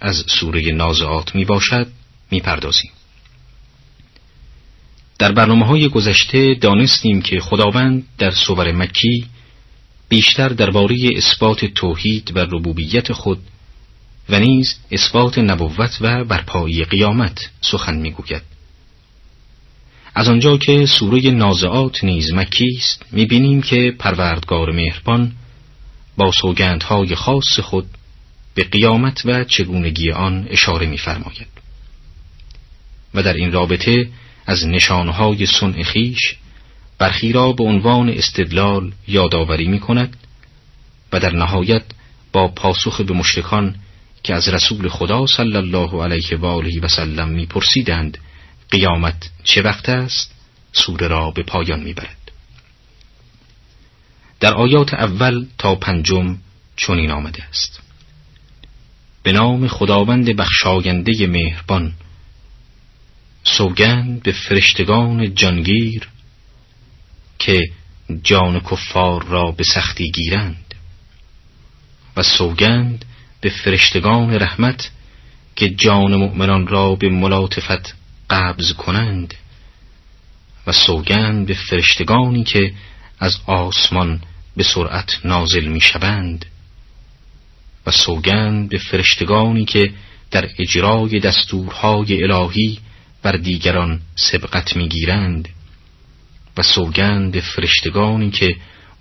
از سوره نازعات می باشد می پردازیم. در برنامه های گذشته دانستیم که خداوند در صور مکی بیشتر درباره اثبات توحید و ربوبیت خود و نیز اثبات نبوت و برپایی قیامت سخن می‌گوید از آنجا که سوره نازعات نیز مکی است می‌بینیم که پروردگار مهربان با سوگندهای خاص خود به قیامت و چگونگی آن اشاره می‌فرماید. و در این رابطه از نشانهای صنع خیش برخی را به عنوان استدلال یادآوری می کند و در نهایت با پاسخ به مشرکان که از رسول خدا صلی الله علیه و آله و سلم میپرسیدند قیامت چه وقت است؟ سوره را به پایان می‌برد. در آیات اول تا پنجم چنین آمده است. به نام خداوند بخشاینده مهربان. سوگند به فرشتگان جانگیر که جان کفار را به سختی گیرند و سوگند به فرشتگان رحمت که جان مؤمنان را به ملاطفت قبض کنند و سوگند به فرشتگانی که از آسمان به سرعت نازل می شوند سوگند به فرشتگانی که در اجرای دستورهای الهی بر دیگران سبقت می‌گیرند و سوگند به فرشتگانی که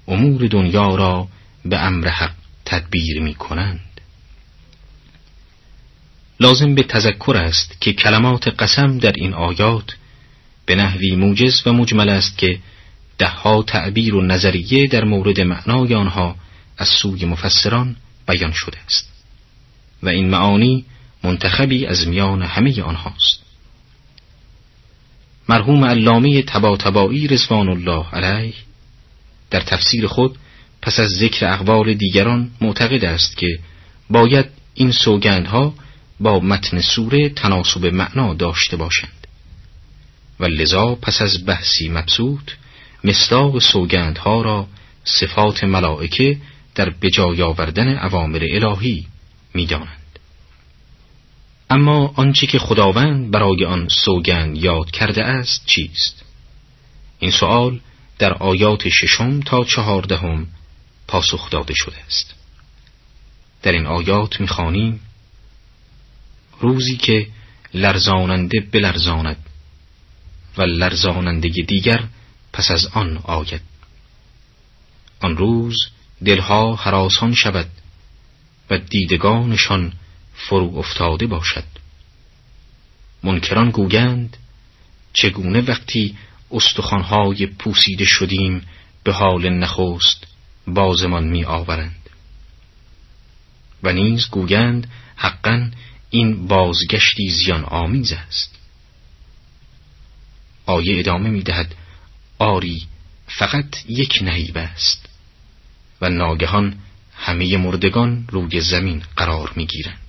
امور دنیا را به امر حق تدبیر می کنند. لازم به تذکر است که کلمات قسم در این آیات به نحوی موجز و مجمل است که دهها تعبیر و نظریه در مورد معنای آنها از سوی مفسران بیان شده است. و این معانی منتخبی از میان همه آنهاست. مرحوم علامه تبا تبایی رزوان الله علیه در تفسیر خود پس از ذکر اقوال دیگران معتقد است که باید این سوگندها با متن سوره تناسب معنا داشته باشند. و لذا پس از بحثی مبسوط مصداق سوگندها را صفات ملائکه در بجای آوردن اوامر الهی می‌دانند. اما آنچه که خداوند برای آن سوگند یاد کرده است چیست؟ این سوال در آیات ششم تا چهاردهم پاسخ داده شده است. در این آیات می‌خوانیم روزی که لرزاننده بلرزاند و لرزاننده دیگر پس از آن آید. آن روز دلها حراسان شود و دیدگانشان فرو افتاده باشد. منکران گویند چگونه وقتی استخوانهای پوسیده شدیم به حال نخست بازمان می آورند؟ و نیز گویند حقا این بازگشتی زیان آمیز است. آیه ادامه می دهد آری فقط یک نهیب است. و ناگهان همه مردگان روی زمین قرار می گیرند.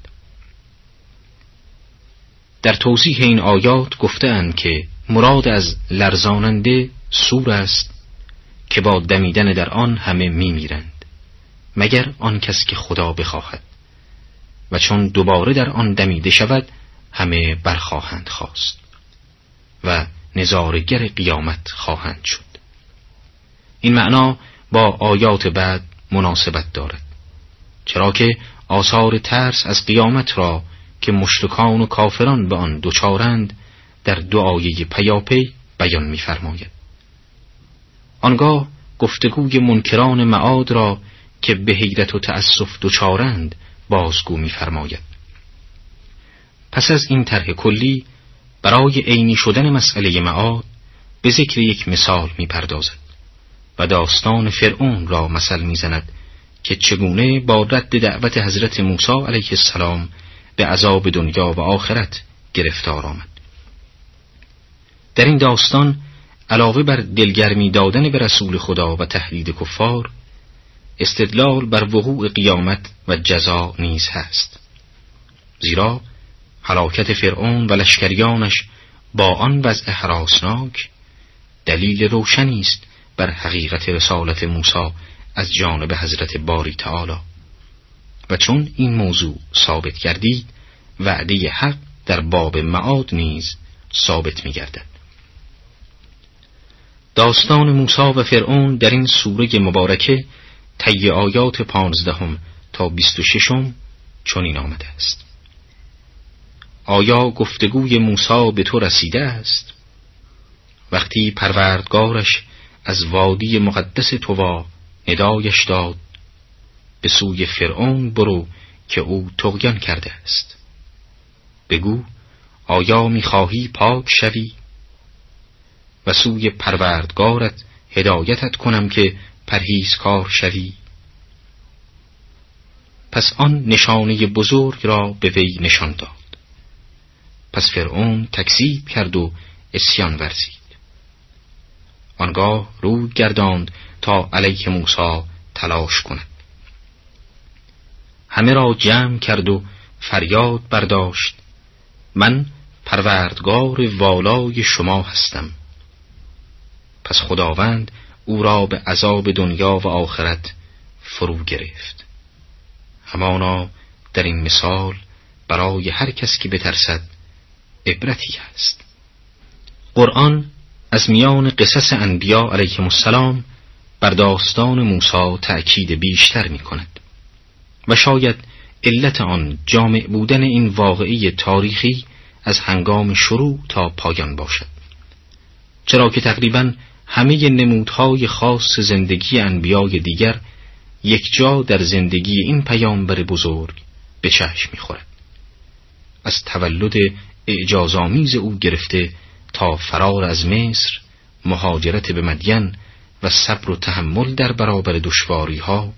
در توضیح این آیات گفتند که مراد از لرزاننده سور است که با دمیدن در آن همه می میرند مگر آن کس که خدا بخواهد و چون دوباره در آن دمیده شود همه برخواهند خواست و نظارگر قیامت خواهند شد این معنا با آیات بعد مناسبت دارد. چرا که آثار ترس از قیامت را که مشرکان و کافران به آن دچارند در دعایه پیاپی بیان می‌فرماید. آنگاه گفتگوی منکران معاد را که به حیرت و تأسف دچارند بازگو می‌فرماید. پس از این طرح کلی برای عینی شدن مسئله معاد به ذکر یک مثال می‌پردازد. و داستان فرعون را مثل می‌زند که چگونه با رد دعوت حضرت موسی علیه السلام به عذاب دنیا و آخرت گرفتار آمد. در این داستان علاوه بر دلگرمی دادن به رسول خدا و تهدید کفار استدلال بر وقوع قیامت و جزا نیز هست. زیرا حلاکت فرعون و لشکریانش با آن وضع حراسناک دلیل روشنی است بر حقیقت رسالت موسی از جانب حضرت باری تعالی. و چون این موضوع ثابت گردید وعده حق در باب معاد نیز ثابت می گردد. داستان موسی و فرعون در این سوره مبارکه طی آیات پانزدهم تا بیست و ششم چنین آمده است. آیا گفتگوی موسی به تو رسیده است؟ وقتی پروردگارش از وادی مقدس تووا ندایش داد. به سوی فرعون برو که او تغیان کرده است. بگو آیا می‌خواهی پاک شوی؟ و سوی پروردگارت هدایتت کنم که پرهیزکار شوی. پس آن نشانه بزرگ را به وی نشان داد. پس فرعون تکذیب کرد و اسیان ورزید. آنگاه روی گرداند تا علیه موسی تلاش کند. همه را جمع کرد و فریاد برداشت. من پروردگار والای شما هستم. پس خداوند او را به عذاب دنیا و آخرت فرو گرفت. همانا در این مثال برای هر کس که بترسد عبرتی است. قرآن از میان قصص انبیا علیهم السلام بر داستان موسی تأکید بیشتر می کند و شاید علت آن جامع بودن این واقعی تاریخی از هنگام شروع تا پایان باشد. چرا که تقریبا همه نمودهای خاص زندگی انبیای دیگر یک جا در زندگی این پیامبر بزرگ به چشم می‌خورد. از تولد اعجازآمیز او گرفته تا فرار از مصر مهاجرت به مدین و صبر و تحمل در برابر دشواری ها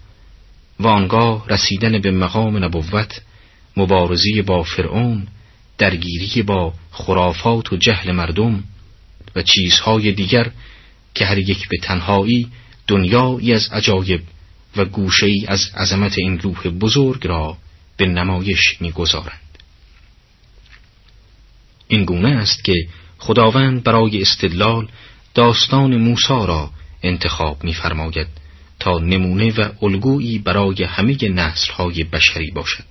و آنگاه رسیدن به مقام نبوت مبارزی با فرعون درگیری با خرافات و جهل مردم و چیزهای دیگر که هر یک به تنهایی دنیایی از عجایب و گوشه ای از عظمت این روح بزرگ را به نمایش می‌گذارند. این گونه است که خداوند برای استدلال داستان موسی را انتخاب می‌فرماید تا نمونه و الگویی برای همه نسل‌های بشری باشد.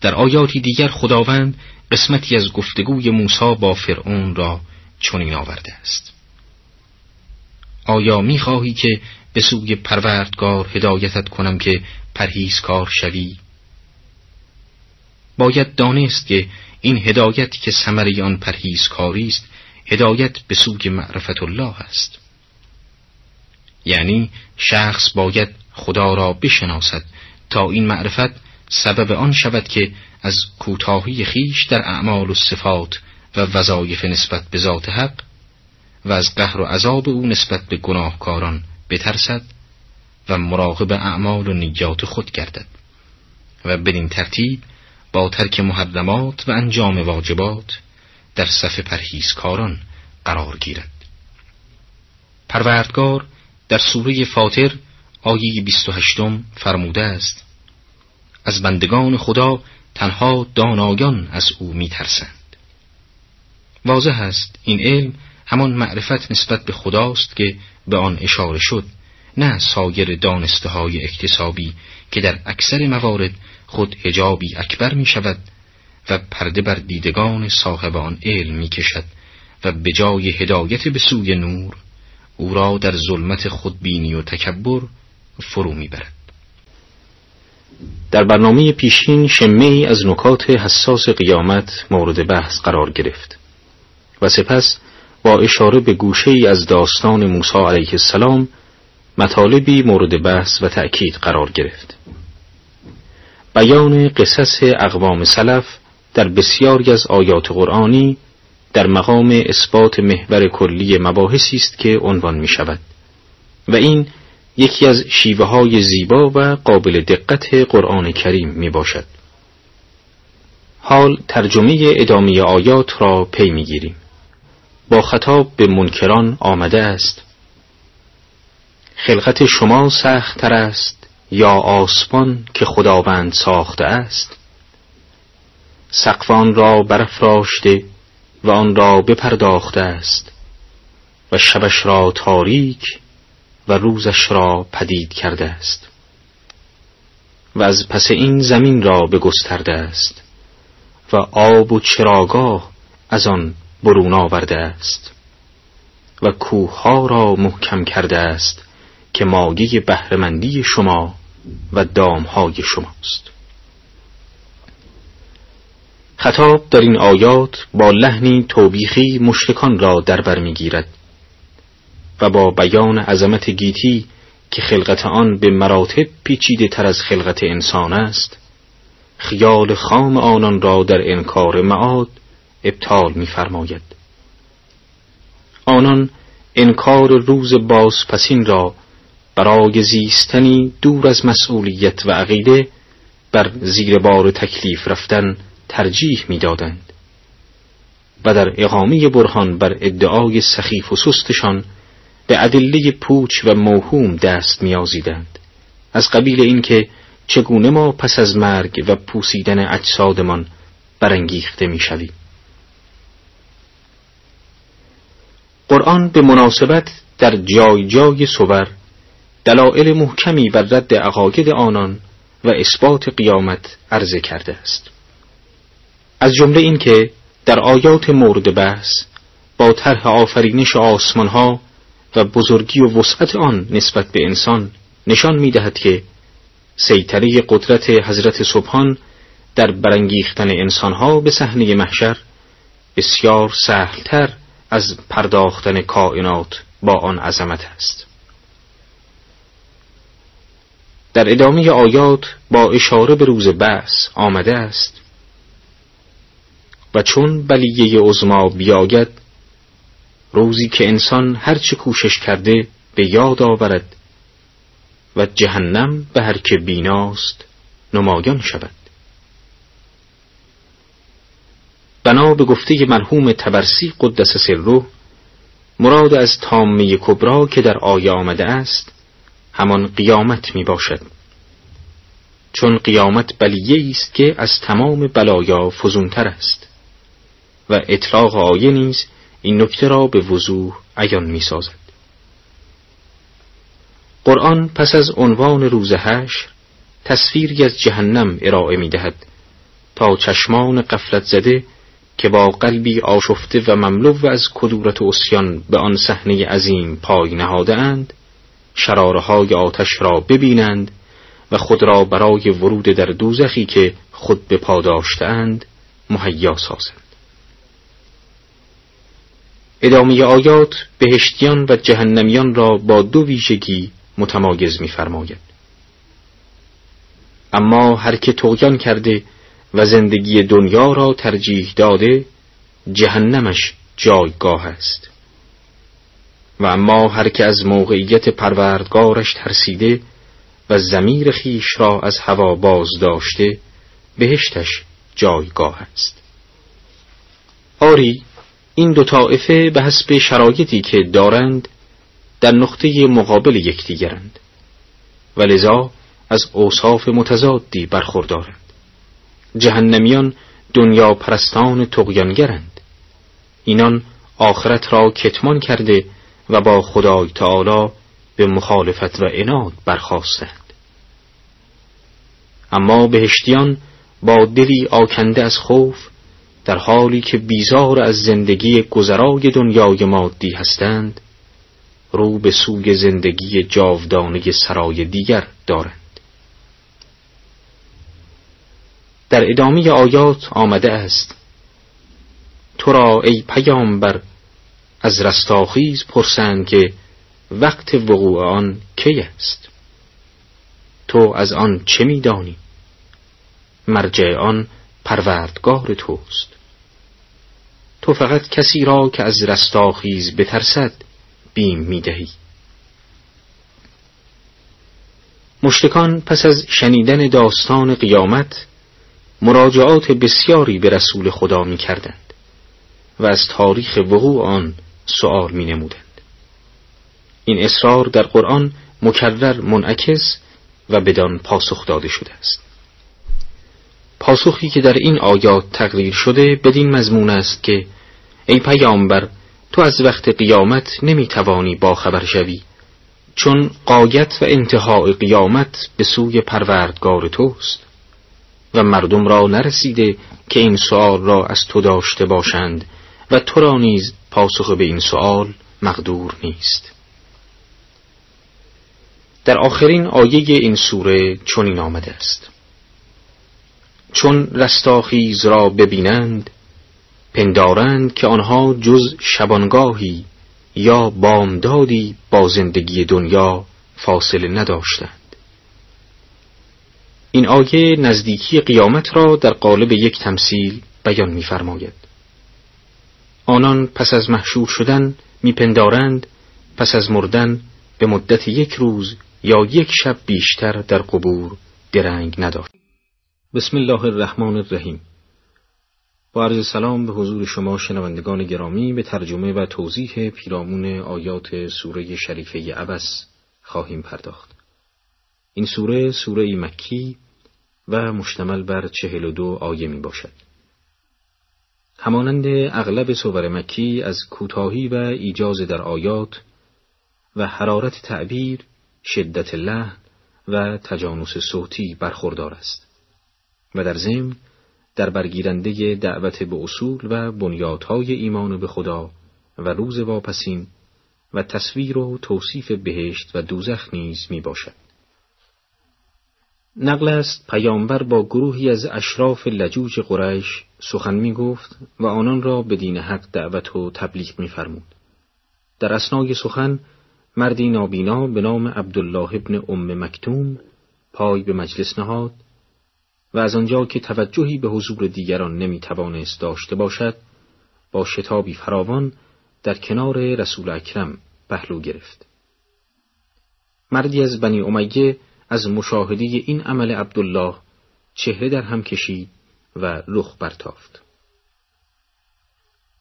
در آیاتی دیگر خداوند قسمتی از گفتگوی موسی با فرعون را چنین آورده است. آیا می‌خواهی که به سوی پروردگار هدایتت کنم که پرهیزکار شوی باید دانست که این هدایت که ثمره آن پرهیزکاری است هدایت به سوی معرفت الله است. یعنی شخص باید خدا را بشناسد تا این معرفت سبب آن شود که از کوتاهی خیش در اعمال و صفات و وظایف نسبت به ذات حق و از قهر و عذاب او نسبت به گناهکاران بترسد و مراقب اعمال و نیات خود گردد. و بدین ترتیب با ترک محرمات و انجام واجبات در صف پرهیزکاران قرار گیرد. پروردگار در سوره فاطر آیه 28 فرموده است از بندگان خدا تنها دانایان از او میترسند. واضح است این علم همان معرفت نسبت به خداست که به آن اشاره شد نه سایر دانسته های اکتسابی که در اکثر موارد خود هجابی اکبر می شود و پرده بر دیدگان صاحب آن علم می کشد و به جای هدایت به سوی نور او را در ظلمت خودبینی و تکبر فرو می برد. در برنامه پیشین شمه ای از نکات حساس قیامت مورد بحث قرار گرفت و سپس با اشاره به گوشه ای از داستان موسی علیه السلام مطالبی مورد بحث و تأکید قرار گرفت بیان قصص اقوام سلف در بسیاری از آیات قرآنی در مقام اثبات محور کلی مباحثی است که عنوان می شود و این یکی از شیوه های زیبا و قابل دقت قرآن کریم می باشد حال ترجمه ادامه آیات را پی می گیریم با خطاب به منکران آمده است. خلقت شما سخت تر است. یا آسمان که خداوند ساخته است. سقفان را برافراشته و آن را بپرداخته است و شبش را تاریک و روزش را پدید کرده است. و از پس این زمین را بگسترده است و آب و چراگاه از آن برون آورده است و کوه را محکم کرده است که ماگی بهرهمندی شما و دامهای شماست. خطاب در این آیات با لحنی توبیخی مشتکان را در بر می‌گیرد و با بیان عظمت گیتی که خلقت آن به مراتب پیچیده تر از خلقت انسان است خیال خام آنان را در انکار معاد ابطال می‌فرماید. آنان انکار روز بازپسین را برای زیستنی دور از مسئولیت و عقیده بر زیر بار تکلیف رفتن ترجیح می‌دادند. و در اقامه برهان بر ادعای سخیف و سستشان به ادله پوچ و موهوم دست میازیدند از قبیل اینکه چگونه ما پس از مرگ و پوسیدن اجسادمان برانگیخته می‌شویم. قرآن به مناسبت در جای جای صور دلائل محکمی بر رد عقاید آنان و اثبات قیامت عرضه کرده است. از جمله اینکه در آیات مورد بحث با طرح آفرینش آسمانها و بزرگی و وسعت آن نسبت به انسان نشان می‌دهد که سیطره قدرت حضرت سبحان در برانگیختن انسانها به صحنه محشر بسیار سهلتر از پرداختن کائنات با آن عظمت است. در ادامه آیات با اشاره به روز بحث آمده است. و چون بلیه عظما بیاید روزی که انسان هرچه کوشش کرده به یاد آورد و جهنم به هر که بیناست نمایان شود. بنا به گفته مرحوم تبرسی قدس سره مراد از تامه کبرا که در آیه آمده است همان قیامت می باشد چون قیامت بلیه است که از تمام بلایا فزونتر است و اطلاق آیه نیز این نکته را به وضوح عیان می سازد. قرآن پس از عنوان روز حشر تصویری از جهنم ارائه می دهد تا چشمان قفلت زده که با قلبی آشفته و مملو از کدورت و اسیان به آن صحنه عظیم پای نهاده اند شرارهای آتش را ببینند و خود را برای ورود در دوزخی که خود به پا داشتند مهیا سازند. ادامه آیات بهشتیان و جهنمیان را با دو ویژگی متمایز می‌فرماید. اما هر که تغیان کرده و زندگی دنیا را ترجیح داده جهنمش جایگاه است. و اما هر که از موقعیت پروردگارش ترسیده و زمیر خیش را از هوا باز داشته بهشتش جایگاه است. آری این دو طائفه به حسب شرایطی که دارند در نقطه مقابل یکدیگرند. و لذا از اوصاف متضادی برخوردارند. جهنمیان دنیا پرستان تقیانگرند اینان آخرت را کتمان کرده و با خدای تعالی به مخالفت و اناد برخواستند اما بهشتیان با دلی آکنده از خوف در حالی که بیزار از زندگی گذرای دنیای مادی هستند رو به سوی زندگی جاودانه سرای دیگر دارند. در ادامه آیات آمده است تو را ای پیامبر از رستاخیز پرسند که وقت وقوع آن کی است؟ تو از آن چه میدانی؟ مرجع آن پروردگار توست. تو فقط کسی را که از رستاخیز بترسد بیم می‌دهی. مشتکان پس از شنیدن داستان قیامت مراجعات بسیاری به رسول خدا می کردند و از تاریخ وقوع آن سؤال می نمودند. این اصرار در قرآن مکرر منعکس و بدان پاسخ داده شده است. پاسخی که در این آیات تقریر شده بدین مضمون است که ای پیامبر تو از وقت قیامت نمی توانی خبر شوی چون قایت و انتهای قیامت به سوی پروردگار توست و مردم را نرسیده که این سؤال را از تو داشته باشند و تو را نیز پاسخ به این سؤال مقدور نیست. در آخرین آیه این سوره چنین آمده است. چون رستاخیز را ببینند پندارند که آنها جز شبانگاهی یا بامدادی با زندگی دنیا فاصله نداشتند. این آیه نزدیکی قیامت را در قالب یک تمثیل بیان می‌فرماید. آنان پس از محشور شدن میپندارند پس از مردن به مدت یک روز یا یک شب بیشتر در قبور درنگ نداشت. بسم الله الرحمن الرحیم با عرض سلام به حضور شما شنوندگان گرامی به ترجمه و توضیح پیرامون آیات سوره شریفه عبس خواهیم پرداخت. این سوره سوره مکی و مشتمل بر چهل و دو آیه می باشد. همانند اغلب سور مکی از کوتاهی و ایجاز در آیات و حرارت تعبیر، شدت لحن و تجانس صوتی برخوردار است و در ضمن در برگیرنده دعوت به اصول و بنیادهای ایمان به خدا و روز واپسین و تصویر و توصیف بهشت و دوزخ نیز می باشد. نقل است پیامبر با گروهی از اشراف لجوج قریش سخن می گفت و آنان را به دین حق دعوت و تبلیغ می فرمود. در اسنای سخن مردی نابینا به نام عبدالله ابن ام مکتوم پای به مجلس نهاد و از آنجا که توجهی به حضور دیگران نمی توانست داشته باشد با شتابی فراوان در کنار رسول اکرم پهلو گرفت. مردی از بنی امیه از مشاهده این عمل عبدالله چهره در هم کشید و رخ برتافت.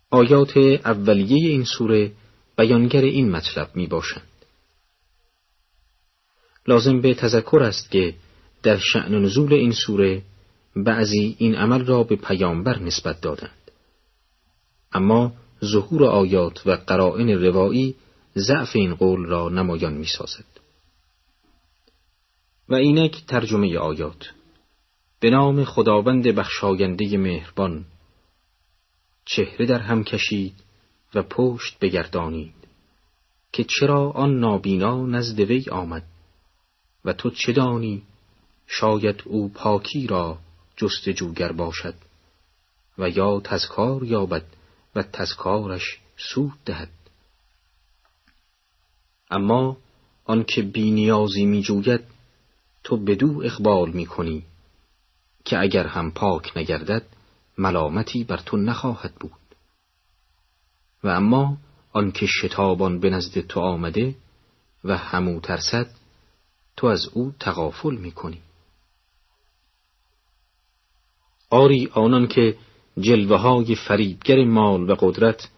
آیات اولیه این سوره بیانگر این مطلب می باشند. لازم به تذکر است که در شعن نزول این سوره بعضی این عمل را به پیامبر نسبت دادند. اما ظهور آیات و قرائن روایی ضعف این قول را نمایان می سازد. و اینک ترجمه آیات. به نام خداوند بخشاینده مهربان. چهره در هم کشید و پشت بگردانید که چرا آن نابینا نزد وی آمد و تو چه دانی؟ شاید او پاکی را جستجوگر باشد و یا تذکار یابد و تذکارش سود دهد. اما آنکه بینیازی می جوید تو بدو اقبال می کنی که اگر هم پاک نگردد ملامتی بر تو نخواهد بود. و اما آنکه شتابان به نزد تو آمده و همو ترسد تو از او تغافل می کنی آری آنان که جلوه های فریبگر مال و قدرت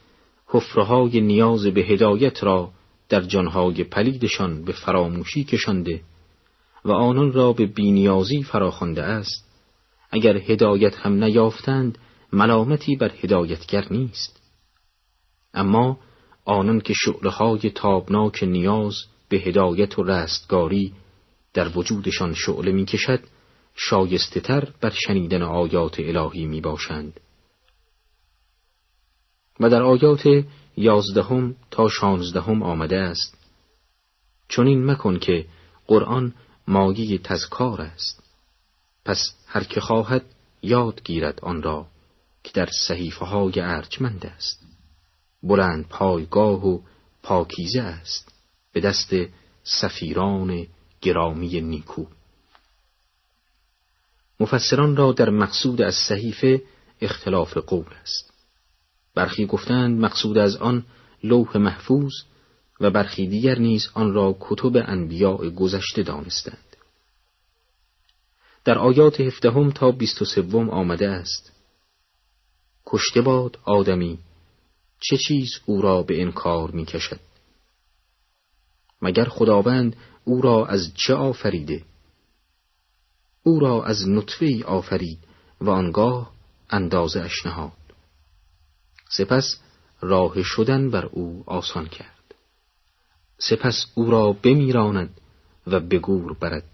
حفره نیاز به هدایت را در جانهای پلیدشان به فراموشی کشانده و آنان را به بینیازی فراخوانده است. اگر هدایت هم نیافتند ملامتی بر هدایتگر نیست. اما آنان که شعله تابناک نیاز به هدایت و رستگاری در وجودشان شعله می کشد شایسته تر بر شنیدن آیات الهی می باشند و در آیات یازدهم تا شانزدهم آمده است. چون این مکن که قرآن مایه تذکار است. پس هر که خواهد یاد گیرد آن را که در صحیفه های ارجمند است. بلند پایگاه و پاکیزه است. به دست سفیران گرامی نیکو. مفسران را در مقصود از صحیفه اختلاف قول است. برخی گفتند مقصود از آن لوح محفوظ و برخی دیگر نیز آن را کتب انبیاء گذشته دانستند. در آیات هفدهم تا بیست و سوم آمده است کشته باد آدمی چه چیز او را به انکار می کشد مگر خداوند او را از چه آفریده؟ او را از نطفه آفرید و آنگاه اندازه اش نهاد. سپس راه شدن بر او آسان کرد. سپس او را بمیراند و به گور برد.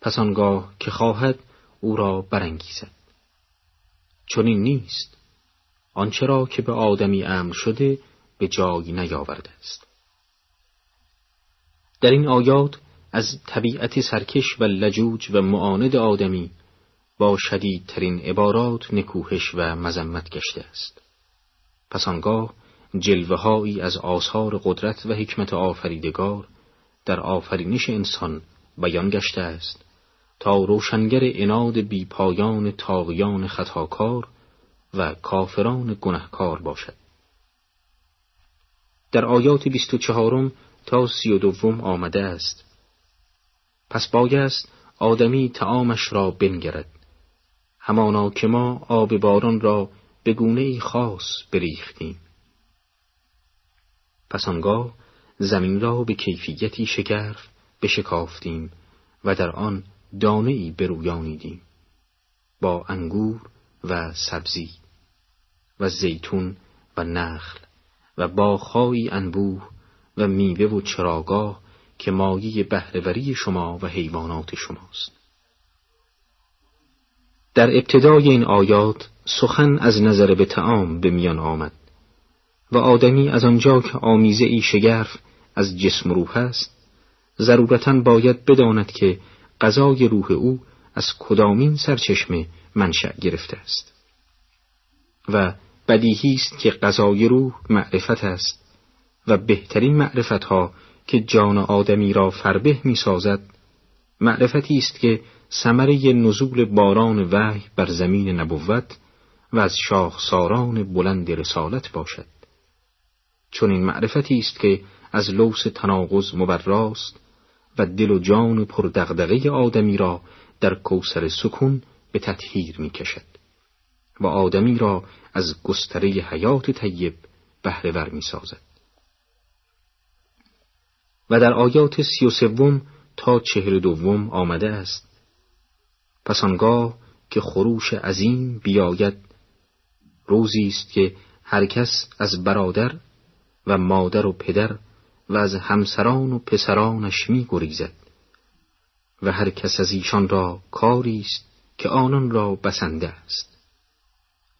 پس آنگاه که خواهد او را برانگیزد. چون این نیست. آنچه را که به آدمی امر شده به جای نیاورده است. در این آیات از طبیعت سرکش و لجوج و معاند آدمی با شدیدترین عبارات نکوهش و مذمت گشته است. پس آنگاه جلوههایی از آثار قدرت و حکمت آفریدگار در آفرینش انسان بیان گشته است تا روشنگر اناد بی پایان تاغیان خطاکار و کافران گنهکار باشد. در آیات بیست و چهارم تا سی و دوم آمده است. پس بایست آدمی تعامش را بنگرد همانا که ما آب باران را به گونه خاص بریختیم. پس آنگاه زمین را به کیفیتی شگرف بشکافتیم و در آن دانه ای برویانیدیم با انگور و سبزی و زیتون و نخل و باغهایی انبوه و میوه و چراگاه که مایه بهرهوری شما و حیوانات شماست. در ابتدای این آیات سخن از نظر به تعام به میان آمد. و آدمی از آنجا که آمیزه ای شگرف از جسم روح است ضرورتا باید بداند که غذای روح او از کدامین سرچشمه منشأ گرفته است. و بدیهی است که غذای روح معرفت است و بهترین معرفت ها که جان آدمی را فربه می سازد معرفتی است که ثمره نزول باران وحی بر زمین نبوت و از شاخساران بلند رسالت باشد. چون این معرفتی است که از لوس تناقض مبراست و دل و جان پردغدغه آدمی را در کوسر سکون به تطهیر می کشد و آدمی را از گستره حیات طیب بهرهور می سازد. و در آیات سی و سوم تا چهل دوم آمده است پس آنگاه که خروش عظیم بیاید روزی است که هر کس از برادر و مادر و پدر و از همسران و پسرانش می گریزد و هر کس از ایشان را کاری است که آنان را بسنده است.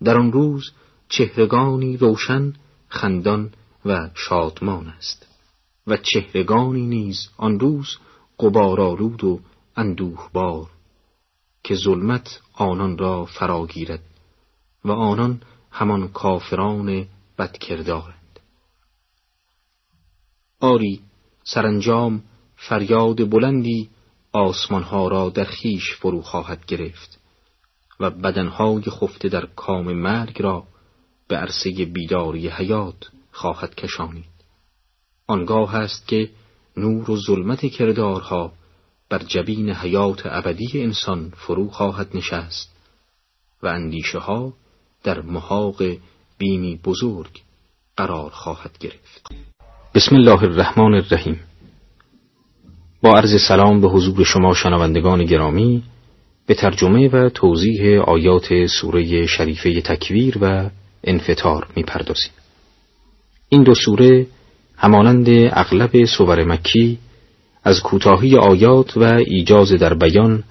در آن روز چهرگانی روشن خندان و شادمان است. و چهرگانی نیز آن روز قبارآلود و اندوهبار که ظلمت آنان را فراگیرد و آنان همان کافران بدکردارند آری سرانجام فریاد بلندی آسمانها را در خیش فرو خواهد گرفت و بدنهای خفته در کام مرگ را به عرصه بیداری حیات خواهد کشانید. آنگاه است که نور و ظلمت کردارها بر جبین حیات ابدی انسان فرو خواهد نشست و اندیشه ها در محاق بیمی بزرگ قرار خواهد گرفت. بسم الله الرحمن الرحیم با عرض سلام به حضور شما شنوندگان گرامی به ترجمه و توضیح آیات سوره شریفه تکویر و انفطار می‌پردازیم. این دو سوره همانند اغلب سور مکی از کوتاهی آیات و ایجاز در بیان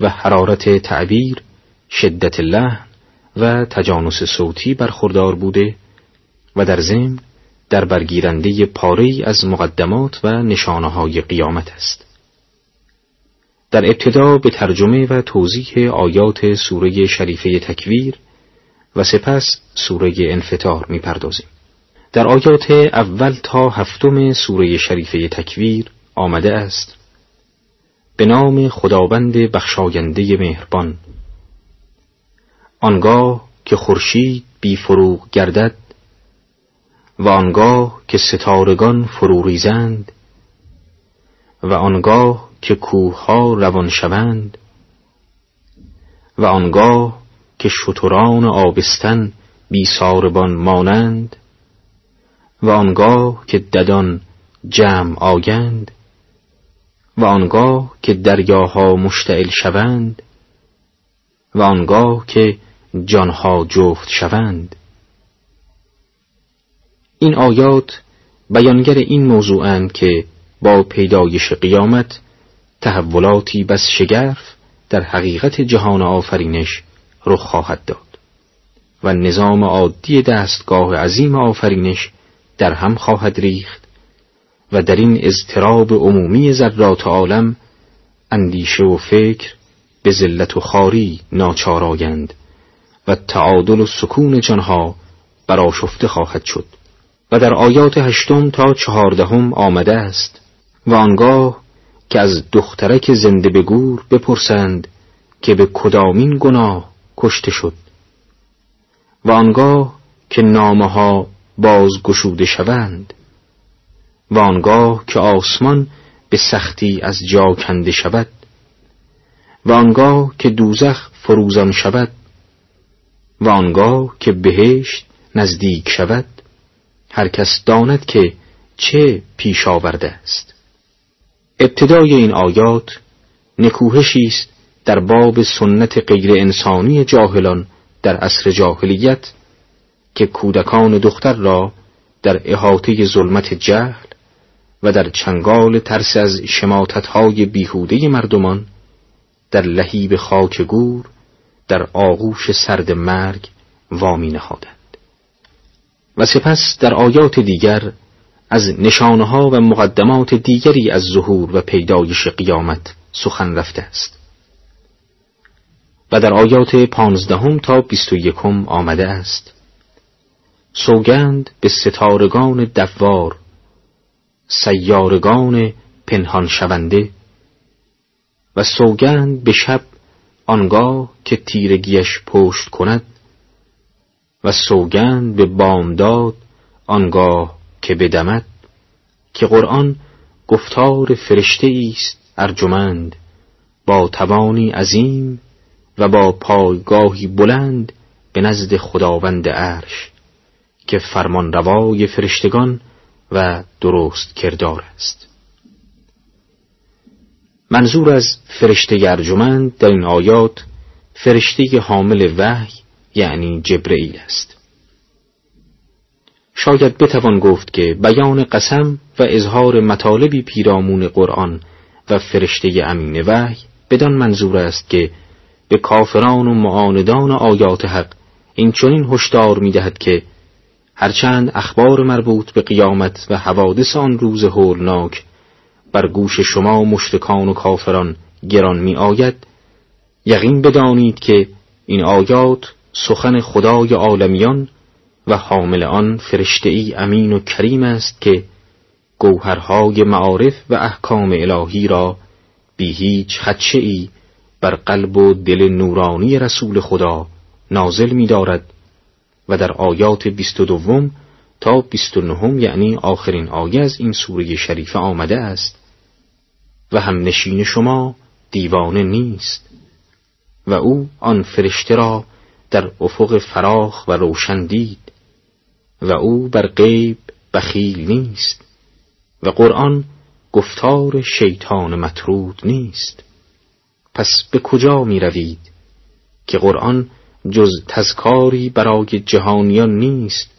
و حرارت تعبیر شدت لحن و تجانس صوتی برخوردار بوده و در ضمن در برگیرنده پاره از مقدمات و نشانه های قیامت است. در ابتدا به ترجمه و توضیح آیات سوره شریفه تکویر و سپس سوره انفطار می‌پردازیم. در آیات اول تا هفتم سوره شریفه تکویر آمده است به نام خداوند بخشاینده مهربان. آنگاه که خورشید بی فروغ گردد و آنگاه که ستارگان فرو ریزند و آنگاه که کوهها روان شوند و آنگاه که شتران آبستن بی ساربان مانند و آنگاه که ددان جمع آگند و آنگاه که دریاها مشتعل شوند و آنگاه که جانها جفت شوند. این آیات بیانگر این موضوعند که با پیدایش قیامت تحولاتی بس شگرف در حقیقت جهان آفرینش رخ خواهد داد و نظام عادی دستگاه عظیم آفرینش در هم خواهد ریخت و در این اضطراب عمومی ذرات عالم اندیشه و فکر به ذلت و خاری ناچارایند و تعادل و سکون جانها براشفته خواهد شد. و در آیات هشتم تا چهاردهم آمده است و آنگاه که از دخترک زنده به گور بپرسند که به کدامین گناه کشته شد و آنگاه که نامه ها باز گشوده شوند و آنگاه که آسمان به سختی از جا کنده شود و آنگاه که دوزخ فروزان شود و آنگاه که بهشت نزدیک شود هر کس داند که چه پیش آورده است. ابتدای این آیات نکوهشی است در باب سنت غیر انسانی جاهلان در عصر جاهلیت که کودکان دختر را در احاطه ظلمت جهل و در چنگال ترس از شماتتهای بیهوده مردمان در لهیب خاک گور در آغوش سرد مرگ وامی نهادند. و سپس در آیات دیگر از نشانها و مقدمات دیگری از ظهور و پیدایش قیامت سخن رفته است. و در آیات پانزدهم تا بیست و یکم آمده است. سوگند به ستارگان دوار سیارگان پنهان شونده و سوگند به شب آنگاه که تیرگیش پشت کند و سوگند به بامداد آنگاه که بدمد که قرآن گفتار فرشته است ارجمند با توانی عظیم و با پایگاهی بلند به نزد خداوند عرش که فرمان روای فرشتگان و درست کردار است. منظور از فرشته ارجمند در این آیات فرشته حامل وحی یعنی جبرئیل است. شاید بتوان گفت که بیان قسم و اظهار مطالبی پیرامون قرآن و فرشته امین وحی بدان منظور است که به کافران و معاندان آیات حق این چنین هشدار می‌دهد که هرچند اخبار مربوط به قیامت و حوادث آن روز هولناک بر گوش شما مشتکان و کافران گران می آید یقین بدانید که این آیات سخن خدای عالمیان و حامل آن فرشته ای امین و کریم است که گوهرهای معارف و احکام الهی را بی هیچ خدشه ای بر قلب و دل نورانی رسول خدا نازل می دارد و در آیات بیست و دوم تا بیست و نهم یعنی آخرین آیه از این سوره شریفه آمده است و هم نشین شما دیوانه نیست و او آن فرشته را در افق فراخ و روشن دید و او بر غیب بخیل نیست و قرآن گفتار شیطان مطرود نیست. پس به کجا می روید که قرآن جز تذکاری برای جهانیان نیست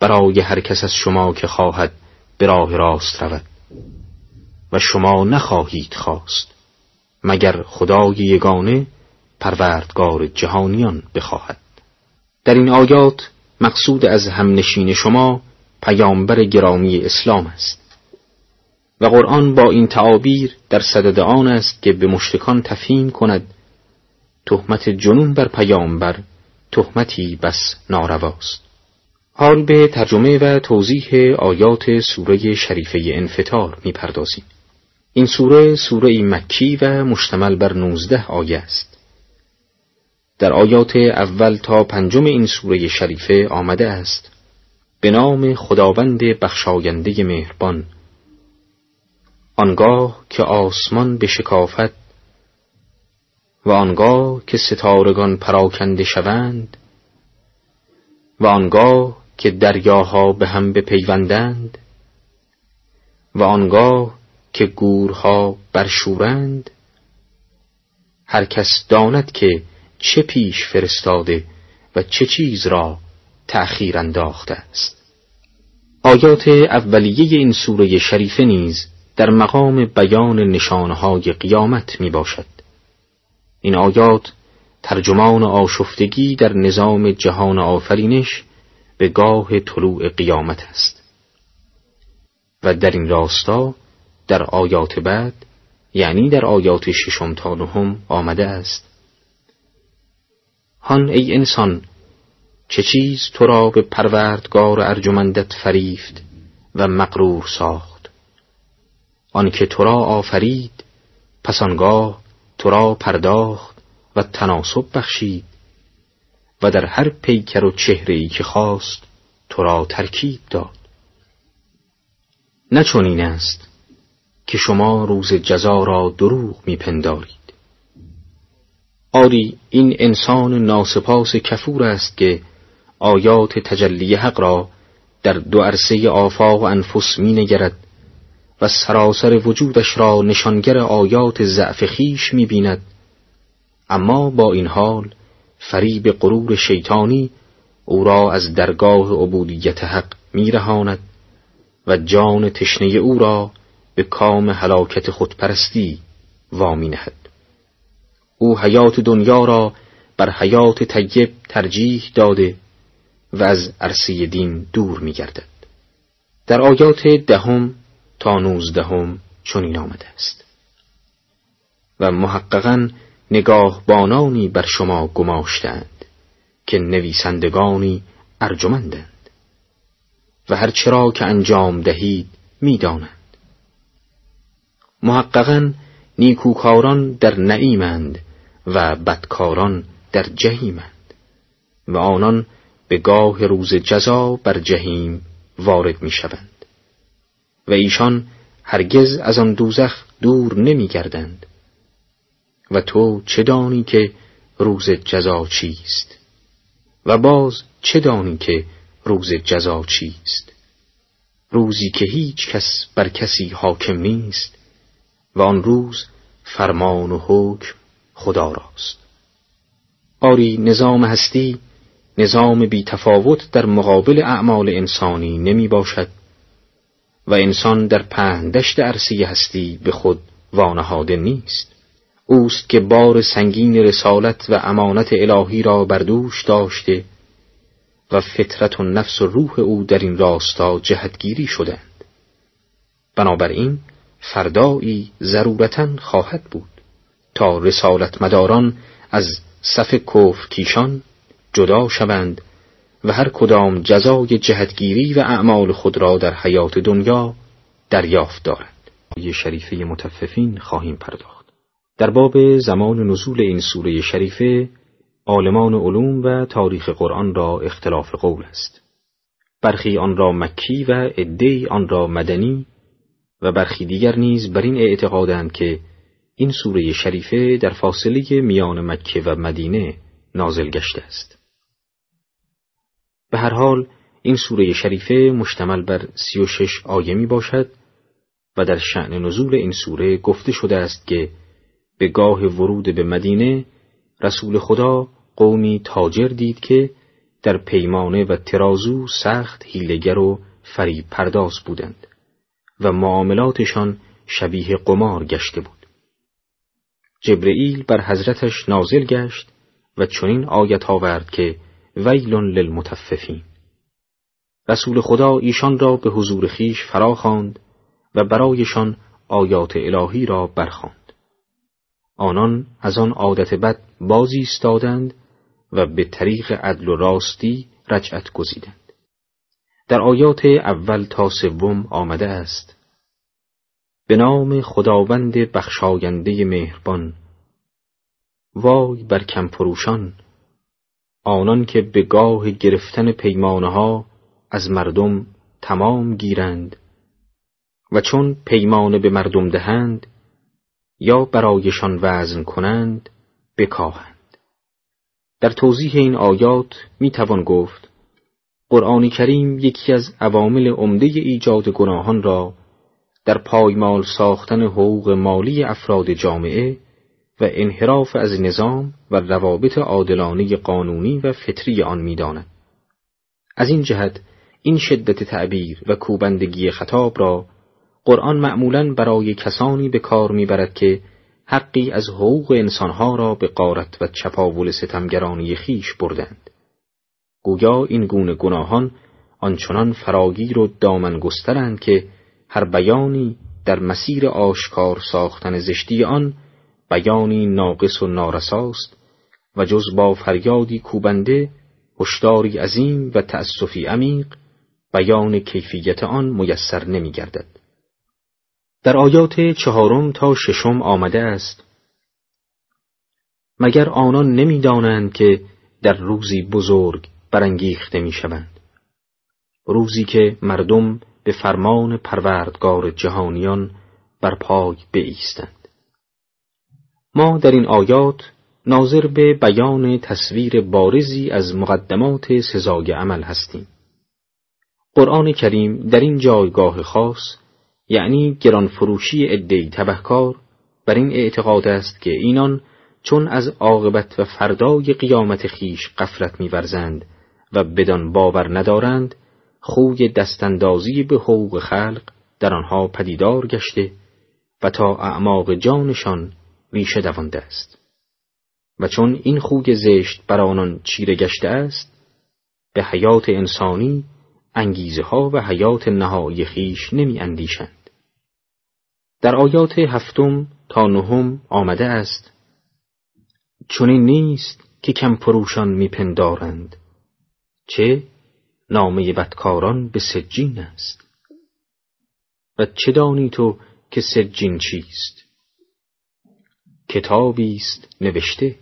برای هر کس از شما که خواهد به راه راست رود؟ و شما نخواهید خواست مگر خدای یگانه پروردگار جهانیان بخواهد. در این آیات مقصود از همنشین شما پیامبر گرامی اسلام است. و قرآن با این تعابیر در صدد آن است که به مشتکان تفهیم کند تهمت جنون بر پیامبر تهمتی بس نارواست. حال به ترجمه و توضیح آیات سوره شریفه انفتار می‌پردازیم. این سوره سوره مکی و مشتمل بر نوزده آیه است. در آیات اول تا پنجم این سوره شریفه آمده است. به نام خداوند بخشاینده مهربان. آنگاه که آسمان به شکافت و آنگاه که ستارگان پراکنده شوند و آنگاه که دریاها به هم بپیوندند و آنگاه که گورها برشورند هر کس داند که چه پیش فرستاده و چه چیز را تأخیر انداخته است. آیات اولیه این سوره شریفه نیز در مقام بیان نشانهای قیامت می باشد این آیات ترجمان آشفتگی در نظام جهان آفرینش به گاه طلوع قیامت است. و در این راستا در آیات بعد یعنی در آیات ششم تا نهم آمده است. هان ای انسان چه چیز تو را به پروردگار ارجمندت فریفت و مقرور ساخت؟ آنکه تو را آفرید پس آنگاه تو را پرداخت و تناسب بخشید و در هر پیکر و چهره ای که خواست تو را ترکیب داد. نه این است که شما روز جزا را دروغ میپندارید. آری این انسان ناسپاس کفور است که آیات تجلی حق را در دو عرصه آفاق و انفس می نگرد و سراسر وجودش را نشانگر آیات ضعف خیش می بیند اما با این حال فریب غرور شیطانی او را از درگاه عبودیت حق میرهاند و جان تشنه او را به کام هلاکت خودپرستی وامی نهد. او حیات دنیا را بر حیات طیب ترجیح داده و از عرصه دین دور می گردد. در آیات دهم تا نوزدهم چنین آمده است و محققا نگاه بانانی بر شما گماشتند که نویسندگانی ارجمندند و هر چرا که انجام دهید می‌دانند محققا نیکوکاران در نعیمند و بدکاران در جهیمند و آنان به گاه روز جزا بر جهیم وارد می شوند. و ایشان هرگز از آن دوزخ دور نمی گردند. و تو چه دانی که روز جزا چیست؟ و باز چه دانی که روز جزا چیست؟ روزی که هیچ کس بر کسی حاکم نیست و آن روز فرمان و حکم خدا راست آری نظام هستی نظام بی تفاوت در مقابل اعمال انسانی نمی باشد و انسان در پهندشت عرصی هستی به خود وانهاده نیست. اوست که بار سنگین رسالت و امانت الهی را بر دوش داشته و فطرت و نفس و روح او در این راستا جهتگیری شدند. بنابراین فردایی ضرورتا خواهد بود. تا رسالت مداران از صف کفر کیشان جدا شوند و هر کدام جزای جهتگیری و اعمال خود را در حیات دنیا دریافت دارند. شریفه متففین خواهیم پرداخت. در باب زمان نزول این سوره شریفه عالمان علوم و تاریخ قرآن را اختلاف قول است. برخی آن را مکی و عدهای آن را مدنی و برخی دیگر نیز بر این اعتقادند که این سوره شریفه در فاصله میان مکه و مدینه نازل گشته است. به هر حال این سوره شریفه مشتمل بر سی و شش آیه می باشد و در شعن نزول این سوره گفته شده است که به گاه ورود به مدینه رسول خدا قومی تاجر دید که در پیمانه و ترازو سخت هیلگر و فریب پرداز بودند و معاملاتشان شبیه قمار گشته بود. جبرئیل بر حضرتش نازل گشت و چنین آیت آورد که ویل للمتففین. رسول خدا ایشان را به حضور خیش فرا خواند و برایشان آیات الهی را برخواند. آنان از آن عادت بد بازی ایستادند و به طریق عدل و راستی رجعت گزیدند. در آیات اول تا سوم آمده است به نام خداوند بخشاینده مهربان. وای بر کمفروشان آنان که به گاه گرفتن پیمانه ها از مردم تمام گیرند و چون پیمانه به مردم دهند یا برایشان وزن کنند بکاهند. در توضیح این آیات می توان گفت قرآن کریم یکی از عوامل عمده ایجاد گناهان را در پایمال ساختن حقوق مالی افراد جامعه و انحراف از نظام و روابط عادلانه قانونی و فطری آن می‌داند. از این جهت این شدت تعبیر و کوبندگی خطاب را قرآن معمولا برای کسانی به کار می‌برد که حقی از حقوق انسانها را به قارت و چپاول ستمگرانی خیش بردند گویا این گونه گناهان آنچنان فراگیر و دامن گسترند که هر بیانی در مسیر آشکار ساختن زشتی آن بیانی ناقص و نارساست و جز با فریادی کوبنده هشداری عظیم و تأسفی عمیق بیان کیفیت آن میسر نمی گردد. در آیات چهارم تا ششم آمده است مگر آنان نمی‌دانند که در روزی بزرگ برانگیخته می‌شوند روزی که مردم به فرمان پروردگار جهانیان بر پای بایستند. ما در این آیات ناظر به بیان تصویر بارزی از مقدمات سزای عمل هستیم. قرآن کریم در این جایگاه خاص یعنی گرانفروشی عدهای تبهکار بر این اعتقاد است که اینان چون از عاقبت و فردای قیامت خیش قفلت میورزند و بدان باور ندارند خوی دستاندازی به حقوق خلق در آنها پدیدار گشته و تا اعماق جانشان ریشه دوانده است و چون این خوی زشت بر آنان چیره گشته است به حیات انسانی انگیزه ها و حیات نهایی خیش نمی اندیشند. در آیات هفتم تا نهم آمده است چون نیست که کم پروشان میپندارند چه نامه بدکاران به سجین است. و چه دانی تو که سجین چیست؟ کتابی است نوشته.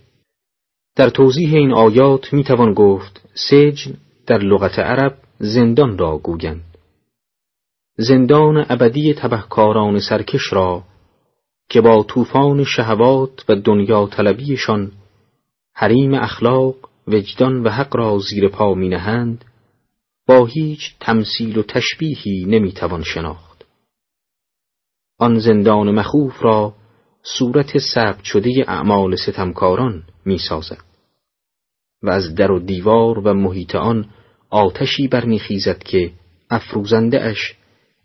در توضیح این آیات می‌توان گفت سجن در لغت عرب زندان را گویند. زندان ابدی تبهکاران سرکش را که با طوفان شهوات و دنیا طلبیشان حریم اخلاق وجدان و حق را زیر پا می نهند با هیچ تمثیل و تشبیهی نمی‌توان شناخت. آن زندان مخوف را صورت ثبت شده اعمال ستمکاران می‌سازد و از در و دیوار و محیط آن آتشی برمیخیزد که افروزنده اش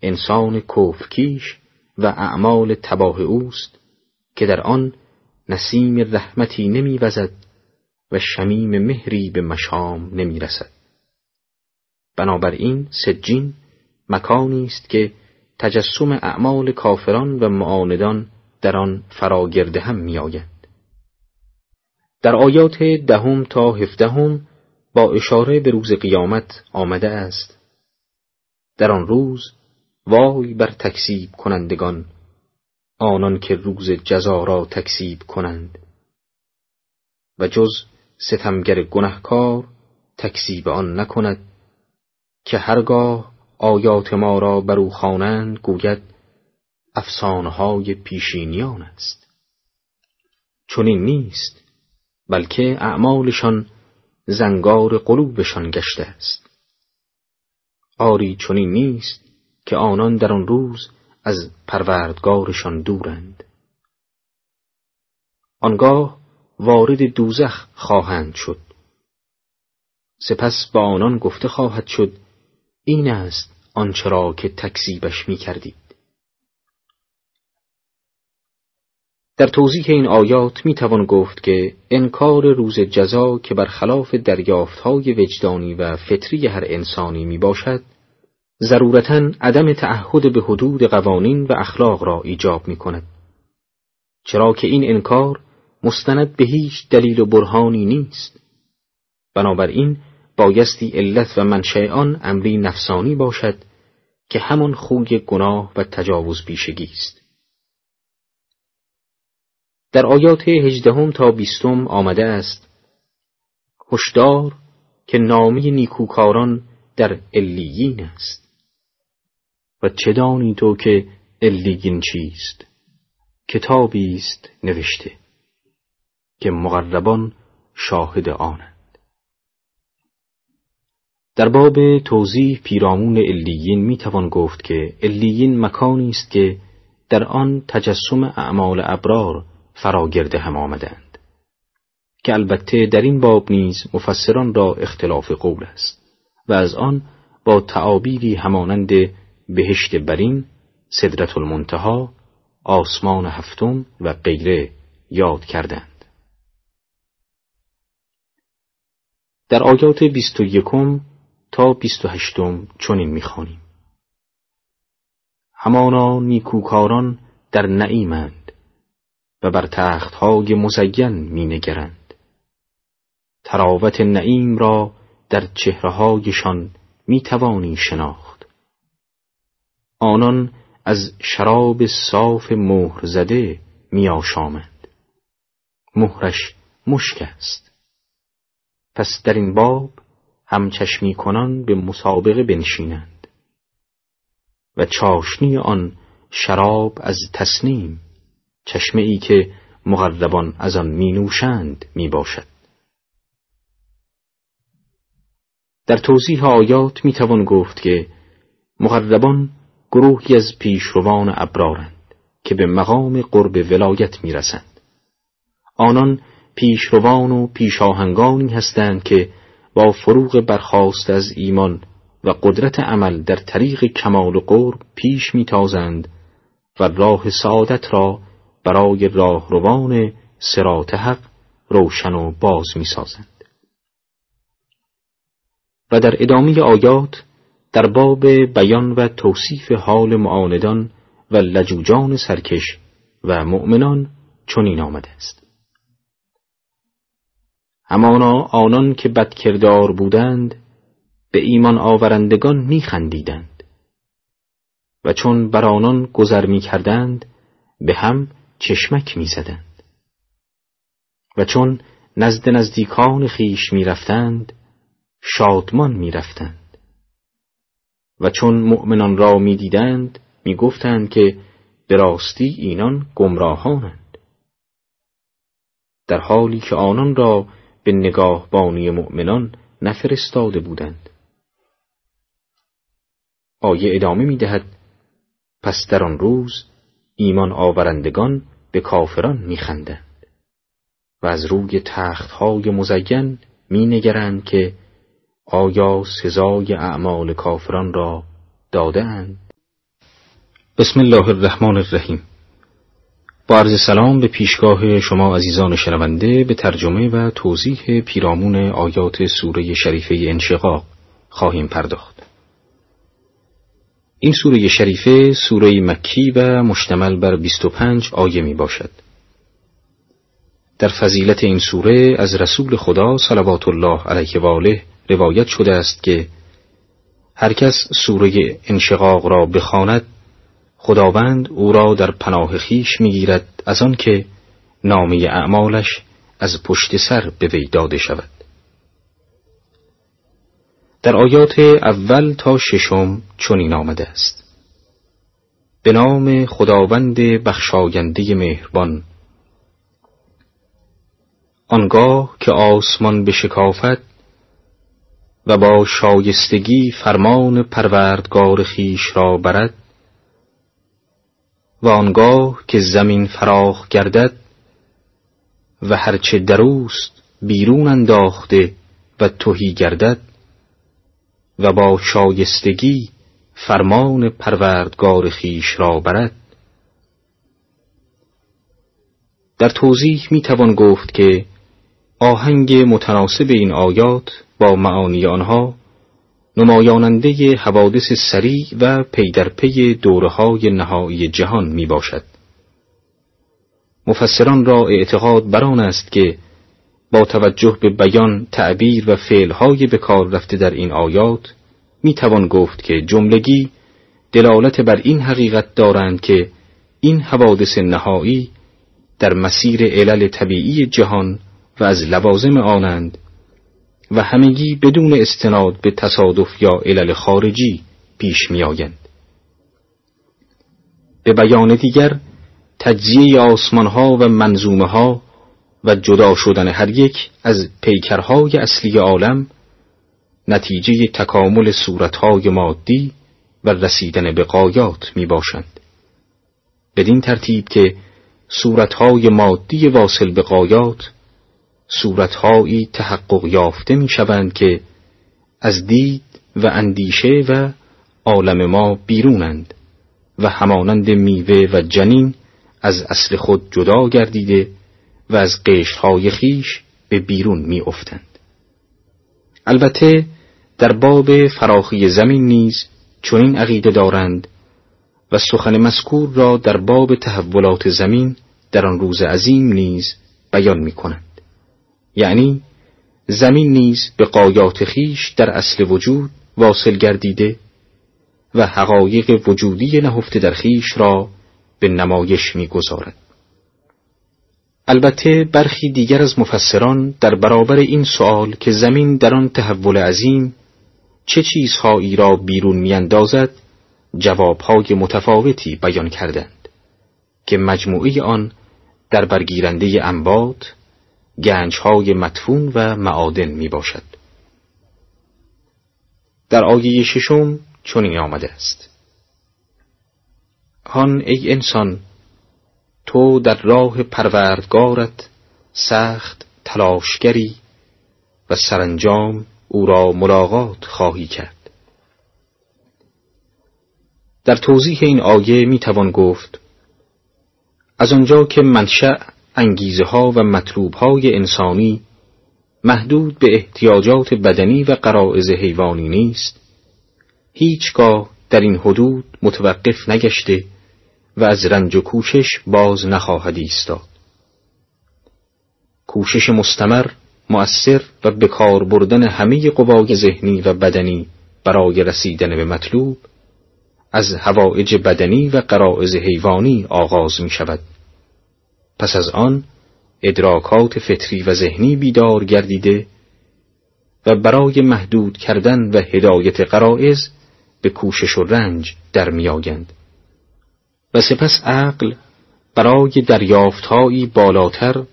انسان کفرکیش و اعمال تباه اوست که در آن نسیم رحمتی نمیوزد و شمیم مهری به مشام نمی‌رسد. بنابراین سجین مکانی است که تجسم اعمال کافران و معاندان در آن فراگرده هم میآیند. در آیات دهم تا هفدهم با اشاره به روز قیامت آمده است. در آن روز وای بر تکسیب کنندگان آنان که روز جزا را تکسیب کنند. و جز ستمگر گنهکار تکسیب آن نکند که هرگاه آیات ما را بر او خوانند گوید افسانه‌های پیشینیان است. چنین نیست بلکه اعمالشان زنگار قلوبشان گشته است. آری چنین نیست که آنان در آن روز از پروردگارشان دورند. آنگاه وارد دوزخ خواهند شد. سپس با آنان گفته خواهد شد این است آنچه را که تکذیبش می کردید. در توضیح این آیات می توان گفت که انکار روز جزا که برخلاف دریافتهای وجدانی و فطری هر انسانی می باشد ضرورتا عدم تعهد به حدود قوانین و اخلاق را ایجاب می کند چرا که این انکار مستند به هیچ دلیل و برهانی نیست بنابراین بایستی علت و منشأ آن امری نفسانی باشد که همان خوی گناه و تجاوز بیشگی است. در آیات هجدهم تا بیستم آمده است هشدار که نامی نیکوکاران در الیین است. و چه دانی تو که الیین چیست؟ کتابی است نوشته که مقربان شاهد آنند در باب توضیح پیرامون الیین می توان گفت که الیین مکانی است که در آن تجسم اعمال ابرار فراگرده هم آمدند. که البته در این باب نیز مفسران را اختلاف قول است و از آن با تعابیری همانند بهشت برین، صدرت المنتها، آسمان هفتم و غیره یاد کردند. در آیات بیست و یکم تا بیست و هشتم چنین می‌خوانیم. همانا نیکوکاران در نعیمند و بر تختهای مزین می نگرند تراوت نعیم را در چهرههایشان می توانی شناخت. آنان از شراب صاف مهر زده می آشامند مهرش مشک است. پس در این باب همچشمی کنان به مسابقه بنشینند و چاشنی آن شراب از تسنیم چشمه ای که مغربان از آن می نوشند می باشد در توضیح آیات می توان گفت که مغربان گروهی از پیشروان ابرارند که به مقام قرب ولایت می رسند. آنان پیشروان و پیشاهنگانی هستند که با فروغ برخواست از ایمان و قدرت عمل در طریق کمال و قرب پیش میتازند و راه سعادت را برای راهروان سرات حق روشن و باز می‌سازند. و در ادامه آیات در باب بیان و توصیف حال معاندان و لجوجان سرکش و مؤمنان چنین آمده است. همانا آنان که بدکردار بودند به ایمان آورندگان میخندیدند. و چون بر آنان گذر می‌کردند به هم چشمک می‌زدند. و چون نزد نزدیکان خیش می‌رفتند شادمان می‌رفتند. و چون مؤمنان را می‌دیدند می‌گفتند که به راستی اینان گمراهانند. در حالی که آنان را به نگاه بانی مؤمنان نفرستاده بودند آیه ادامه می دهد پس در آن روز ایمان آورندگان به کافران می خندند و از روی تختهای مزین می نگرند که آیا سزای اعمال کافران را داده اند؟ بسم الله الرحمن الرحیم با عرض سلام به پیشگاه شما عزیزان شنونده به ترجمه و توضیح پیرامون آیات سوره شریفه انشقاق خواهیم پرداخت. این سوره شریفه سوره مکی و مشتمل بر 25 آیه می باشد. در فضیلت این سوره از رسول خدا صلوات الله علیه و آله روایت شده است که هر کس سوره انشقاق را بخواند خداوند او را در پناه خیش می‌گیرد از آنکه نامه اعمالش از پشت سر به وی داده شود. در آیات اول تا ششم چنین آمده است. به نام خداوند بخشاینده مهربان. آنگاه که آسمان بشکافد و با شایستگی فرمان پروردگار خیش را برد و آنگاه که زمین فراخ گردد و هرچه دروست بیرون انداخته و توهی گردد و با شایستگی فرمان پروردگار خیش را برد. در توضیح می توان گفت که آهنگ متناسب این آیات با معانی آنها نمایاننده حوادث سریع و پی در پی های نهایی جهان می باشد. مفسران را اعتقاد بران است که با توجه به بیان تعبیر و فعلهای به کار رفته در این آیات می توان گفت که جملگی دلالت بر این حقیقت دارند که این حوادث نهایی در مسیر علل طبیعی جهان و از لوازم آنند و همگی بدون استناد به تصادف یا علل خارجی پیش می آیند. به بیان دیگر تجزیه آسمان ها و منظومه ها و جدا شدن هر یک از پیکرهای اصلی عالم نتیجه تکامل صورتهای مادی و رسیدن به قایات می باشند. بدین ترتیب که صورتهای مادی واصل به قایات صورتهایی تحقق یافته می شوند که از دید و اندیشه و عالم ما بیرونند و همانند میوه و جنین از اصل خود جدا گردیده و از قشرهای خیش به بیرون می افتند. البته در باب فراخی زمین نیز چنین عقیده دارند و سخن مذکور را در باب تحولات زمین در آن روز عظیم نیز بیان می کنند. یعنی زمین نیز به قایات خیش در اصل وجود واصل گردیده و حقایق وجودی نهفته در خیش را به نمایش می‌گذارد. البته برخی دیگر از مفسران در برابر این سوال که زمین در آن تحول عظیم چه چیزهایی را بیرون میاندازد جوابهای متفاوتی بیان کردند که مجموعی آن در برگیرنده انبات گنجهای مدفون و معادن می باشد. در آیه ششم چنین آمده است هان ای انسان تو در راه پروردگارت سخت تلاشگری و سرانجام او را ملاقات خواهی کرد در توضیح این آیه می توان گفت از آنجا که منشأ انگیزه ها و مطلوب های انسانی محدود به احتیاجات بدنی و قرائز حیوانی نیست. هیچگاه در این حدود متوقف نگشته و از رنج و کوشش باز نخواهد ایستاد. کوشش مستمر مؤثر و به کار بردن همه قوای ذهنی و بدنی برای رسیدن به مطلوب از هوایج بدنی و قرائز حیوانی آغاز می شود پس از آن ادراکات فطری و ذهنی بیدار گردیده و برای محدود کردن و هدایت قرائز به کوشش و رنج در میآیند و سپس عقل برای دریافتهایی بالاتر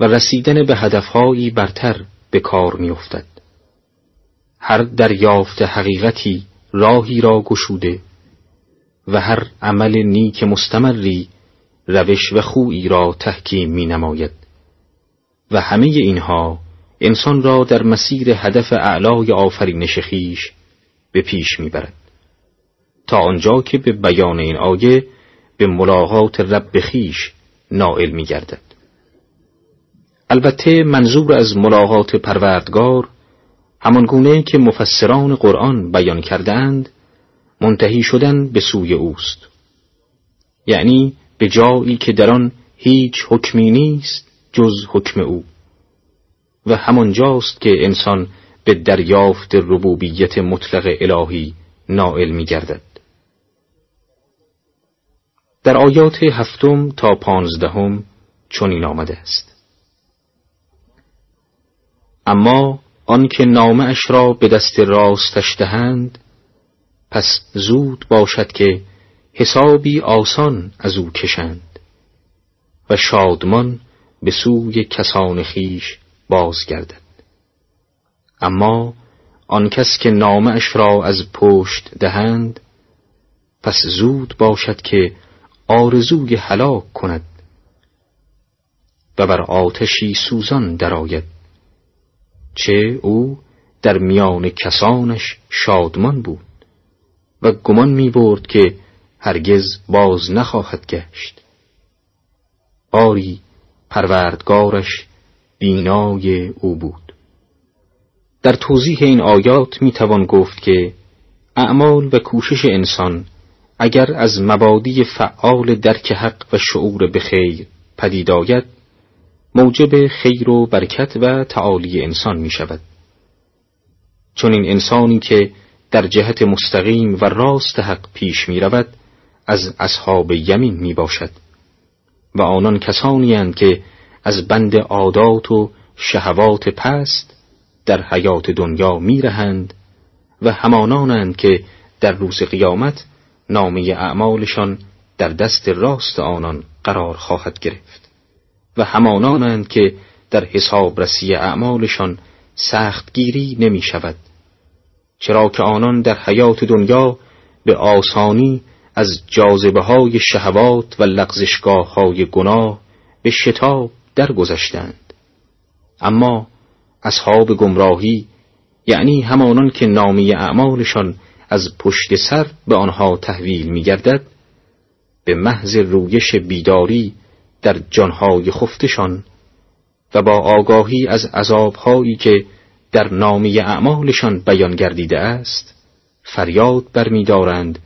و رسیدن به هدفهایی برتر به کار میافتد هر دریافت حقیقتی راهی را گشوده و هر عمل نیک مستمری روش و خویی را تحکیم می نماید و همه اینها انسان را در مسیر هدف اعلای آفرینش خیش به پیش می‌برد. تا آنجا که به بیان این آیه به ملاقات رب خیش نائل می گردد. البته منظور از ملاقات پروردگار همان گونه که مفسران قرآن بیان کردند منتهی شدن به سوی اوست. یعنی به جایی که در آن هیچ حکمی نیست جز حکم او و همانجاست که انسان به دریافت ربوبیت مطلق الهی نائل می گردد. در آیات هفتم تا پانزدهم چنین آمده است اما آنکه نامه اش را به دست راستش دهند پس زود باشد که حسابی آسان از او کشند و شادمان به سوی کسان خیش بازگردد. اما آن کس که نامه اش را از پشت دهند پس زود باشد که آرزوی هلاک کند و بر آتشی سوزان درآید چه او در میان کسانش شادمان بود و گمان می برد که هرگز باز نخواهد گشت. آری پروردگارش بینای او بود. در توضیح این آیات می توان گفت که اعمال و کوشش انسان اگر از مبادی فعال درک حق و شعور به خیر پدید آید موجب خیر و برکت و تعالی انسان می شود چون این انسانی که در جهت مستقیم و راست حق پیش می رود از اصحاب یمین می باشد و آنان کسانی که از بند عادات و شهوات پست در حیات دنیا می رهند و همانانند که در روز قیامت نامه اعمالشان در دست راست آنان قرار خواهد گرفت و همانانند که در حسابرسی اعمالشان سختگیری نمی شود چرا که آنان در حیات دنیا به آسانی از جاذبه های شهوات و لغزشگاه های گناه به شتاب درگذشتند. اما اصحاب گمراهی یعنی همانان که نامی اعمالشان از پشت سر به آنها تحویل می گردد به محض رویش بیداری در جانهای خفتشان و با آگاهی از عذابهایی که در نامی اعمالشان بیان گردیده است فریاد برمیدارند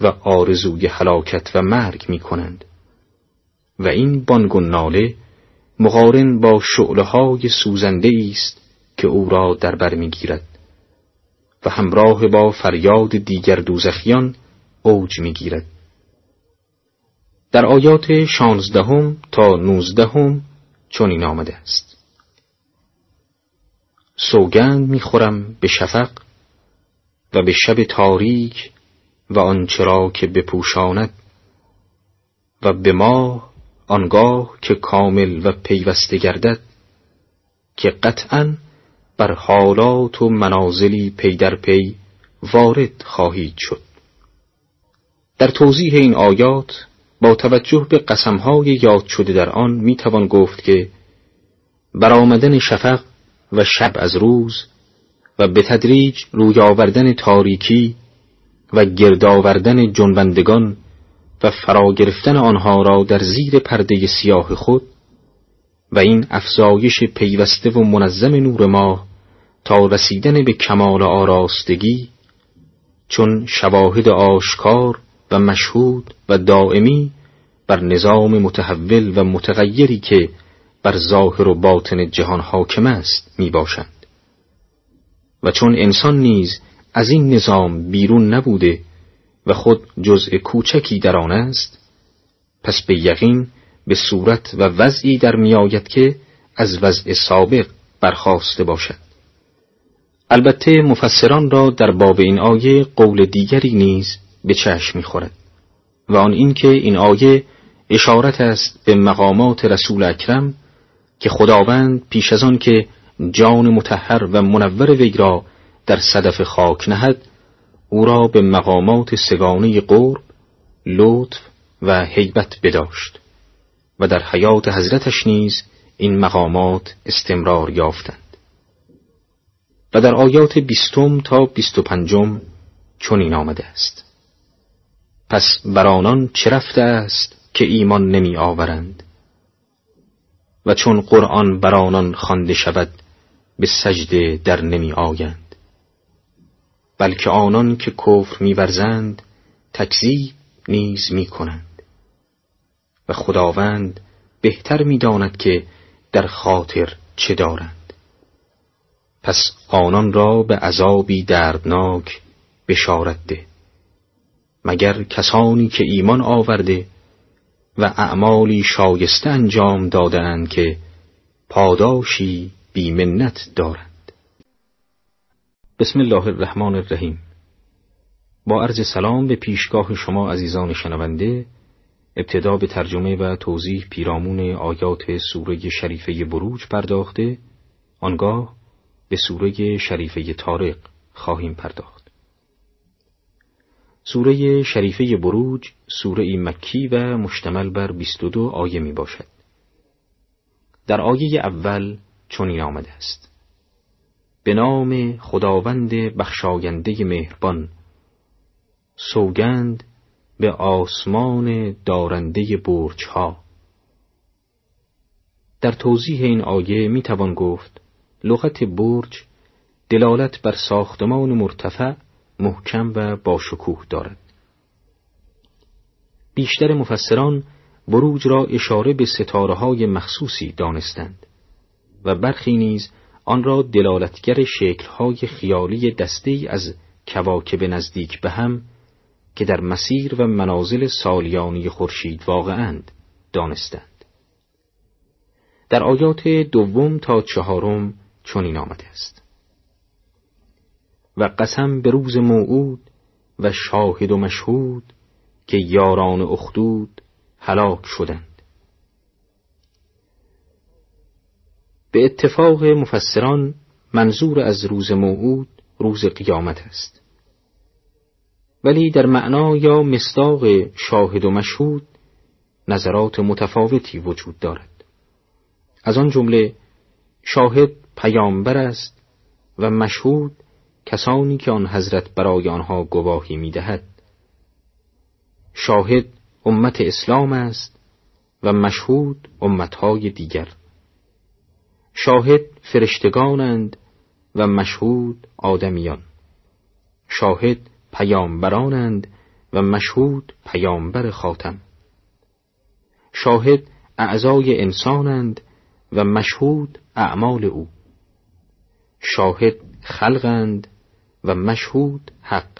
و آرزوی هلاکت و مرگ می کنند و این بانگ و ناله مقارن با شعله های سوزنده است که او را در بر می‌گیرد و همراه با فریاد دیگر دوزخیان اوج می‌گیرد. در آیات شانزدهم تا نوزدهم چنین آمده است. سوگند می‌خورم به شفق و به شب تاریک و آنچه را که بپوشاند و به ماه آنگاه که کامل و پیوسته گردد که قطعا بر حالات و منازلی پی در پی وارد خواهید شد. در توضیح این آیات با توجه به قسمهای یاد شده در آن می توان گفت که برآمدن شفق و شب از روز و به تدریج روی آوردن تاریکی و گرد آوردن جنبندگان و فرا گرفتن آنها را در زیر پرده سیاه خود و این افزایش پیوسته و منظم نور ماه تا رسیدن به کمال آراستگی چون شواهد آشکار و مشهود و دائمی بر نظام متحول و متغیری که بر ظاهر و باطن جهان حاکم است می باشند و چون انسان نیز از این نظام بیرون نبوده و خود جزء کوچکی در آن است. پس به یقین به صورت و وضعی در میآید که از وضع سابق برخواسته باشد. البته مفسران را در باب این آیه قول دیگری نیز به چشم می‌خورد و آن اینکه این آیه اشارت است به مقامات رسول اکرم که خداوند پیش از آن که جان متحر و منور وی را در صدف خاک نهد او را به مقامات سگانه قرب لطف و حیبت بداشت و در حیات حضرتش نیز این مقامات استمرار یافتند. و در آیات بیستم تا بیست و پنجم چنین آمده است. پس بر آنان چه رفته است که ایمان نمی آورند؟ و چون قرآن بر آنان خوانده شود به سجده در نمی آیند. بلکه آنان که کفر میورزند تکذیب نیز می کنند و خداوند بهتر می‌داند که در خاطر چه دارند. پس آنان را به عذابی دردناک بشارت ده مگر کسانی که ایمان آورده و اعمالی شایسته انجام دادند که پاداشی بیمنت دارند. بسم الله الرحمن الرحیم. با عرض سلام به پیشگاه شما عزیزان شنونده ابتدا به ترجمه و توضیح پیرامون آیات سوره شریفه بروج پرداخته آنگاه به سوره شریفه تارق خواهیم پرداخت. سوره شریفه بروج سوره مکی و مشتمل بر 22 آیه می باشد در آیه اول چنین آمده است. به نام خداوند بخشاینده مهربان. سوگند به آسمان دارنده برج ها در توضیح این آیه می توان گفت لغت برج دلالت بر ساختمان مرتفع محکم و باشکوه دارد. بیشتر مفسران بروج را اشاره به ستاره های مخصوصی دانستند و برخی نیز آن را دلالتگر شکلهای خیالی دسته از کواکب نزدیک به هم که در مسیر و منازل سالیانی خورشید واقعند دانستند. در آیات دوم تا چهارم چنین آمده است. و قسم به روز موعود و شاهد و مشهود که یاران اخدود هلاک شدند. به اتفاق مفسران منظور از روز موعود روز قیامت است. ولی در معنا یا مصداق شاهد و مشهود نظرات متفاوتی وجود دارد. از آن جمله شاهد پیامبر است و مشهود کسانی که آن حضرت برای آنها گواهی می‌دهد. شاهد امت اسلام است و مشهود امتهای دیگر. شاهد فرشتگانند و مشهود آدمیان. شاهد پیامبرانند و مشهود پیامبر خاتم. شاهد اعضای انسانند و مشهود اعمال او. شاهد خلقند و مشهود حق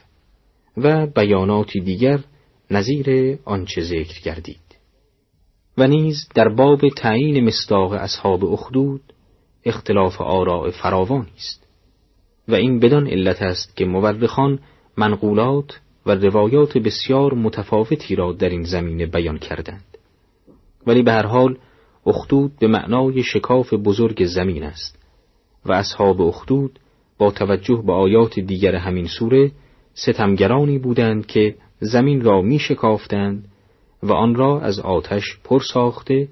و بیاناتی دیگر نظیر آنچه ذکر گردید. و نیز در باب تعیین مصداق اصحاب اخدود اختلاف آراء فراوانی است. و این بدان علت است که مورخان منقولات و روایات بسیار متفاوتی را در این زمینه بیان کردند. ولی به هر حال اخدود به معنای شکاف بزرگ زمین است و اصحاب اخدود با توجه به آیات دیگر همین سوره ستمگرانی بودند که زمین را می شکافتند و آن را از آتش پر ساخته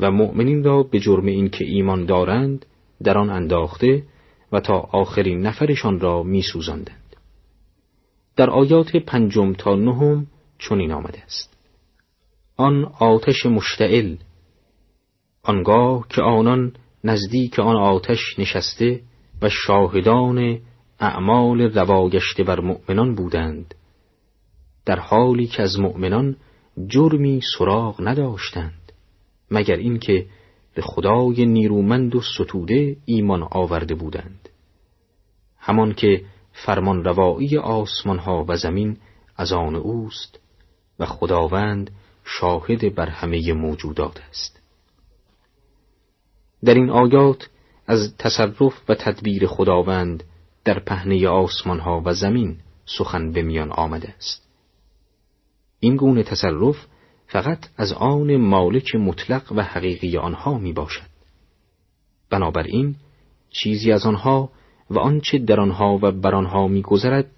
و مؤمنین را به جرم اینکه ایمان دارند در آن انداخته و تا آخرین نفرشان را می سوزندند. در آیات پنجم تا نهم چنین آمده است آن آتش مشتعل آنگاه که آنان نزدیک آن آتش نشسته و شاهدان اعمال رواگشته بر مؤمنان بودند در حالی که از مؤمنان جرمی سراغ نداشتند مگر اینکه به خدای نیرومند و ستوده ایمان آورده بودند. همان که فرمان روایی آسمان ها و زمین از آن اوست و خداوند شاهد بر همه موجودات است. در این آیات از تصرف و تدبیر خداوند در پهنه آسمان ها و زمین سخن به میان آمده است. این گونه تصرف فقط از آن مالک مطلق و حقیقی آنها می باشد بنابراین چیزی از آنها و آنچه در آنها و بر آنها می گذرد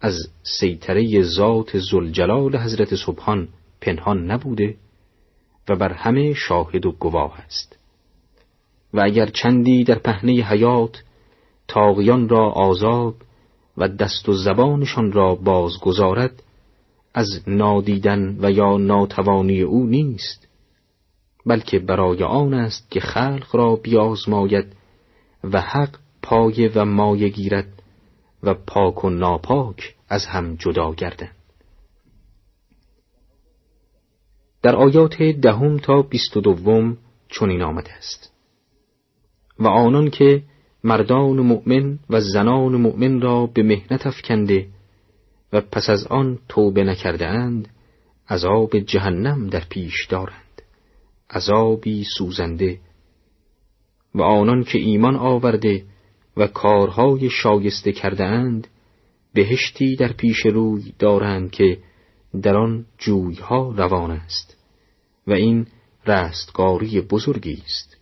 از سیطره ذات زلجلال حضرت سبحان پنهان نبوده و بر همه شاهد و گواه است. و اگر چندی در پهنه حیات تاغیان را آزاد و دست و زبانشان را بازگذارد از نادیدن و یا ناتوانی او نیست بلکه برای آن است که خلق را بیازماید و حق پایه و مایه گیرد و پاک و ناپاک از هم جدا گردند در آیات دهم تا بیست و دوم چنین آمده است. و آنان که مردان مؤمن و زنان مؤمن را به مهنت افکنده و پس از آن توبه نکرده اند عذاب جهنم در پیش دارند. عذابی سوزنده. و آنان که ایمان آورده و کارهای شایسته کرده اند بهشتی در پیش روی دارند که در آن جویها روان است. و این رستگاری بزرگی است.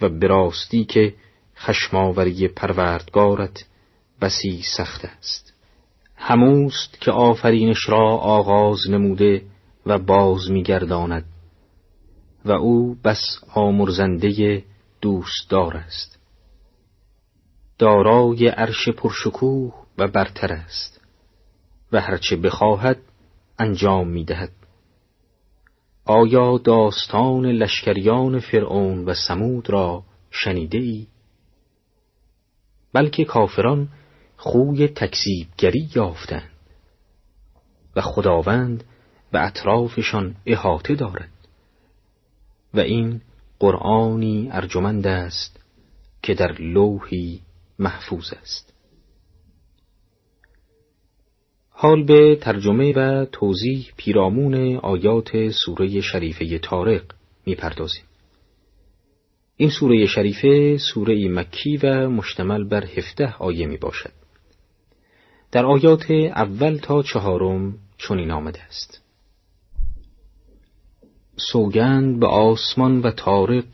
و براستی که خشماوری پروردگارت بسی سخت است. هموست که آفرینش را آغاز نموده و باز میگرداند و او بس آمرزنده دوستدار است دارای عرش پرشکوه و برتر است و هرچه بخواهد انجام می‌دهد آیا داستان لشکریان فرعون و سمود را شنیده ای؟ بلکه کافران خوی تکذیبگری یافتند و خداوند به اطرافشان احاطه دارد و این قرآنی ارجمند است که در لوحی محفوظ است حال به ترجمه و توضیح پیرامون آیات سوره شریفه تارق می‌پردازیم این سوره شریفه سوره مکی و مشتمل بر هفته آیه می باشد. در آیات اول تا چهارم چنین آمده است. سوگند به آسمان و تارق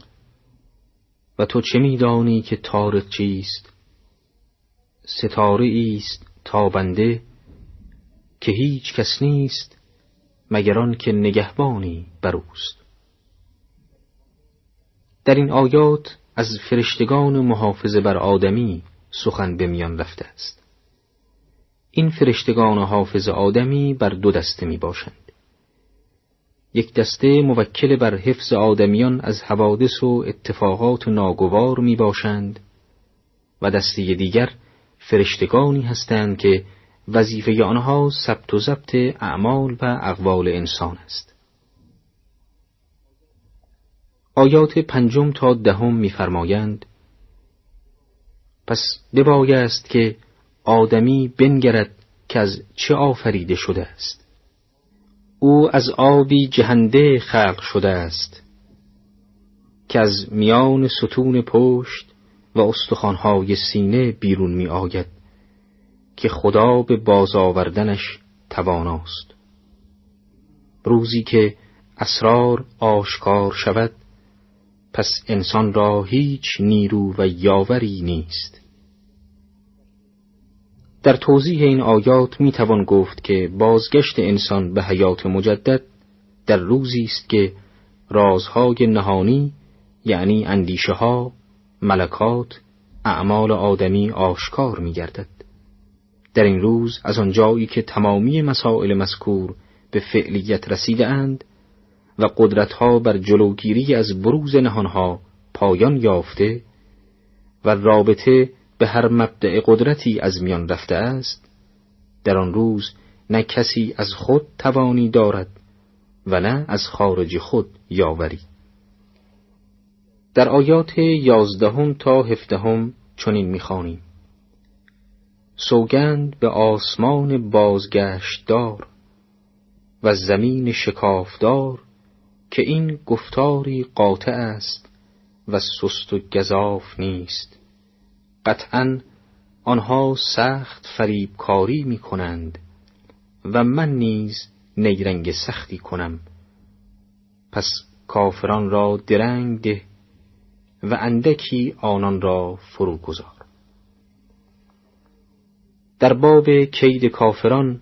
و تو چه میدانی که تارق چیست؟ ستاره است تابنده که هیچ کس نیست مگر که نگهبانی بر اوست. در این آیات از فرشتگان محافظه بر آدمی سخن به میان رفته است این فرشتگان حافظ آدمی بر دو دسته می باشند یک دسته موکل بر حفظ آدمیان از حوادث و اتفاقات ناگوار می باشند و دسته دیگر فرشتگانی هستند که وظیفه آنها ثبت و ضبط اعمال و اقوال انسان است. آیات پنجم تا دهم می‌فرمایند پس ببایست که آدمی بنگرد که از چه آفریده شده است؟ او از آبی جهنده خلق شده است. که از میان ستون پشت و استخوانهای سینه بیرون می آید که خدا به باز آوردنش تواناست. روزی که اسرار آشکار شود پس انسان را هیچ نیرو و یاوری نیست. در توضیح این آیات می توان گفت که بازگشت انسان به حیات مجدد در روزی است که رازهای نهانی یعنی اندیشه ها، ملکات، اعمال آدمی آشکار می گردد. در این روز از آنجایی که تمامی مسائل مذکور به فعلیت رسیده اند و قدرتها بر جلوگیری از بروز نهانها پایان یافته و رابطه به هر مبدع قدرتی از میان رفته است. در آن روز نه کسی از خود توانی دارد و نه از خارج خود یاوری. در آیات یازدهم تا هفدهم چنین می‌خوانیم. سوگند به آسمان بازگشتدار و زمین شکافدار که این گفتاری قاطع است و سست و گذاف نیست. قطعا آنها سخت فریبکاری می کنند و من نیز نیرنگ سختی کنم. پس کافران را درنگ ده و اندکی آنان را فرو گذار. در باب کید کافران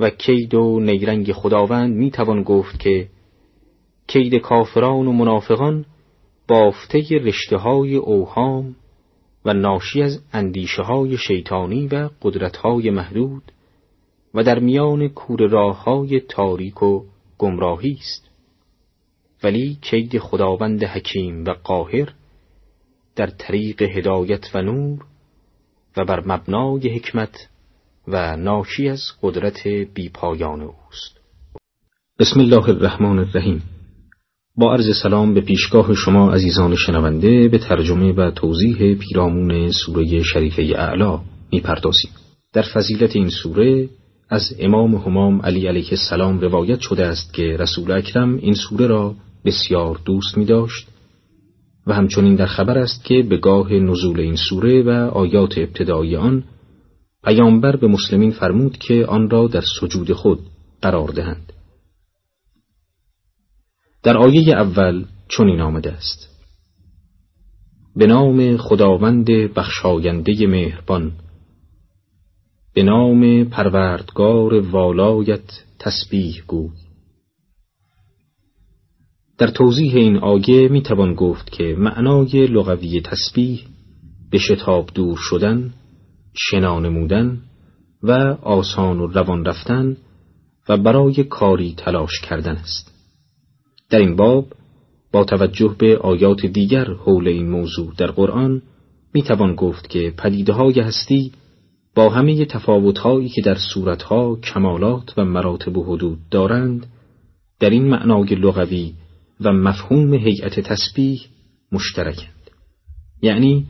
و کید و نیرنگ خداوند می توان گفت که کید کافران و منافقان بافته رشته های اوهام و ناشی از اندیشه های شیطانی و قدرت های محدود و در میان کور راه های تاریک و گمراهی است. ولی کید خداوند حکیم و قاهر در طریق هدایت و نور و بر مبنای حکمت و ناشی از قدرت بیپایان اوست. بسم الله الرحمن الرحیم. با عرض سلام به پیشگاه شما عزیزان شنونده به ترجمه و توضیح پیرامون سوره شریفه اعلا می‌پردازیم. در فضیلت این سوره از امام همام علی علیه السلام روایت شده است که رسول اکرم این سوره را بسیار دوست می داشت و همچنین در خبر است که به گاه نزول این سوره و آیات ابتدایی آن پیامبر به مسلمین فرمود که آن را در سجود خود قرار دهند. در آیه اول چنین آمده است. به نام خداوند بخشاینده مهربان. به نام پروردگار والایت تسبیح گوی در توضیح این آیه می توان گفت که معنای لغوی تسبیح به شتاب دور شدن، شنا نمودن و آسان و روان رفتن و برای کاری تلاش کردن است. در این باب با توجه به آیات دیگر حول این موضوع در قرآن می توان گفت که پدیده های هستی با همه تفاوتهایی که در صورتها کمالات و مراتب و حدود دارند در این معنای لغوی و مفهوم هیئت تسبیح مشترکند. یعنی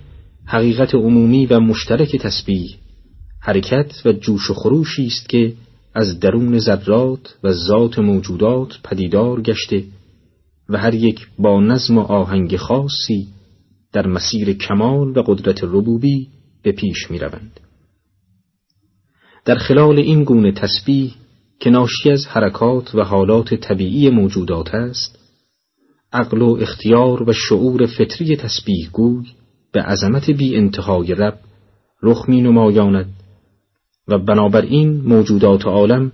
حقیقت عمومی و مشترک تسبیح حرکت و جوش و خروشی است که از درون ذرات و ذات موجودات پدیدار گشته و هر یک با نظم و آهنگ خاصی در مسیر کمال و قدرت ربوبی به پیش می روند. در خلال این گونه تسبیح که ناشی از حرکات و حالات طبیعی موجودات است عقل و اختیار و شعور فطری تسبیح گوی به عظمت بی انتهای رب رخ می نمایاند و بنابراین موجودات عالم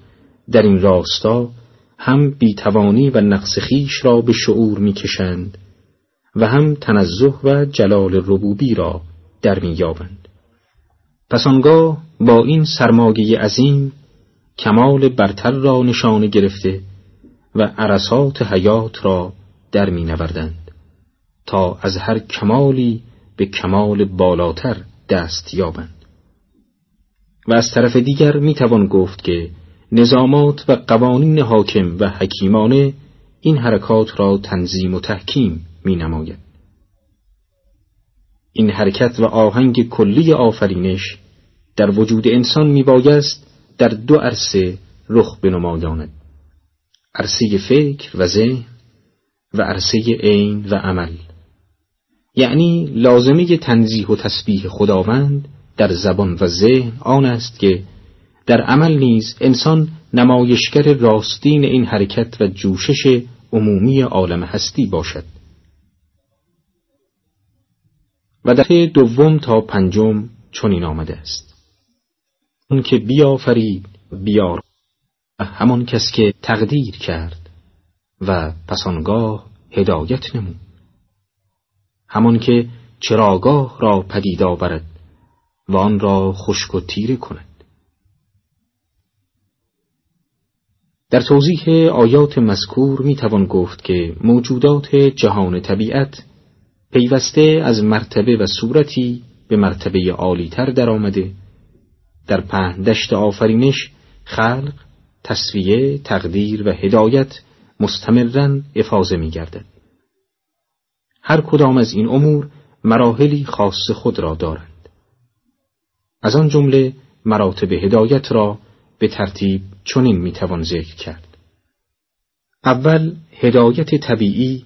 در این راستا هم بیتوانی و نقص خیش را به شعور می‌کشند و هم تنزه و جلال ربوبی را در مییابند پس آنگاه با این سرمایه عظیم کمال برتر را نشانه گرفته و عرصات حیات را در می نوردند تا از هر کمالی به کمال بالاتر دست یابند. و از طرف دیگر می توان گفت که نظامات و قوانین حاکم و حکیمانه این حرکات را تنظیم و تحکیم می نماید. این حرکت و آهنگ کلی آفرینش در وجود انسان می بایست در دو عرصه رخ بنمایاند عرصه فکر و ذهن و عرصه عین و عمل یعنی لازمه تنزیه و تسبیح خداوند در زبان و ذهن آن است که در عمل نیز انسان نمایشگر راستین این حرکت و جوشش عمومی عالم هستی باشد. و در دوم تا پنجم چنین آمده است. اون که بیافرید بیار. همان کس که تقدیر کرد و پسانگاه هدایت نمود. همان که چراگاه را پدید آورد و آن را خشک و تیره کند. در توضیح آیات مذکور می توان گفت که موجودات جهان طبیعت پیوسته از مرتبه و صورتی به مرتبه عالیتر درآمده در پهندشت آفرینش خلق تصویه تقدیر و هدایت مستمرا افاظه می گردد. هر کدام از این امور مراحلی خاص خود را دارند. از آن جمله مراتب هدایت را به ترتیب چنین می‌توان ذکر کرد. اول هدایت طبیعی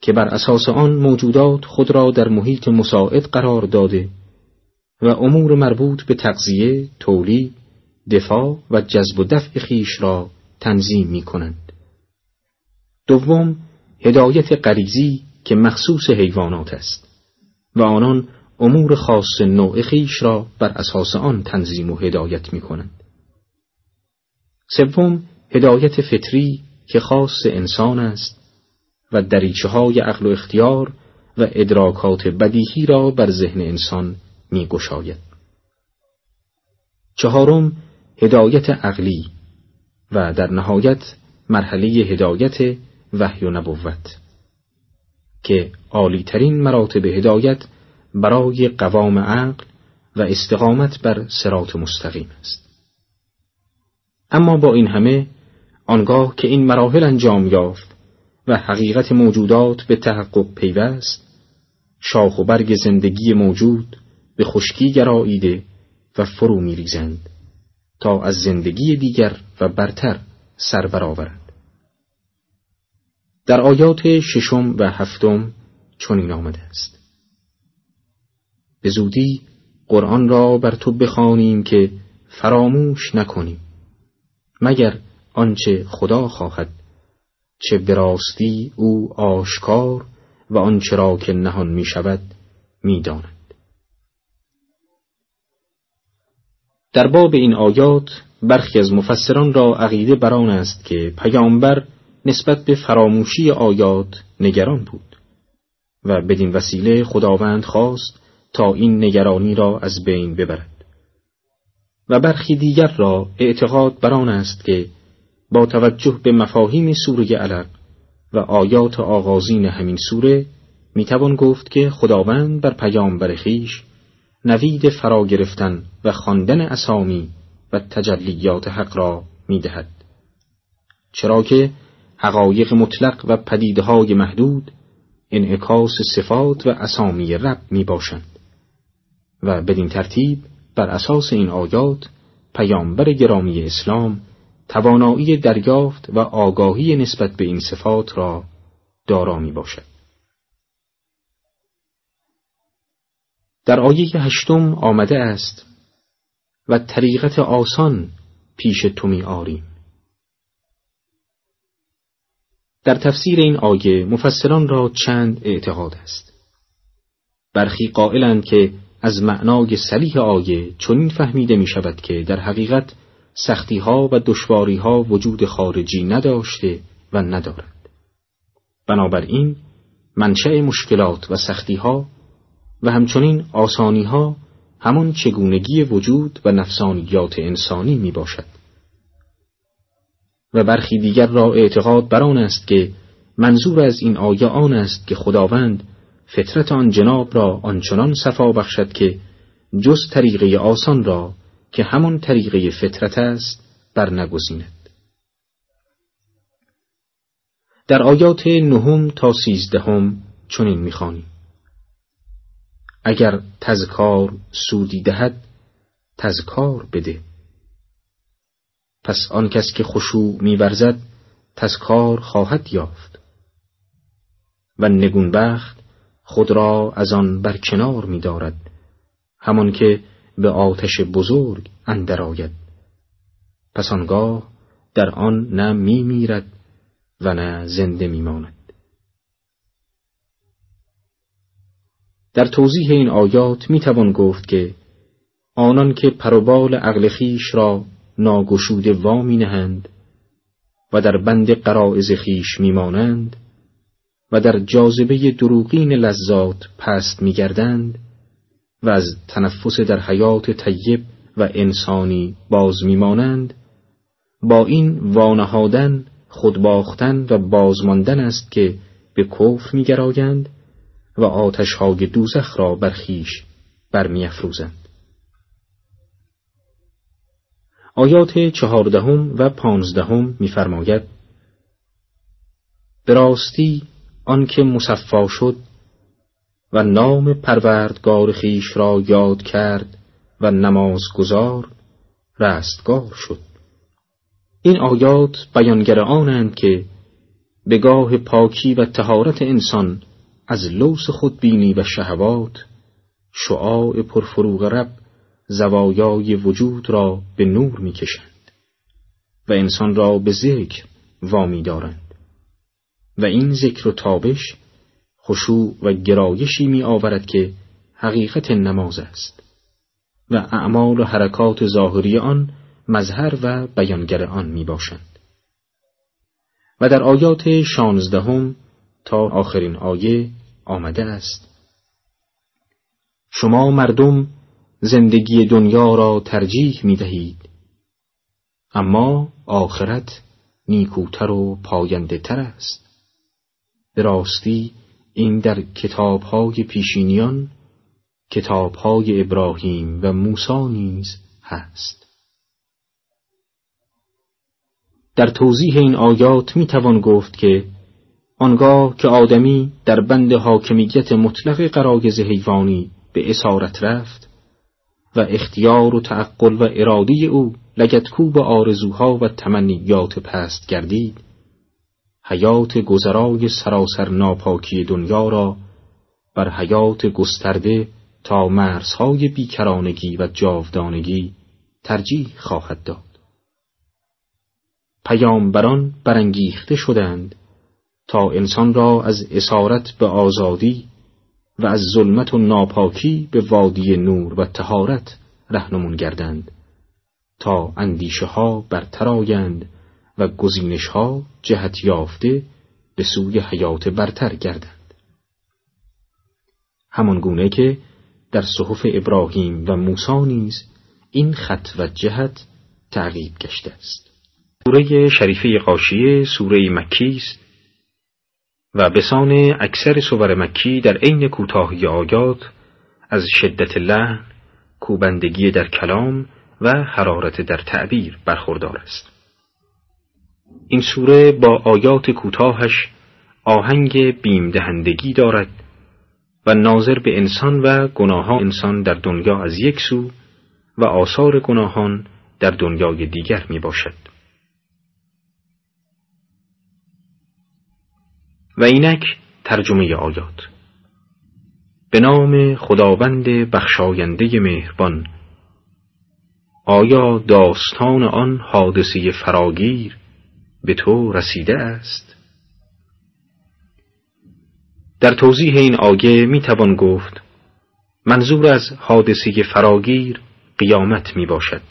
که بر اساس آن موجودات خود را در محیط مساعد قرار داده و امور مربوط به تغذیه، تولید، دفاع و جذب و دفع خیش را تنظیم می کنند. دوم هدایت غریزی که مخصوص حیوانات است و آنان امور خاص نوع خیش را بر اساس آن تنظیم و هدایت می کنند. سوم هدایت فطری که خاص انسان است و دریچه های عقل و اختیار و ادراکات بدیهی را بر ذهن انسان می گشاید. چهارم هدایت عقلی و در نهایت مرحله هدایت وحی و نبوت که عالیترین مراتب هدایت برای قوام عقل و استقامت بر سرات مستقیم است اما با این همه آنگاه که این مراحل انجام یافت و حقیقت موجودات به تحقق پیوست شاخ و برگ زندگی موجود به خشکی گراییده و فرو میریزند تا از زندگی دیگر و برتر سر برآورند. در آیات ششم و هفتم چنین آمده است. به زودی قرآن را بر تو بخوانیم که فراموش نکنیم. مگر آنچه خدا خواهد چه براستی او آشکار و آنچه را که نهان می شود می داند. در باب این آیات برخی از مفسران را عقیده بران است که پیامبر نسبت به فراموشی آیات نگران بود و بدین وسیله خداوند خواست تا این نگرانی را از بین ببرد و برخی دیگر را اعتقاد بران است که با توجه به مفاهیم سوره علق و آیات آغازین همین سوره می‌توان گفت که خداوند بر پیامبر خیش نوید فرا گرفتن و خواندن اسامی و تجلیات حق را می‌دهد. چرا که حقایق مطلق و پدیدهای محدود انعکاس صفات و اسامی رب می باشند و بدین ترتیب بر اساس این آیات پیامبر گرامی اسلام توانایی دریافت و آگاهی نسبت به این صفات را دارا می باشد. در آیه هشتم آمده است و طریقت آسان پیش تو می آریم. در تفسیر این آیه مفسران را چند اعتقاد است. برخی قائلند که از معنای سلیح آیه چنین فهمیده می شود که در حقیقت سختی ها و دشواری ها وجود خارجی نداشته و ندارد. بنابراین منشأ مشکلات و سختی ها و همچنین آسانی ها همان چگونگی وجود و نفسانیات انسانی می باشد. و برخی دیگر را اعتقاد بر است که منظور از این آیه آن است که خداوند فطرت آن جناب را آنچنان صفا بخشد که جز طریقه آسان را که همان طریقه فطرت است بر نگزیند در آیات نهم تا سیزدهم چنین می‌خوانیم. اگر تذکار سودی دهد تذکار بده. پس آن کس که خشوع میورزد تذکار خواهد یافت. و نگونبخت خود را از آن برکنار می‌دارد همان که به آتش بزرگ اندر آید. پس آنگاه در آن نه میمیرد و نه زنده میماند. در توضیح این آیات می‌توان گفت که آنان که پروبال عقل خیش را ناگشوده وامی نهند و در بند قرائز خیش میمانند و در جاذبه دروغین لذات پست میگردند و از تنفس در حیات طیب و انسانی باز میمانند. با این وانهادن خودباختن و بازماندن است که به کفر میگرایند و آتشهای دوزخ را بر خویش برمیافروزند. آیات چهاردهم و پانزدهم می‌فرماید به راستی آنکه مصفا شد و نام پروردگار خیش را یاد کرد و نماز گذار رستگار شد. این آیات بیانگر آنند که به گاه پاکی و تهارت انسان از لوس خودبینی و شهوات شعاع پرفروغ رب زوایای وجود را به نور می‌کشند و انسان را به ذکر وامی دارند. و این ذکر و تابش خشوع و گرایشی می آورد که حقیقت نماز است و اعمال و حرکات ظاهری آن مظهر و بیانگر آن می باشند. و در آیات شانزدهم تا آخرین آیه آمده است شما مردم زندگی دنیا را ترجیح می دهید اما آخرت نیکوتر و پاینده تر است به راستی این در کتابهای پیشینیان کتابهای ابراهیم و موسی نیز هست. در توضیح این آیات می توان گفت که آنگاه که آدمی در بند حاکمیت مطلق قرایز حیوانی به اسارت رفت و اختیار و تعقل و ارادی او لگتکوب آرزوها و تمنیات پست گردید حیات گذرای سراسر ناپاکی دنیا را بر حیات گسترده تا مرزهای بیکرانگی و جاودانگی ترجیح خواهد داد. پیامبران برانگیخته شدند تا انسان را از اسارت به آزادی و از ظلمت و ناپاکی به وادی نور و تهارت رهنمون گردند تا اندیشه ها برتر و گزینش ها جهت یافته به سوی حیات برتر گردند همان گونه که در صحف ابراهیم و موسی نیز این خط و جهت تعقیب گشته است. سوره شریفه قاشیه سوره مکی است و بسان اکثر سور مکی در عین کوتاهی آیات از شدت لحن کوبندگی در کلام و حرارت در تعبیر برخوردار است. این سوره با آیات کوتاهش آهنگ بیم دهندگی دارد و ناظر به انسان و گناه انسان در دنیا از یک سو و آثار گناهان در دنیای دیگر می باشد. و اینک ترجمه آیات به نام خداوند بخشاینده مهربان آیا داستان آن حادثه فراگیر به تو رسیده است؟ در توضیح این آیه می توان گفت منظور از حادثه فراگیر قیامت می باشد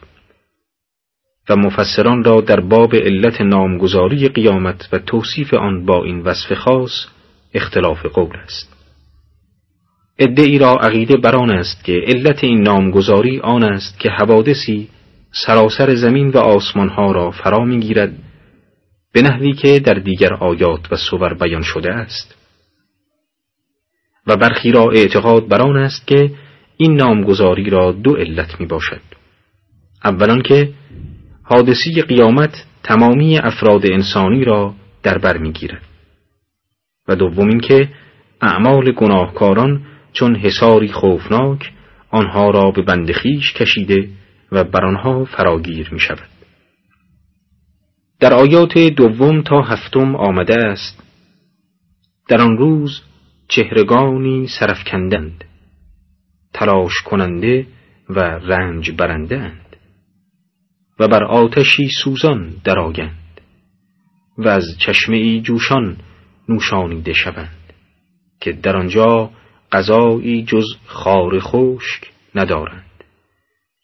و مفسران را در باب علت نامگذاری قیامت و توصیف آن با این وصف خاص اختلاف قول است ای را عقیده بر آن است که علت این نامگذاری آن است که حوادثی سراسر زمین و آسمانها را فرا می‌گیرد به نحوی که در دیگر آیات و صور بیان شده است. و برخی را اعتقاد بر آن است که این نامگذاری را دو علت می باشد. اولا که حادثی قیامت تمامی افراد انسانی را در بر می‌گیرد و دوم که اعمال گناهکاران چون حساری خوفناک آنها را به بندخیش کشیده و بر آنها فراگیر می شود. در آیات دوم تا هفتم آمده است. در آن روز چهرگانی سرفکندند تلاش کننده و رنج برنده اند و بر آتشی سوزان درآگند و از چشمه جوشان نوشانیده شوند که در آنجا غذایی جز خار خشک ندارند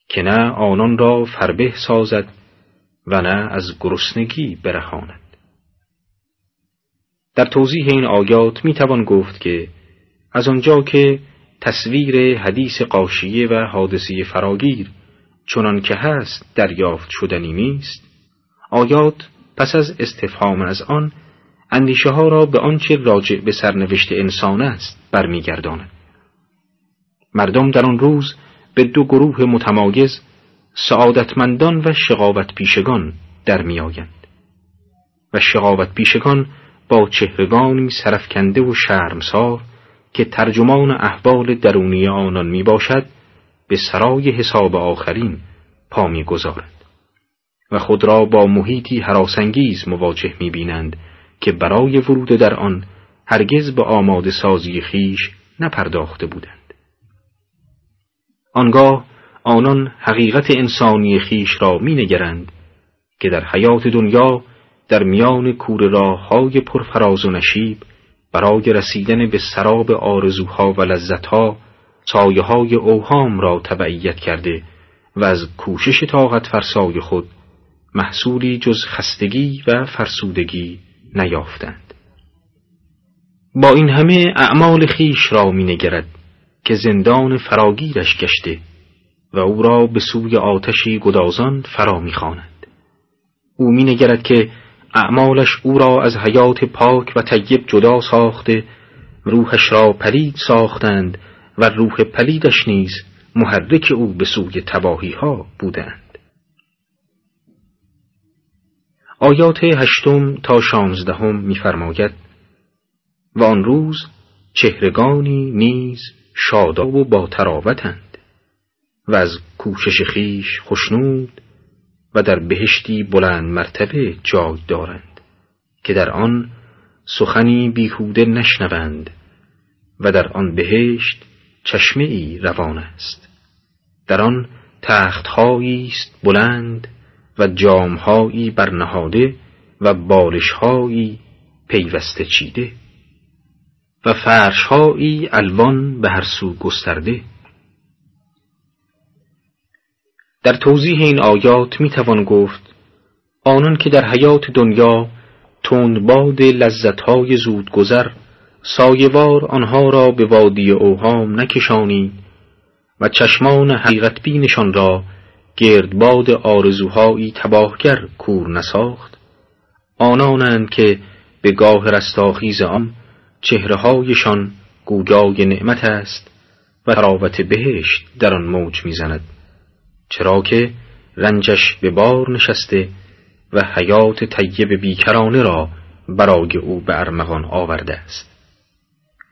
که نه آنان را فربه سازد و نه از گرسنگی برهاند. در توضیح این آیات می توان گفت که از آنجا که تصویر حدیث قاشیه و حادثه فراگیر چنان که هست دریافت شدنی نیست آیات پس از استفهام از آن اندیشه ها را به آنچه راجع به سرنوشت انسان است برمیگرداند. مردم در آن روز به دو گروه متمایز سعادتمندان و شقاوت پیشگان در میآیند و شقاوت پیشگان با چهرگانی سرفکنده و شرمسار که ترجمان احوال درونی آنان می باشد به سرای حساب آخرین پا می گذارند. و خود را با محیطی حراسنگیز مواجه می بینند که برای ورود در آن هرگز به آماده سازی خیش نپرداخته بودند. آنگاه آنان حقیقت انسانی خیش را می نگرند که در حیات دنیا در میان کور راه های پرفراز و نشیب برای رسیدن به سراب آرزوها و لذتها سایه های اوهام را تبعیت کرده و از کوشش طاقت فرسای خود محصولی جز خستگی و فرسودگی نیافتند. با این همه اعمال خیش را می نگرد که زندان فراگیرش گشته و او را به سوی آتشی گدازان فرا می‌خواند. او می نگرد که اعمالش او را از حیات پاک و طیب جدا ساخته روحش را پلید ساختند و روح پلیدش نیز محرک او به سوی تباهی ها بودند. آیات هشتم تا شانزدهم میفرماید و آن روز چهرگانی نیز شاداب و با تراوتند. و از کوشش خیش خشنود و در بهشتی بلند مرتبه جای دارند که در آن سخنی بیهوده نشنوند و در آن بهشت چشمه ای روان است. در آن تختهایی است بلند و جامهایی برنهاده و بالشهایی پیوسته چیده و فرشهایی الوان به هر سو گسترده. در توضیح این آیات می توان گفت آنان که در حیات دنیا تندباد لذتهای زودگذر سایوار آنها را به وادی اوهام نکشانید و چشمان حقیقت بینشان را گردباد آرزوهایی تباهگر کور نساخت. آنانند که به گاه رستاخیز آن چهرههایشان گویای نعمت است و تراوت بهشت در آن موج می‌زند. چرا که رنجش به بار نشسته و حیات طیب بیکرانه را برای او به ارمغان آورده است.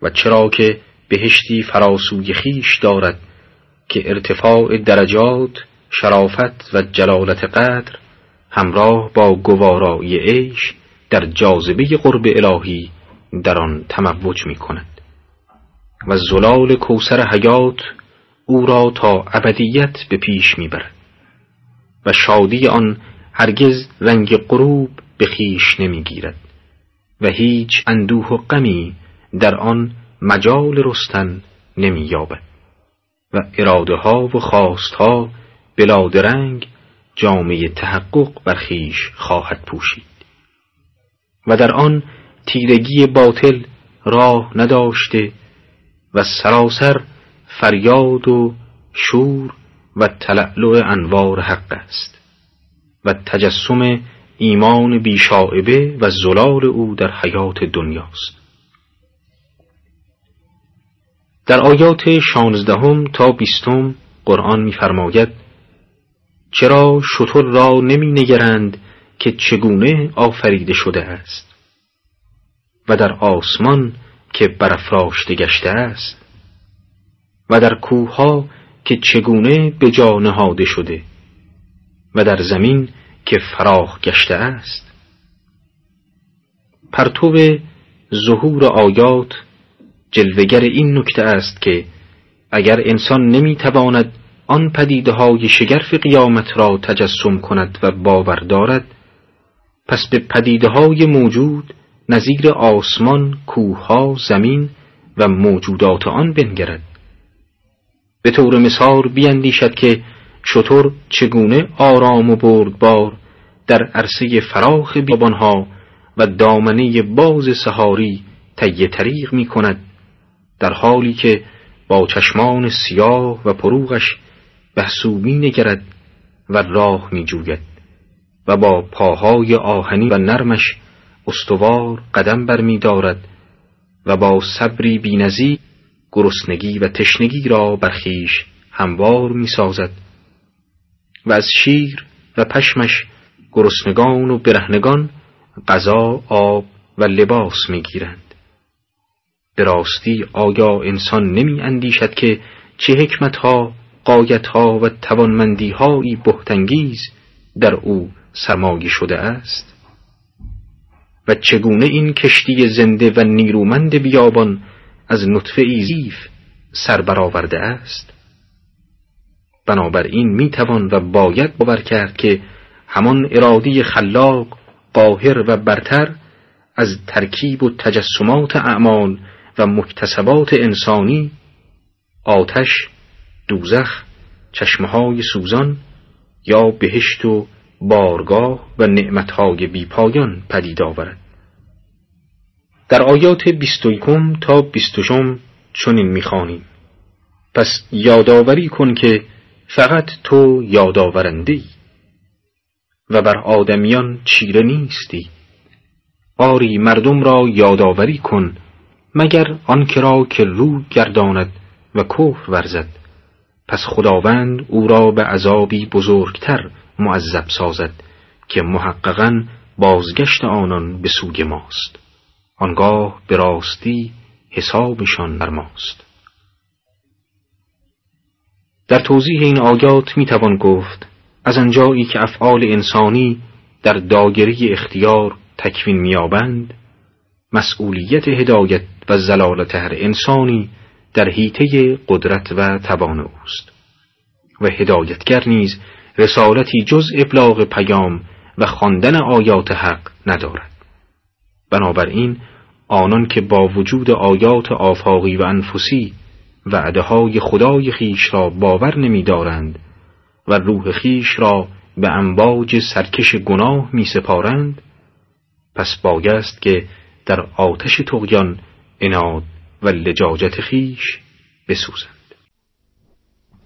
و چرا که بهشتی فراسوی خیش دارد که ارتفاع درجات شرافت و جلالت قدر همراه با گوارایی عیش در جاذبه قرب الهی در آن تموج می کند و زلال کوسر حیات او را تا ابدیت به پیش می‌برد و شادی آن هرگز رنگ غروب به خیش نمی‌گیرد و هیچ اندوه و غمی در آن مجال رستن نمییابد و اراده ها و خواست ها بلادرنگ جامعه تحقق بر خیش خواهد پوشید و در آن تیرگی باطل راه نداشته و سراسر فریاد و شور و تلعلع انوار حق است و تجسم ایمان بیشاعبه و زلال او در حیات دنیاست. در آیات شانزدهم تا بیستم قرآن می‌فرماید چرا شتر را نمی نگرند که چگونه آفریده شده است؟ و در آسمان که برافراشته گشته است و در کوهها که چگونه به جا نهاده شده و در زمین که فراخ گشته است. پرتو ظهور آیات جلوگر این نکته است که اگر انسان نمی‌تواند آن پدیده های شگرف قیامت را تجسم کند و باور دارد پس به پدیده های موجود نظیر آسمان، کوهها، زمین و موجودات آن بنگرد. به طور مثال بیندیشد که شطور چگونه آرام و بردبار در عرصه فراخ بیابانها و دامنه باز سهاری طی طریق می کند در حالی که با چشمان سیاه و پروغش به نگرد و راه می جوید و با پاهای آهنی و نرمش استوار قدم بر می دارد و با صبری بینزی گرسنگی و تشنگی را برخیش هموار می سازد و از شیر و پشمش گرسنگان و برهنگان غذا آب و لباس می گیرند به راستی آیا انسان نمی اندیشد که چه حکمتها قایتها و توانمندیهایی بهتنگیز در او سرمایه شده است؟ و چگونه این کشتی زنده و نیرومند بیابان از نطفه ایزیف سر برآورده است. بنابراین می‌توان و باید باور کرد که همان ارادی خلاق قاهر و برتر از ترکیب و تجسمات اعمال و مکتسبات انسانی آتش دوزخ چشمهای سوزان یا بهشت و بارگاه و نعمتهای بیپایان پدید آورد. در آیات بیست و تا بیستوشم چنین می‌خوانیم. پس یادآوری کن که فقط تو یادآورنده و بر آدمیان چیره نیستی. آری مردم را یادآوری کن مگر آنکه را که رو گرداند و کفر ورزد. پس خداوند او را به عذابی بزرگتر معذب سازد که محققا بازگشت آنان به سوی ماست. آنگاه به راستی حسابشان بر ماست. در توضیح این آیات می توان گفت از آنجایی که افعال انسانی در داگری اختیار تکوین میابند مسئولیت هدایت و زلالت هر انسانی در حیطه قدرت و توان اوست و هدایتگر نیز رسالتی جز ابلاغ پیام و خواندن آیات حق ندارد. بنابراین آنان که با وجود آیات آفاقی و انفسی وعده های خدای خیش را باور نمیدارند و روح خیش را به امواج سرکش گناه می سپارند پس بایست که در آتش تغیان اناد و لجاجت خیش بسوزند.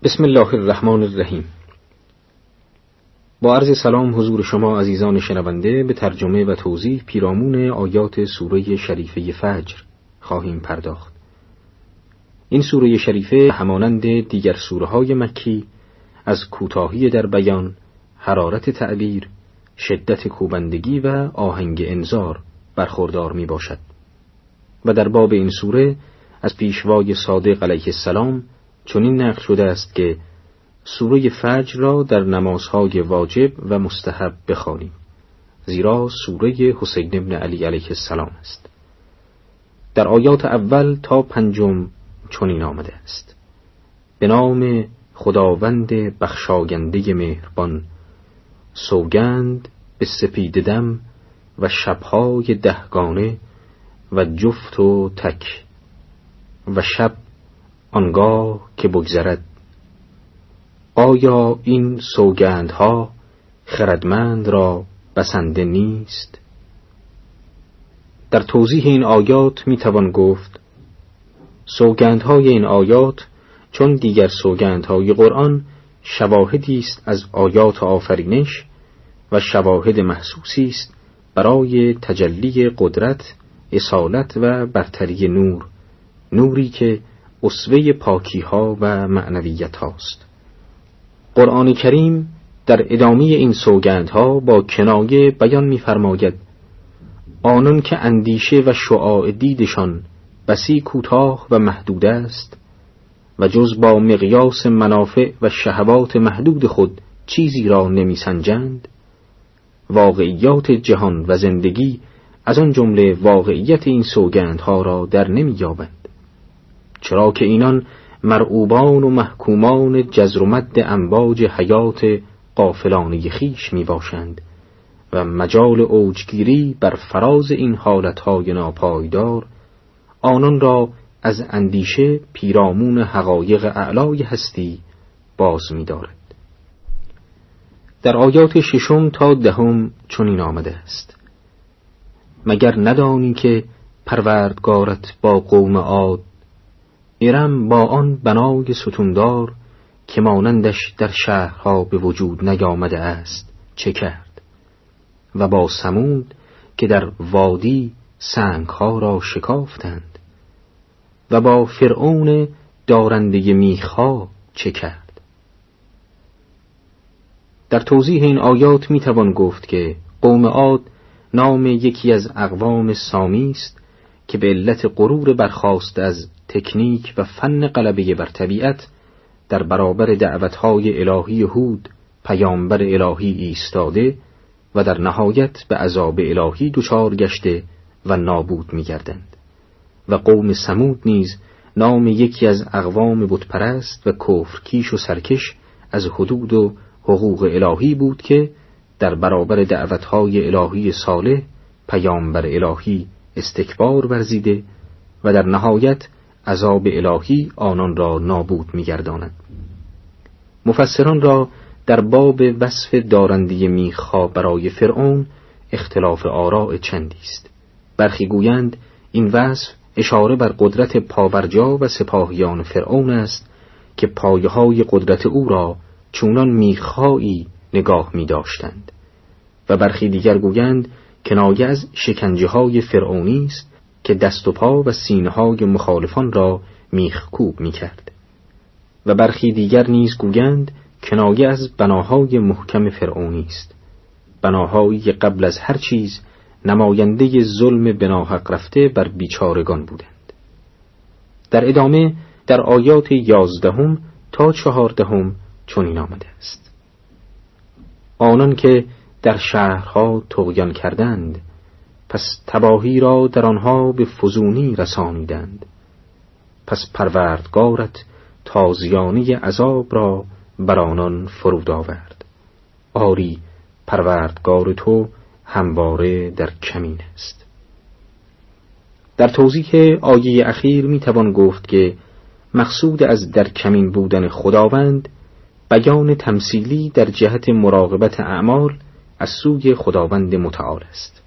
بسم الله الرحمن الرحیم. با عرض سلام حضور شما عزیزان شنونده به ترجمه و توضیح پیرامون آیات سوره شریفه فجر خواهیم پرداخت. این سوره شریفه همانند دیگر سوره های مکی از کوتاهی در بیان حرارت تعبیر شدت کوبندگی و آهنگ انذار برخوردار می باشد و در باب این سوره از پیشوای صادق علیه السلام چنین نقل شده است که سوره فجر را در نمازهای واجب و مستحب بخوانیم زیرا سوره حسین ابن علی علیه السلام است. در آیات اول تا پنجم چنین آمده است. به نام خداوند بخشاینده مهربان سوگند به سپید دم و شبهای دهگانه و جفت و تک و شب آنگاه که بگذرد آیا این سوگندها خردمند را بسنده نیست؟ در توضیح این آیات می توان گفت سوگندهای این آیات چون دیگر سوگندهای قرآن شواهدی است از آیات آفرینش و شواهد محسوسی است برای تجلی قدرت اصالت و برتری نور نوری که اسوه پاکی ها و معنویت هاست قرآن کریم در ادامه این سوگندها با کنایه بیان می‌فرماید. آنان که اندیشه و شعاع دیدشان بسی کوتاه و محدود است و جز با مقیاس منافع و شهوات محدود خود چیزی را نمیسنجند واقعیات جهان و زندگی از آن جمله واقعیت این سوگندها را در نمییابند. چرا که اینان مرعوبان و محکومان جزر و مد امواج حیات قافلانه خیش می باشند و مجال اوجگیری بر فراز این حالتهای ناپایدار آنان را از اندیشه پیرامون حقایق اعلای هستی باز می دارد. در آیات ششم تا دهم چنین آمده است مگر ندانی که پروردگارت با قوم عاد ارم با آن بنای ستوندار که مانندش در شهرها به وجود نیامده است. چه کرد؟ و با سمود که در وادی سنگها را شکافتند. و با فرعون دارنده میخها چه کرد؟ در توضیح این آیات می‌توان گفت که قوم عاد نام یکی از اقوام سامی است که به علت غرور برخواست از تکنیک و فن غلبه بر طبیعت در برابر دعوتهای الهی هود پیامبر الهی ایستاده و در نهایت به عذاب الهی دچار گشته و نابود می‌گردند. و قوم سمود نیز نام یکی از اقوام بتپرست و کفرکیش و سرکش از حدود و حقوق الهی بود که در برابر دعوتهای الهی صالح پیامبر الهی استکبار ورزیده و در نهایت عذاب الهی آنان را نابود می‌گرداند. مفسران را در باب وصف دارندی میخا برای فرعون اختلاف آراء چندی است. برخی گویند این وصف اشاره بر قدرت پاورجا و سپاهیان فرعون است که پایه های قدرت او را چونان میخایی نگاه می داشتند و برخی دیگر گویند کنایه از شکنجه های فرعونی است که دست و پا و سینه های مخالفان را میخکوب می کرد و برخی دیگر نیز گویند کنایه از بناهای محکم فرعونی است. بناهایی قبل از هر چیز نماینده ظلم بناحق رفته بر بیچارگان بودند. در ادامه در آیات یازدهم تا چهاردهم چنین آمده است. آنان که در شهرها تغیان کردند پس تباهی را در آنها به فزونی رسانیدند. پس پروردگارت تازیانی عذاب را بر آنان فرود آورد. آری پروردگار تو همواره در کمین است. در توضیح آیه اخیر می توان گفت که مقصود از در کمین بودن خداوند بیان تمثیلی در جهت مراقبت اعمال از سوی خداوند متعال است.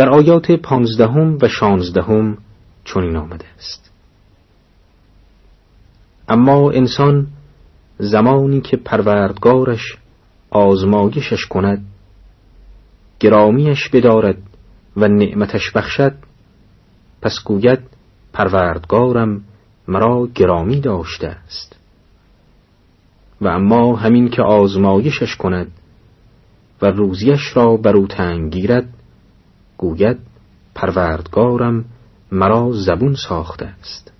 در آیات پانزدهم و شانزدهم چنین آمده است. اما انسان زمانی که پروردگارش آزمایشش کند گرامیش بدارد و نعمتش بخشد پس گوید پروردگارم مرا گرامی داشته است. و اما همین که آزمایشش کند و روزیش را بر او تنگ گیرد گوید پروردگارم مرا زبون ساخته است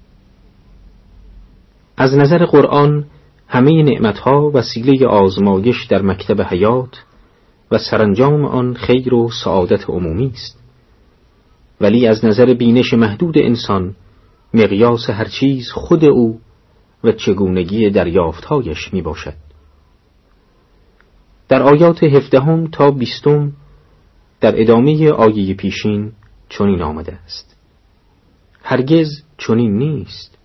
از نظر قرآن همه نعمتها وسیله آزمایش در مکتب حیات و سرانجام آن خیر و سعادت عمومی است ولی از نظر بینش محدود انسان مقیاس هر چیز خود او و چگونگی دریافتهایش می باشد. در آیات هفدهم تا بیستم در ادامه آیه پیشین چنین آمده است. هرگز چنین نیست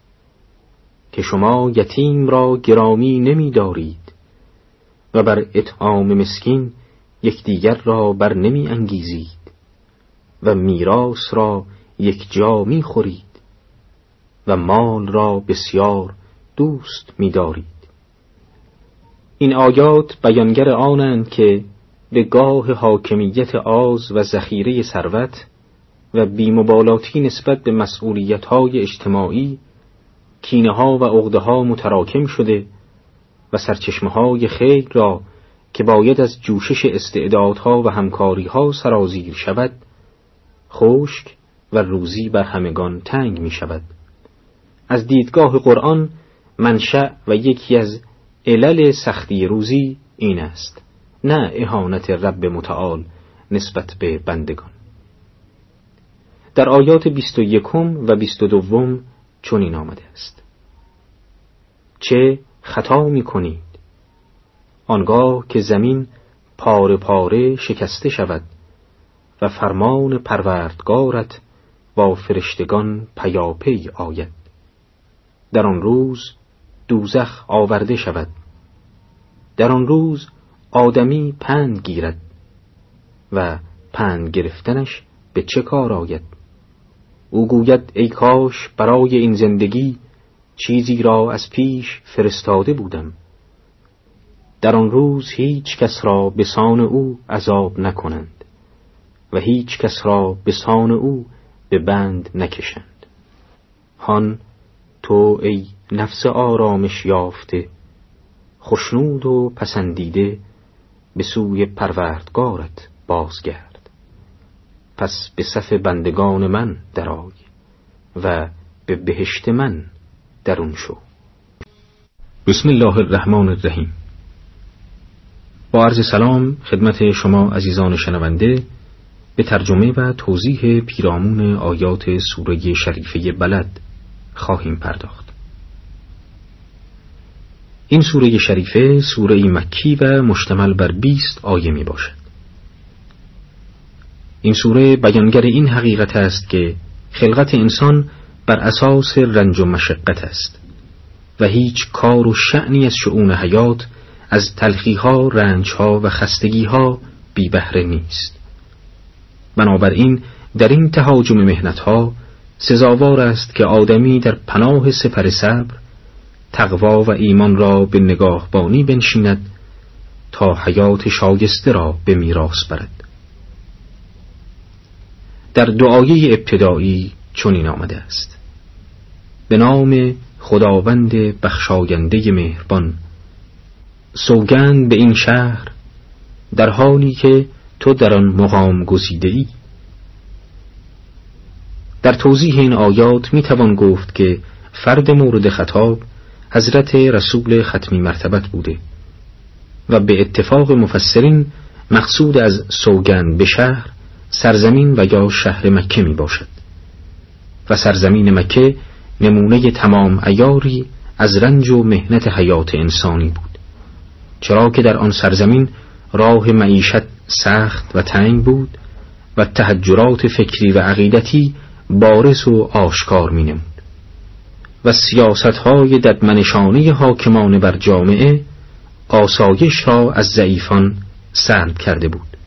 که شما یتیم را گرامی نمی دارید و بر اطعام مسکین یکدیگر را بر نمی انگیزید و میراث را یک جا می خورید و مال را بسیار دوست می دارید این آیات بیانگر آنند که به گاه حاکمیت آز و ذخیره ثروت و بیمبالاتی نسبت به مسئولیت های اجتماعی کینه ها و عقده ها متراکم شده و سرچشمه های خیر را که باید از جوشش استعدادها و همکاریها سرازیر شود خشک و روزی بر همگان تنگ می شود از دیدگاه قرآن منشأ و یکی از علل سختی روزی این است. نه اهانت رب متعال نسبت به بندگان. در آیات بیست و یکم و بیست و دوم چنین آمده است. چه خطا می کنید آنگاه که زمین پاره پاره شکسته شود و فرمان پروردگارت با فرشتگان پیاپی آید. در آن روز دوزخ آورده شود. در آن روز آدمی پند گیرد و پند گرفتنش به چه کار آید؟ او گوید ای کاش برای این زندگی چیزی را از پیش فرستاده بودم. در آن روز هیچ کس را به سان او عذاب نکنند و هیچ کس را به سان او به بند نکشند. هان تو ای نفس آرامش یافته خشنود و پسندیده به سوی پروردگارت بازگرد. پس به صف بندگان من درآی و به بهشت من درون شو. بسم الله الرحمن الرحیم. با عرض سلام خدمت شما عزیزان شنونده به ترجمه و توضیح پیرامون آیات سوره شریفه بلد خواهیم پرداخت. این سوره شریفه سوره مکی و مشتمل بر بیست آیه می باشد. این سوره بیانگر این حقیقت است که خلقت انسان بر اساس رنج و مشقت است و هیچ کار و شعنی از شعون حیات از تلخیها، رنجها و خستگیها بی بهره نیست. بنابراین در این تهاجم مهنتها سزاوار است که آدمی در پناه سپر صبر تقوا و ایمان را به نگاهبانی بنشیند تا حیات شایسته را به میراث برد. در دعایه ابتدایی چنین آمده است. به نام خداوند بخشاینده مهربان سوگند به این شهر در حالی که تو در آن مقام گزیده ای در توضیح این آیات می توان گفت که فرد مورد خطاب حضرت رسول ختمی مرتبت بوده و به اتفاق مفسرین مقصود از سوگند به شهر سرزمین و یا شهر مکه می باشد و سرزمین مکه نمونه تمام ایاری از رنج و مهنت حیات انسانی بود. چرا که در آن سرزمین راه معیشت سخت و تنگ بود و تحجرات فکری و عقیدتی بارز و آشکار می نمود و سیاست های ددمنشانه حاکمان بر جامعه آسایش را از ضعیفان سلب کرده بود.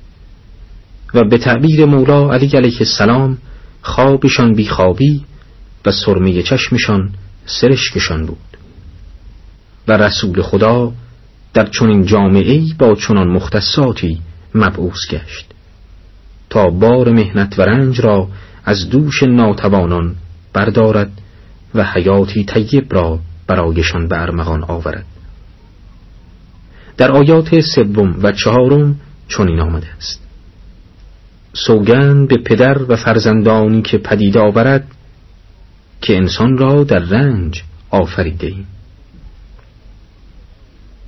و به تعبیر مولا علی علیه السلام خوابشان بیخوابی و سرمه چشمشان سرشکشان بود. و رسول خدا در چنین جامعه با چنان مختصاتی مبعوث گشت. تا بار مهنت و رنج را از دوش ناتوانان بردارد و حیاتی طیب را برایشان به ارمغان آورد. در آیات سوم و چهارم چنین آمده است. سوگند به پدر و فرزندانی که پدید آورد که انسان را در رنج آفریده ایم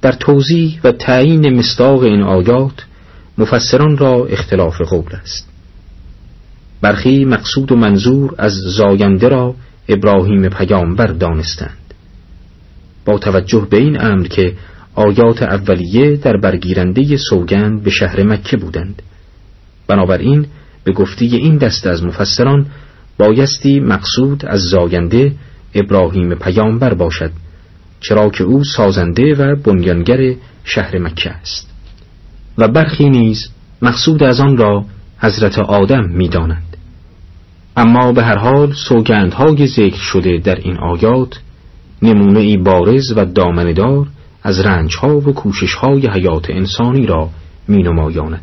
در توضیح و تعیین مصداق این آیات مفسران را اختلاف قول است. برخی مقصود و منظور از زاینده را ابراهیم پیامبر دانستند. با توجه به این امر که آیات اولیه در برگیرنده سوگند به شهر مکه بودند. بنابراین به گفتی این دسته از مفسران بایستی مقصود از زاینده ابراهیم پیامبر باشد چرا که او سازنده و بنیانگر شهر مکه است. و برخی نیز مقصود از آن را حضرت آدم می‌دانند اما به هر حال سوگندهای ذکر شده در این آیات نمونه ای بارز و دامندار از رنجها و کوششهای حیات انسانی را می نمایاند.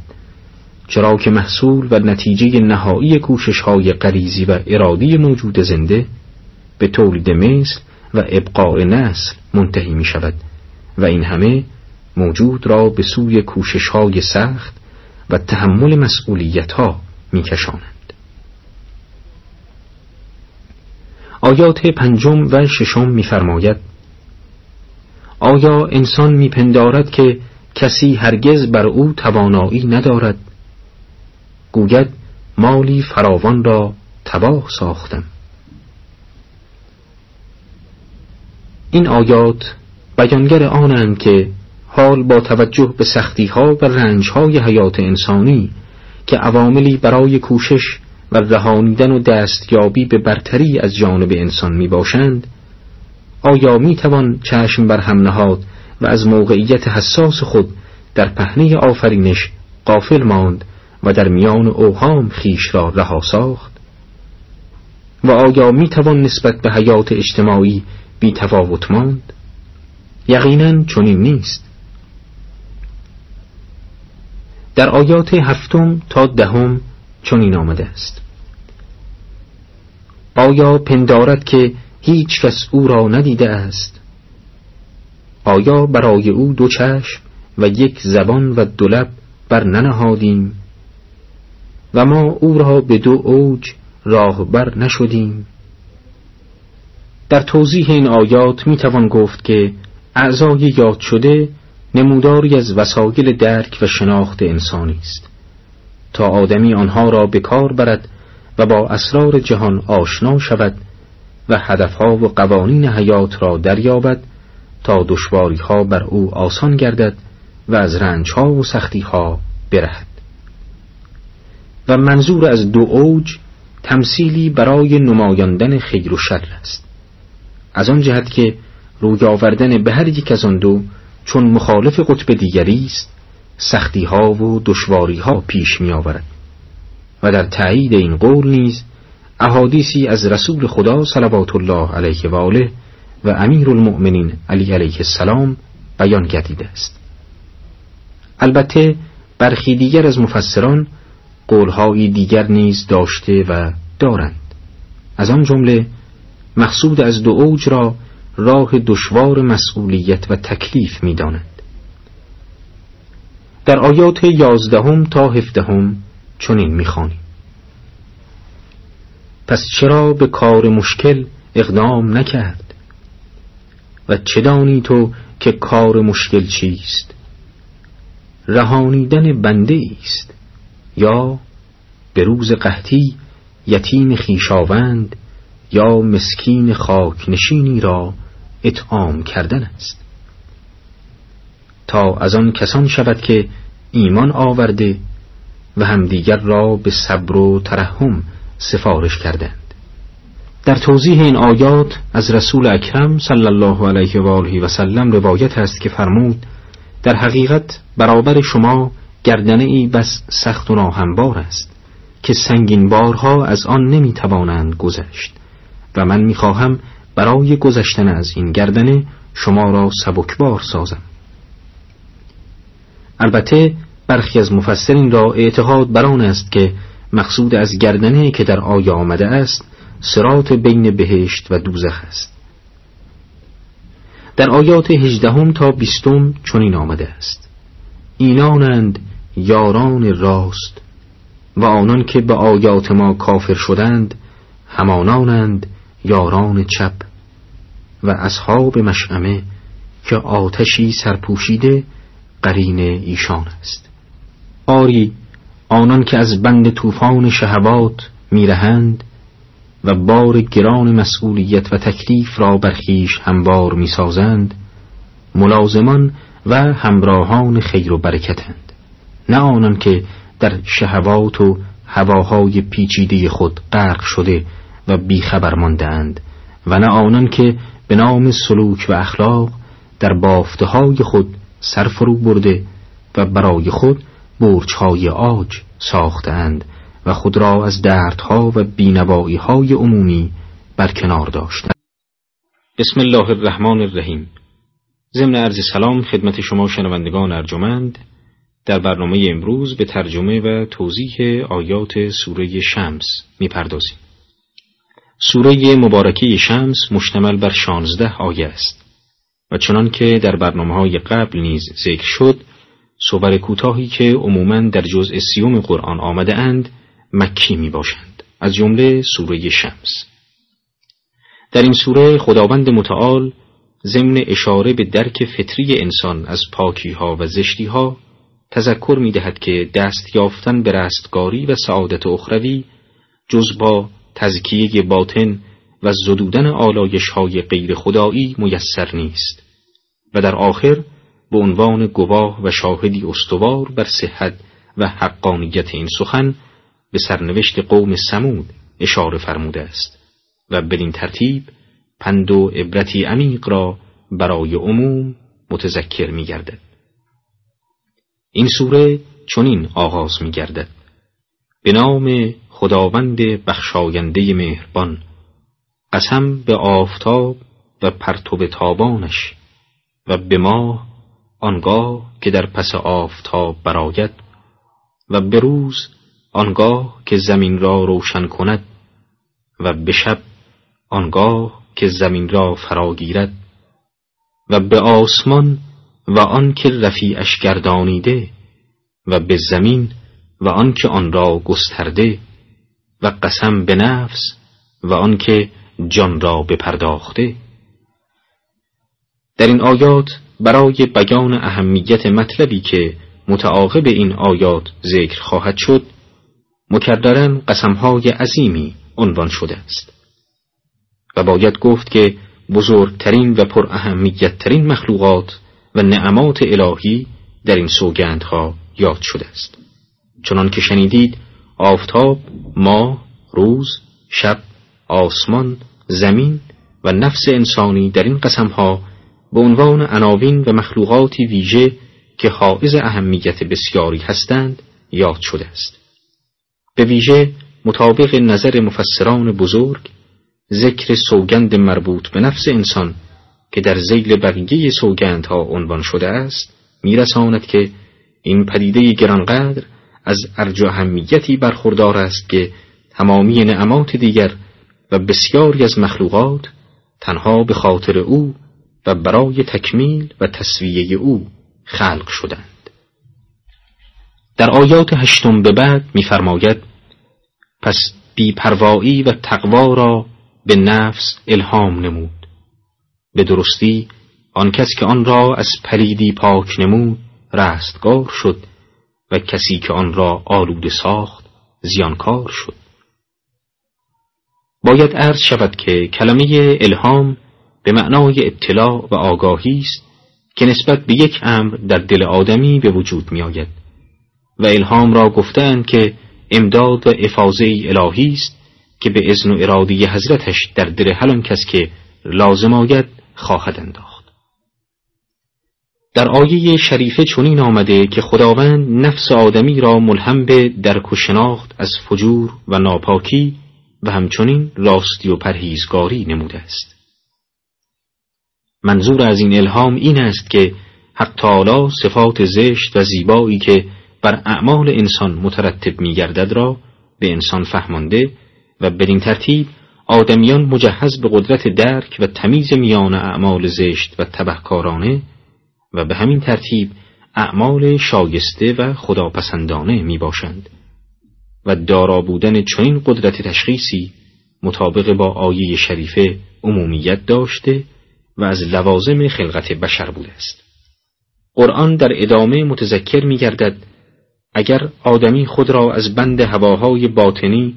چرا که محصول و نتیجه نهایی کوششهای غریزی و ارادی موجود زنده به تولید مثل و ابقاء نسل منتهی می شود و این همه موجود را به سوی کوششهای سخت و تحمل مسئولیت ها می کشانند. آیات پنجم و ششم میفرماید آیا انسان میپندارد که کسی هرگز بر او توانایی ندارد؟ گوید مالی فراوان را تباه ساختم. این آیات بیانگر آنند که حال با توجه به سختیها و رنجهای حیات انسانی که عواملی برای کوشش و رهانیدن و دستیابی به برتری از جانب انسان می باشند آیا می توان چشم بر هم نهاد و از موقعیت حساس خود در پهنه آفرینش قافل ماند و در میان اوهام خیش را رها ساخت؟ و آیا می توان نسبت به حیات اجتماعی بی تفاوت ماند؟ یقینا چنین نیست. در آیات هفتم تا دهم چنین آمده است. آیا پندارد که هیچ کس او را ندیده است؟ آیا برای او دو چشم و یک زبان و دو لب بر ننهادیم؟ و ما او را به دو اوج راهبر نشدیم؟ در توضیح این آیات می توان گفت که اعضای یاد شده نموداری از وسایل درک و شناخت انسانی است. تا آدمی آنها را به کار برد و با اسرار جهان آشنا شود و هدفها و قوانین حیات را دریابد تا دشواریها بر او آسان گردد و از رنجها و سختیها برهد. و منظور از دو اوج تمثیلی برای نمایاندن خیر و شر است. از آن جهت که روی آوردن به هر یک از آن دو چون مخالف قطب دیگری است سختی ها و دشواری ها پیش می آورد و در تایید این قول نیز احادیثی از رسول خدا صلوات الله علیه و آله و امیر المؤمنین علی علیه السلام بیان گردیده است. البته برخی دیگر از مفسران قولهای دیگر نیز داشته و دارند. از آن جمله مقصود از دو اوج را راه دشوار مسئولیت و تکلیف می دانند. در آیات یازدهم تا هفدهم چنین می‌خوانیم. پس چرا به کار مشکل اقدام نکرد؟ و چه دانی تو که کار مشکل چیست؟ رهانیدن بنده است یا به روز قحطی یتیم خیشاوند یا مسکین خاک نشینی را اطعام کردن است؟ تا از آن کسان شود که ایمان آورده و همدیگر را به صبر و ترحم سفارش کردند. در توضیح این آیات از رسول اکرم صلی الله علیه و آله و سلم روایت است که فرمود در حقیقت برابر شما گردنه ای بس سخت و ناهمبار است که سنگین بارها از آن نمی توانند گذشت و من می‌خواهم برای گذشتن از این گردنه شما را سبکبار سازم. البته برخی از مفسرین را اعتقاد بر آن است که مقصود از گردنه که در آیه آمده است سرات بین بهشت و دوزخ است. در آیات هجدهم تا بیستم چنین آمده است. اینانند یاران راست و آنان که به آیات ما کافر شدند همانانند یاران چپ و اصحاب مشعمه که آتشی سرپوشیده قرین ایشان است. آری آنان که از بند طوفان شهوات میرهند و بار گران مسئولیت و تکلیف را برخیش همبار می‌سازند ملازمان و همراهان خیر و برکتند. نه آنان که در شهوات و هواهای پیچیده خود غرق شده و بیخبر ماندهاند و نه آنان که به نام سلوک و اخلاق در بافته های خود سرفرو برده و برای خود برچهای آج ساختند و خود را از دردها و بینوایی های عمومی برکنار داشتند. بسم الله الرحمن الرحیم. ضمن عرض سلام خدمت شما شنوندگان ارجمند. در برنامه امروز به ترجمه و توضیح آیات سوره شمس می‌پردازیم. سوره مبارکه شمس مشتمل بر شانزده آیه است. و چنان که در برنامه های قبل نیز ذکر شد سور کوتاهی که عموما در جزء سیوم قرآن آمده اند مکی می باشند از جمله سوره شمس. در این سوره خداوند متعال ضمن اشاره به درک فطری انسان از پاکی ها و زشتی ها تذکر می دهد که دست یافتن به رستگاری و سعادت اخروی جز با تزکیه باطن و زدودن آلایش های غیر خدایی میسر نیست و در آخر به عنوان گواه و شاهدی استوار بر صحت و حقانیت این سخن به سرنوشت قوم سمود اشاره فرموده است و بدین ترتیب پند و عبرتی عمیق را برای عموم متذکر می گردد. این سوره چنین آغاز می گردد. به نام خداوند بخشاینده مهربان قسم به آفتاب و پرتو تابانش و به ماه آنگاه که در پس آفتاب براید و به روز آنگاه که زمین را روشن کند و به شب آنگاه که زمین را فراگیرد و به آسمان و آن که رفیعش گردانیده و به زمین و آن که آن را گسترده و قسم به نفس و آن که جان را بپرداخته. در این آیات برای بیان اهمیت مطلبی که متعاقب این آیات ذکر خواهد شد مکررن قسمهای عظیمی عنوان شده است. و باید گفت که بزرگترین و پر اهمیتترین مخلوقات و نعمات الهی در این سوگندها یاد شده است. چنان که شنیدید آفتاب، ماه، روز، شب، آسمان، زمین و نفس انسانی در این قسمها به عنوان عناوین و مخلوقاتی ویژه که حائز اهمیت بسیاری هستند یاد شده است. به ویژه مطابق نظر مفسران بزرگ ذکر سوگند مربوط به نفس انسان که در زیل بقیه سوگندها عنوان شده است میرساند که این پدیده گرانقدر از ارج اهمیتی برخوردار است که تمامی نعمات دیگر و بسیاری از مخلوقات تنها به خاطر او و برای تکمیل و تصویه او خلق شدند. در آیات هشتم به بعد می‌فرماید پس بیپروایی و تقوا را به نفس الهام نمود. به درستی آن کس که آن را از پلیدی پاک نمود رستگار شد و کسی که آن را آلوده ساخت زیانکار شد. باید عرض شود که کلمه الهام به معنای اطلاع و آگاهی است که نسبت به یک امر در دل آدمی به وجود می آید و الهام را گفتند که امداد و افاظه الهی است که به اذن و ارادی حضرتش در دل هر کس که لازم آید خواهد انداخت. در آیه شریفه چنین آمده که خداوند نفس آدمی را ملهم به درک و شناخت از فجور و ناپاکی و همچنین راستی و پرهیزگاری نموده است. منظور از این الهام این است که حق تعالی صفات زشت و زیبایی که بر اعمال انسان مترتب می گردد را به انسان فهمانده و بدین ترتیب آدمیان مجهز به قدرت درک و تمیز میان اعمال زشت و تبهکارانه و به همین ترتیب اعمال شایسته و خداپسندانه می باشند و دارا بودن چنین قدرت تشخیصی مطابق با آیه شریفه عمومیت داشته و از لوازم خلقت بشر بوده است. قرآن در ادامه متذکر می گردد اگر آدمی خود را از بند هواهای باطنی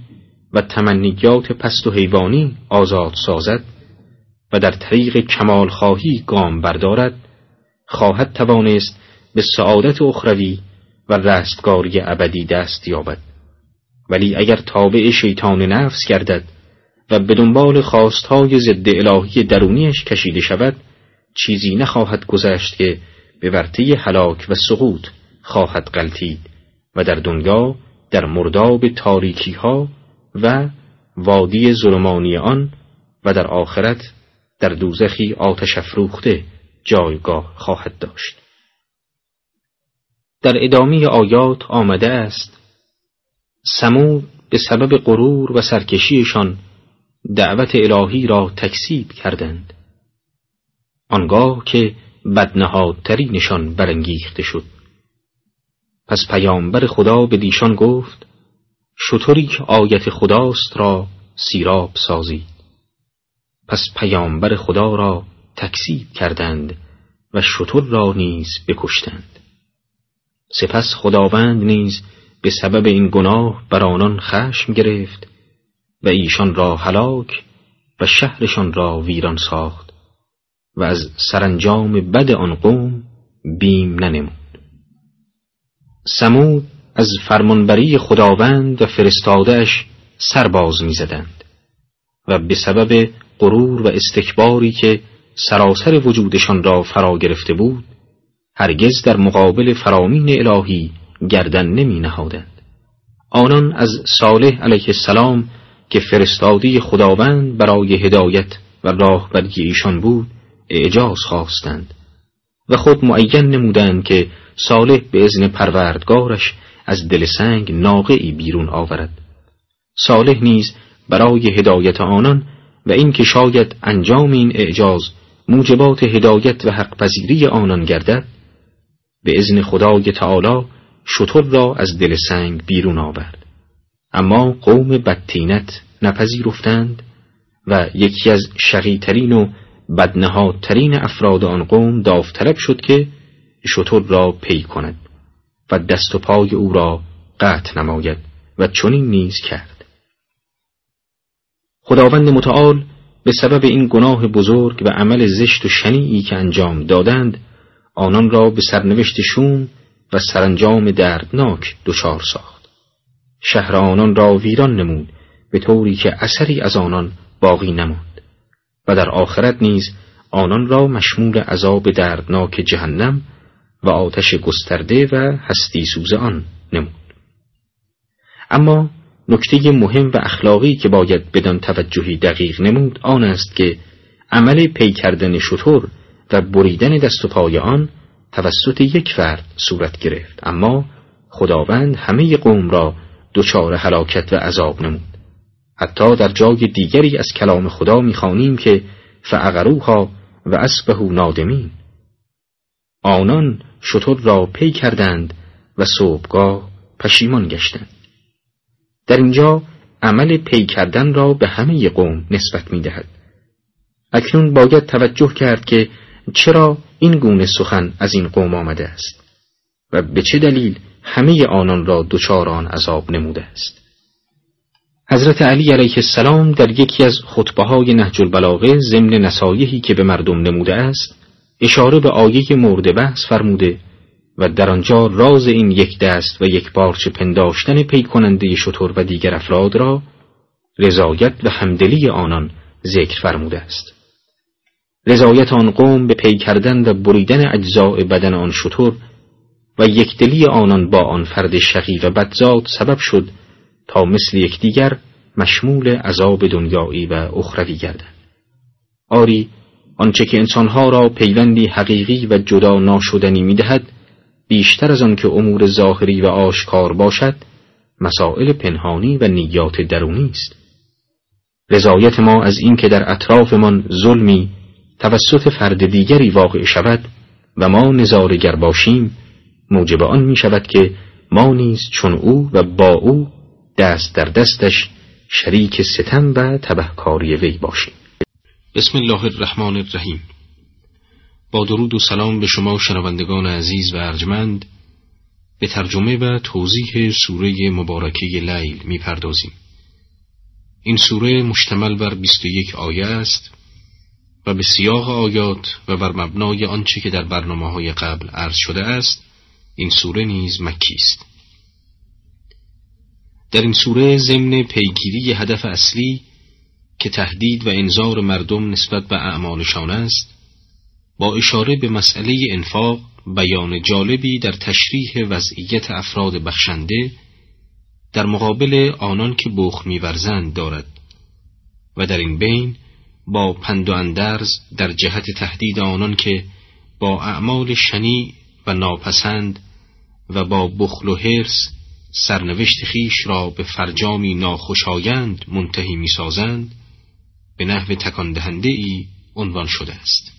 و تمنیات پست و حیوانی آزاد سازد و در طریق کمال خواهی گام بردارد خواهد توانست به سعادت اخروی و رستگاری ابدی دست یابد. ولی اگر تابع شیطان نفس گردد و به دنبال خواستهای ضد الهی درونیش کشیده شود چیزی نخواهد گذشت که به ورطه هلاک و سقوط خواهد غلطید و در دنیا در مرداب تاریکی ها و وادی ظلمانی آن و در آخرت در دوزخی آتش افروخته جایگاه خواهد داشت. در ادامه آیات آمده است سمود به سبب غرور و سرکشیشان دعوت الهی را تکسیب کردند. آنگاه که بدنهادترینشان برانگیخته شد. پس پیامبر خدا به دیشان گفت شطوری که آیت خداست را سیراب سازید. پس پیامبر خدا را تکسیب کردند و شطور را نیز بکشتند. سپس خداوند نیز به سبب این گناه بر آنان خشم گرفت و ایشان را هلاک و شهرشان را ویران ساخت و از سرانجام بد آن قوم بیم ننمود. سمود از فرمانبری خداوند و فرستادهش سرباز می‌زدند و به سبب غرور و استکباری که سراسر وجودشان را فرا گرفته بود هرگز در مقابل فرامین الهی گردن نمی نهادند. آنان از صالح علیه السلام که فرستادی خداوند برای هدایت و راهبری ایشان بود اعجاز خواستند و خود معین نمودند که صالح به ازن پروردگارش از دل سنگ ناقعی بیرون آورد صالح نیز برای هدایت آنان و اینکه شاید انجام این اعجاز موجبات هدایت و حق پذیری آنان گردد به ازن خدای تعالی شطور را از دل سنگ بیرون آورد. اما قوم بدتینت نپذیرفتند و یکی از شقیترین و بدنهادترین افراد آن قوم داوطلب شد که شطور را پی کند و دست و پای او را قطع نماید و چنین نیز کرد. خداوند متعال به سبب این گناه بزرگ و عمل زشت و شنیعی که انجام دادند آنان را به سرنوشت شوم و سرانجام دردناک دچار ساخت. شهر آنان را ویران نمود به طوری که اثری از آنان باقی نماند. و در آخرت نیز آنان را مشمول عذاب دردناک جهنم و آتش گسترده و هستی سوز آن نمود. اما نکته مهم و اخلاقی که باید بدان توجهی دقیق نمود آن است که عمل پی کردن شطور و بریدن دست و پای آن توسط یک فرد صورت گرفت. اما خداوند همه قوم را دچار هلاکت و عذاب نمود. حتی در جای دیگری از کلام خدا می‌خوانیم که فعقروها و اسبه نادمین آنان شطور را پی کردند و صبحگاه پشیمان گشتند. در اینجا عمل پی کردن را به همه قوم نسبت می دهد. اکنون باید توجه کرد که چرا این گونه سخن از این قوم آمده است؟ و به چه دلیل همه آنان را دچار آن عذاب نموده است؟ حضرت علی علیه السلام در یکی از خطبه های نهج البلاغه ضمن نصایحی که به مردم نموده است اشاره به آیه مورد بحث فرموده و در آنجا راز این یک دست و یک پارچه پنداشتن پی کننده شطور و دیگر افراد را رضایت و همدلی آنان ذکر فرموده است. رضایت آن قوم به پی کردن و بریدن اجزاء بدن آن شطور و یکدلی آنان با آن فرد شقی و بدزاد سبب شد تا مثل یکدیگر مشمول عذاب دنیایی و اخروی گردند. آری آنچه که انسانها را پیوندی حقیقی و جدا ناشدنی می‌دهد بیشتر از آن که امور ظاهری و آشکار باشد مسائل پنهانی و نیات درونی است. رضایت ما از اینکه در اطرافمان ظلمی توسط فرد دیگری واقع شود و ما نظارگر باشیم موجب آن می شود که ما نیز چون او و با او دست در دستش شریک ستم و تبهکاری وی باشیم. بسم الله الرحمن الرحیم. با درود و سلام به شما شنوندگان عزیز و ارجمند به ترجمه و توضیح سوره مبارکه لیل می‌پردازیم. این سوره مشتمل بر 21 آیه است. و به سیاق آیات و بر مبنای آنچه که در برنامه های قبل عرض شده است این سوره نیز مکی است. در این سوره ضمن پیگیری هدف اصلی که تهدید و انظار مردم نسبت به اعمالشان است با اشاره به مسئله انفاق بیان جالبی در تشریح وضعیت افراد بخشنده در مقابل آنان که بخ میورزند دارد و در این بین با پند و اندرز در جهت تهدید آنان که با اعمال شنی و ناپسند و با بخل و حرس سرنوشت خیش را به فرجامی ناخوشایند منتهی می‌سازند به نحو تکان دهنده ای عنوان شده است.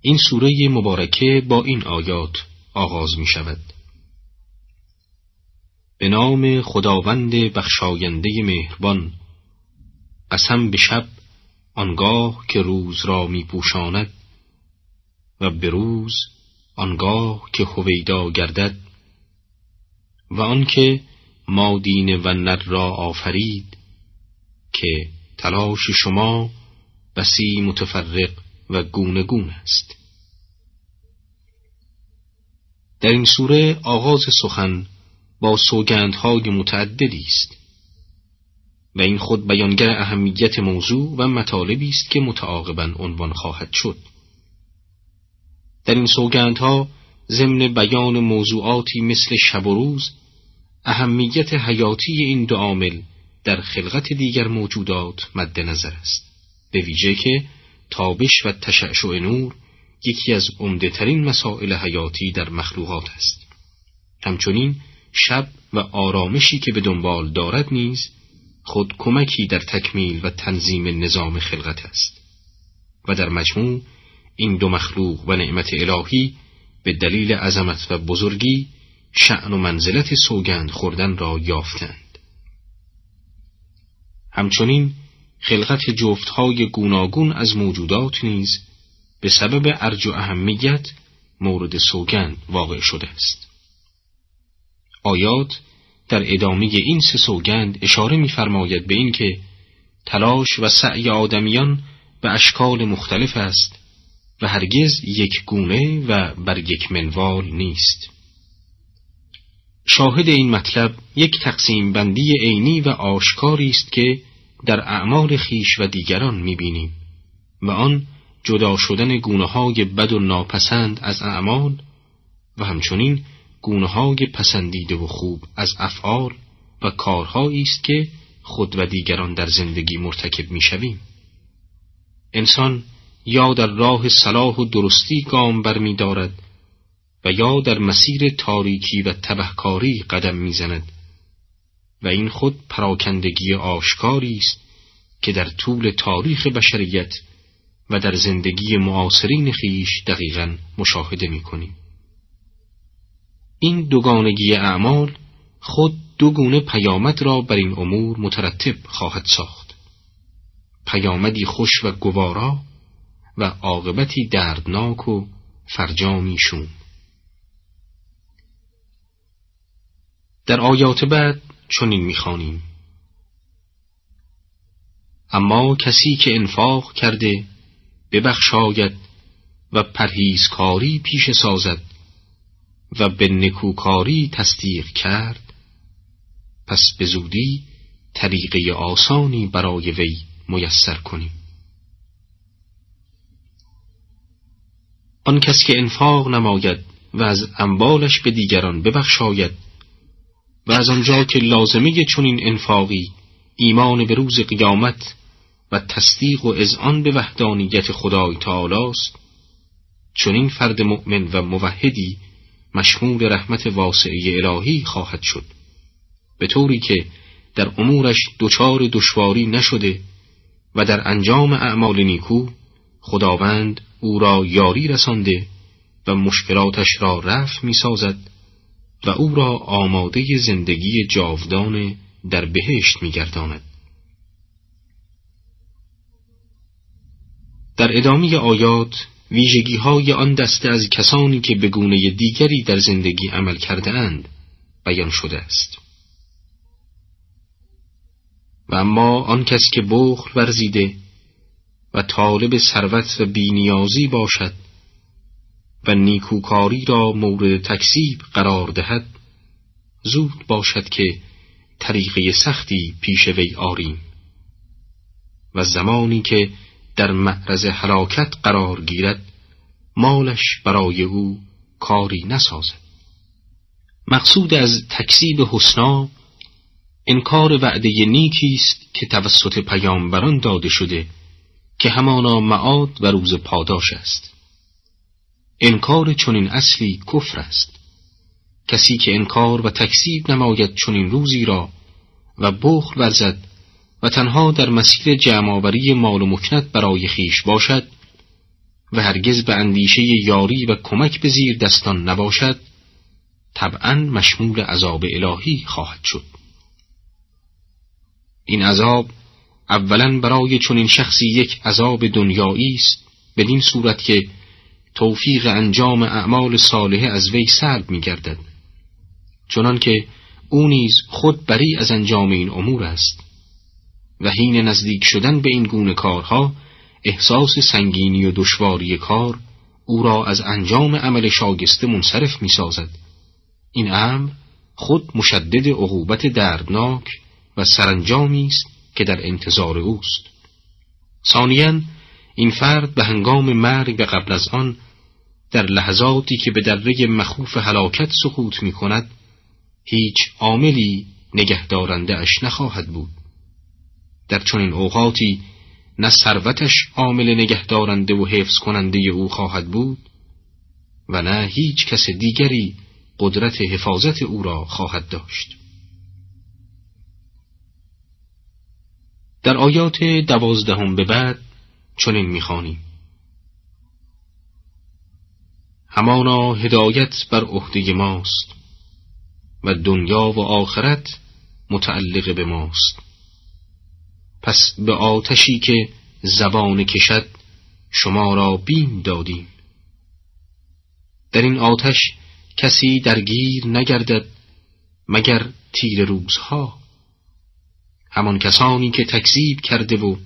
این سوره مبارکه با این آیات آغاز می شود به نام خداوند بخشاینده مهربان قسم به شب آنگاه که روز را می پوشاند و به روز آنگاه که هویدا گردد و آنکه مادین و نر را آفرید که تلاش شما بسی متفرق و گونه گونه است. در این سوره آغاز سخن با سوگندهای متعددی است. و این خود بیانگر اهمیت موضوع و مطالبی است که متعاقبا عنوان خواهد شد. در این سوگندها ضمن بیان موضوعاتی مثل شب و روز اهمیت حیاتی این دو عامل در خلقت دیگر موجودات مد نظر است. به ویژه که تابش و تشعشع نور یکی از عمدهترین مسائل حیاتی در مخلوقات است. همچنین شب و آرامشی که به دنبال دارد نیز خود کمکی در تکمیل و تنظیم نظام خلقت است. و در مجموع این دو مخلوق و نعمت الهی به دلیل عظمت و بزرگی شعن و منزلت سوگند خوردن را یافتند. همچنین خلقت جفتهای گوناگون از موجودات نیز به سبب ارج و اهمیت مورد سوگند واقع شده است. آیات در ادامه این سه سوگند اشاره می‌فرماید به اینکه تلاش و سعی آدمیان به اشکال مختلف است و هرگز یک گونه و بر یک منوال نیست. شاهد این مطلب یک تقسیم بندی عینی و آشکاری است که در اعمال خیش و دیگران می‌بینیم و آن جدا شدن گونه های بد و ناپسند از اعمال و همچنین گونه های پسندیده و خوب از افعال و کارهایی است که خود و دیگران در زندگی مرتکب می‌شویم انسان یا در راه صلاح و درستی گام برمیدارد و یا در مسیر تاریکی و تبهکاری قدم می‌زند و این خود پراکندگی آشکاری است که در طول تاریخ بشریت و در زندگی معاصرین خیش دقیقا مشاهده می کنیم. این دوگانگی اعمال خود دو گونه پیامد را بر این امور مترتب خواهد ساخت. پیامدی خوش و گوارا و عاقبتی دردناک و فرجامی شوم. در آیات بعد چنین می‌خوانیم. اما کسی که انفاق کرده ببخشاید و پرهیزکاری پیش سازد. و به نکوکاری تصدیق کرد. پس به زودی طریقه آسانی برای وی میسر کنیم. آن کس که انفاق نماید و از انبالش به دیگران ببخشاید و از آنجا که لازمه چنین انفاقی ایمان به روز قیامت و تصدیق و اذعان به وحدانیت خدای تعالی است چنین فرد مؤمن و موحدی مشمول رحمت واسعه الهی خواهد شد به طوری که در امورش دچار دشواری نشده و در انجام اعمال نیکو خداوند او را یاری رسانده و مشکلاتش را رفع می سازد و او را آماده زندگی جاودان در بهشت می گرداند. در ادامه آیات ویژگی های آن دسته از کسانی که به گونه دیگری در زندگی عمل کرده اند بیان شده است. و اما آن کس که بخل ورزیده و طالب ثروت و بینیازی باشد و نیکوکاری را مورد تکسیب قرار دهد زود باشد که طریقه سختی پیش وی آریم. و زمانی که در معرض حلاکت قرار گیرد مالش برای او کاری نسازد. مقصود از تکسیب حسنا انکار وعده نیکی است که توسط پیامبران داده شده که همانا معاد و روز پاداش است. انکار چنین اصلی کفر است. کسی که انکار و تکذیب نماید چنین روزی را و بخل ورزد و تنها در مسیر جمعآوری مال و مکنت برای خیش باشد و هرگز به اندیشه یاری و کمک به زیر دستان نباشد طبعا مشمول عذاب الهی خواهد شد. این عذاب اولا برای چنین شخصی یک عذاب دنیایی است بدین صورت که توفیق انجام اعمال صالحه از وی سلب می گردد چنان که او نیز خود بری از انجام این امور است. و حین نزدیک شدن به این گونه کارها احساس سنگینی و دشواری کار او را از انجام عمل شاگسته منصرف می سازد. این امر خود مشدد عقوبت دردناک و سرانجامی است که در انتظار اوست. ثانیا این فرد به هنگام مرگ قبل از آن در لحظاتی که به دره مخوف هلاکت سقوط می کند هیچ عاملی نگهدارنده اش نخواهد بود در چنین اوقاتی نه ثروتش عامل نگهدارنده و حفظ کننده او خواهد بود و نه هیچ کس دیگری قدرت حفاظت او را خواهد داشت. در آیات دوازدهم به بعد چنین می‌خوانیم. همانا هدایت بر عهده ماست و دنیا و آخرت متعلق به ماست. پس به آتشی که زبان کشد شما را بیم دادیم. در این آتش کسی درگیر نگردد مگر تیر روزها. همان کسانی که تکذیب کرده و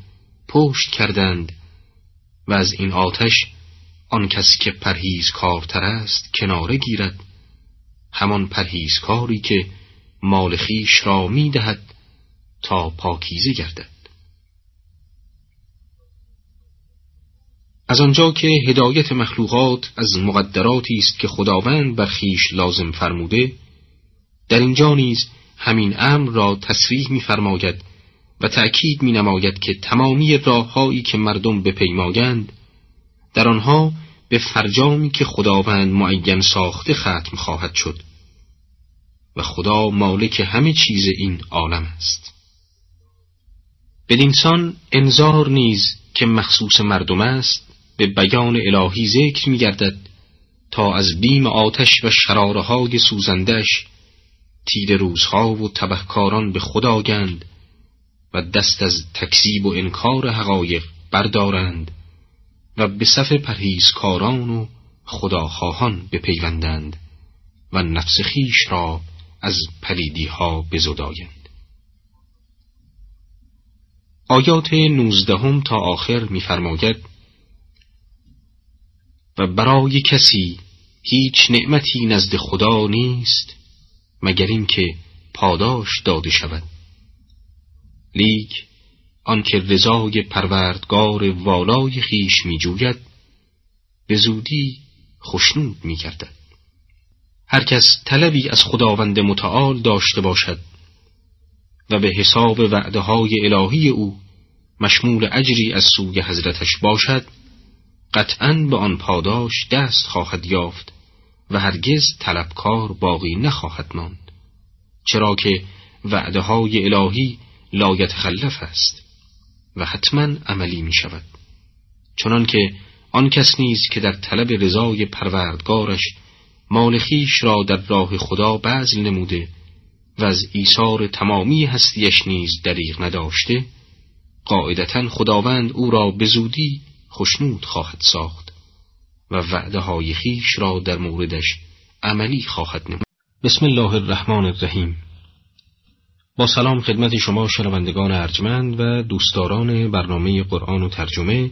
پشت کردند و از این آتش آن کسی که پرهیز کارتر است کناره گیرد همان پرهیزکاری که مال خیش را می دهد تا پاکیزه گردد. از آنجا که هدایت مخلوقات از مقدراتی است که خداوند بر خیش لازم فرموده در اینجا نیز همین امر را تصریح می‌فرماید و تأکید می نماید که تمامی راههایی که مردم بپیمایند در آنها به فرجامی که خداوند معین ساخته ختم خواهد شد. و خدا مالک همه چیز این عالم است. بدینسان انذار نیز که مخصوص مردم است به بیان الهی ذکر می گردد تا از بیم آتش و شرارهای سوزندش تیر روزها و تبهکاران به خدا گند و دست از تکذیب و انکار حقایق بردارند و به صف پرهیزکاران و خداخواهان بپیوندند و نفس خیش را از پلیدی ها بزدایند. آیات نوزدهم تا آخر می‌فرماید و برای کسی هیچ نعمتی نزد خدا نیست مگر اینکه پاداش داده شود. لیک آنکه رضای پروردگار والای خیش میجوید به زودی خشنود میگردد. هر کس طلبی از خداوند متعال داشته باشد و به حساب وعده های الهی او مشمول اجری از سوی حضرتش باشد قطعا به آن پاداش دست خواهد یافت و هرگز طلبکار باقی نخواهد ماند چرا که وعده های الهی لایت خلف است و حتما عملی می شود چنان که آن کس نیست که در طلب رضای پروردگارش مال خیش را در راه خدا بذل نموده و از ایثار تمامی هستیش نیز دریغ نداشته قاعدتا خداوند او را به زودی خشنود خواهد ساخت و وعده های خیش را در موردش عملی خواهد نمود بسم الله الرحمن الرحیم با سلام خدمت شما شنوندگان ارجمند و دوستداران برنامه قرآن و ترجمه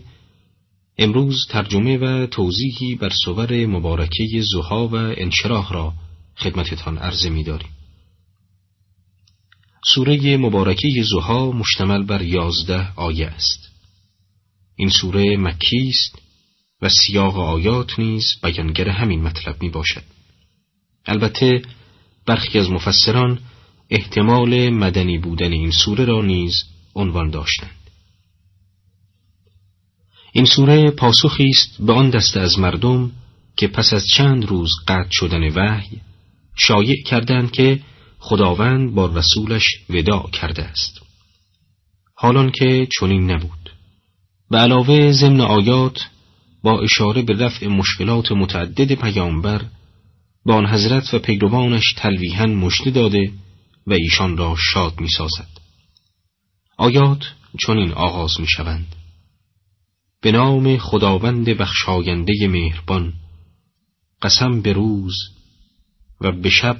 امروز ترجمه و توضیحی بر صور مبارکه زها و انشراح را خدمتتان عرضه می داریم. سوره مبارکه زها مشتمل بر یازده آیه است. این سوره مکی است و سیاق آیات نیز بیانگر همین مطلب می باشد. البته برخی از مفسران احتمال مدنی بودن این سوره را نیز عنوان داشتند. این سوره پاسخی است به آن دسته از مردم که پس از چند روز قطع شدن وحی شایع کردند که خداوند با رسولش وداع کرده است حالان که چنین نبود به علاوه ضمن آیات با اشاره به رفع مشکلات متعدد پیامبر با آن حضرت و پیروانش تلویحا مشته داده و ایشان را شاد می سازد. آیات چنین آغاز می شوند. به نام خداوند بخشاینده مهربان قسم به روز و به شب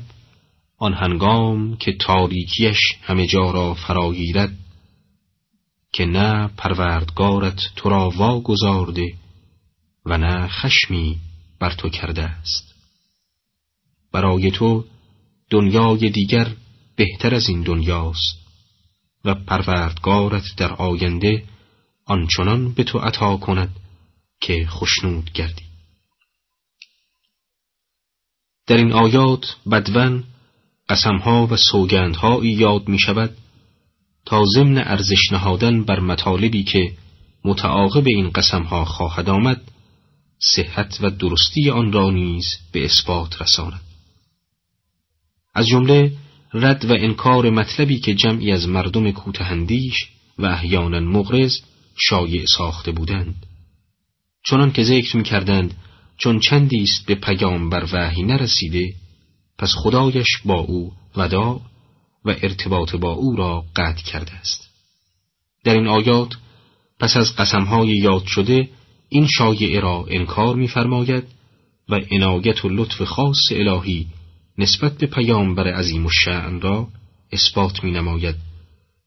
آن هنگام که تاریکیش همه جا را فراگیرد که نه پروردگارت تو را واگذارده و نه خشمی بر تو کرده است. برای تو دنیای دیگر بهتر از این دنیاست و پروردگارت در آینده آنچنان به تو عطا کند که خشنود گردی. در این آیات بدون قسمها و سوگندهایی یاد می شود تا ضمن ارزش نهادن بر مطالبی که متعاقب این قسمها خواهد آمد صحت و درستی آن را نیز به اثبات رساند. از جمله رد و انکار مطلبی که جمعی از مردم کوتهندیش و احیانا مغرز شایع ساخته بودند. چنان که ذکر می کردند چون چندی است به پیامبر وحی نرسیده پس خدایش با او وداع و ارتباط با او را قطع کرده است. در این آیات پس از قسمهای یاد شده این شایعه را انکار می‌فرماید و عنایت و لطف خاص الهی نسبت به پیامبر عظیم شعن را اثبات می نماید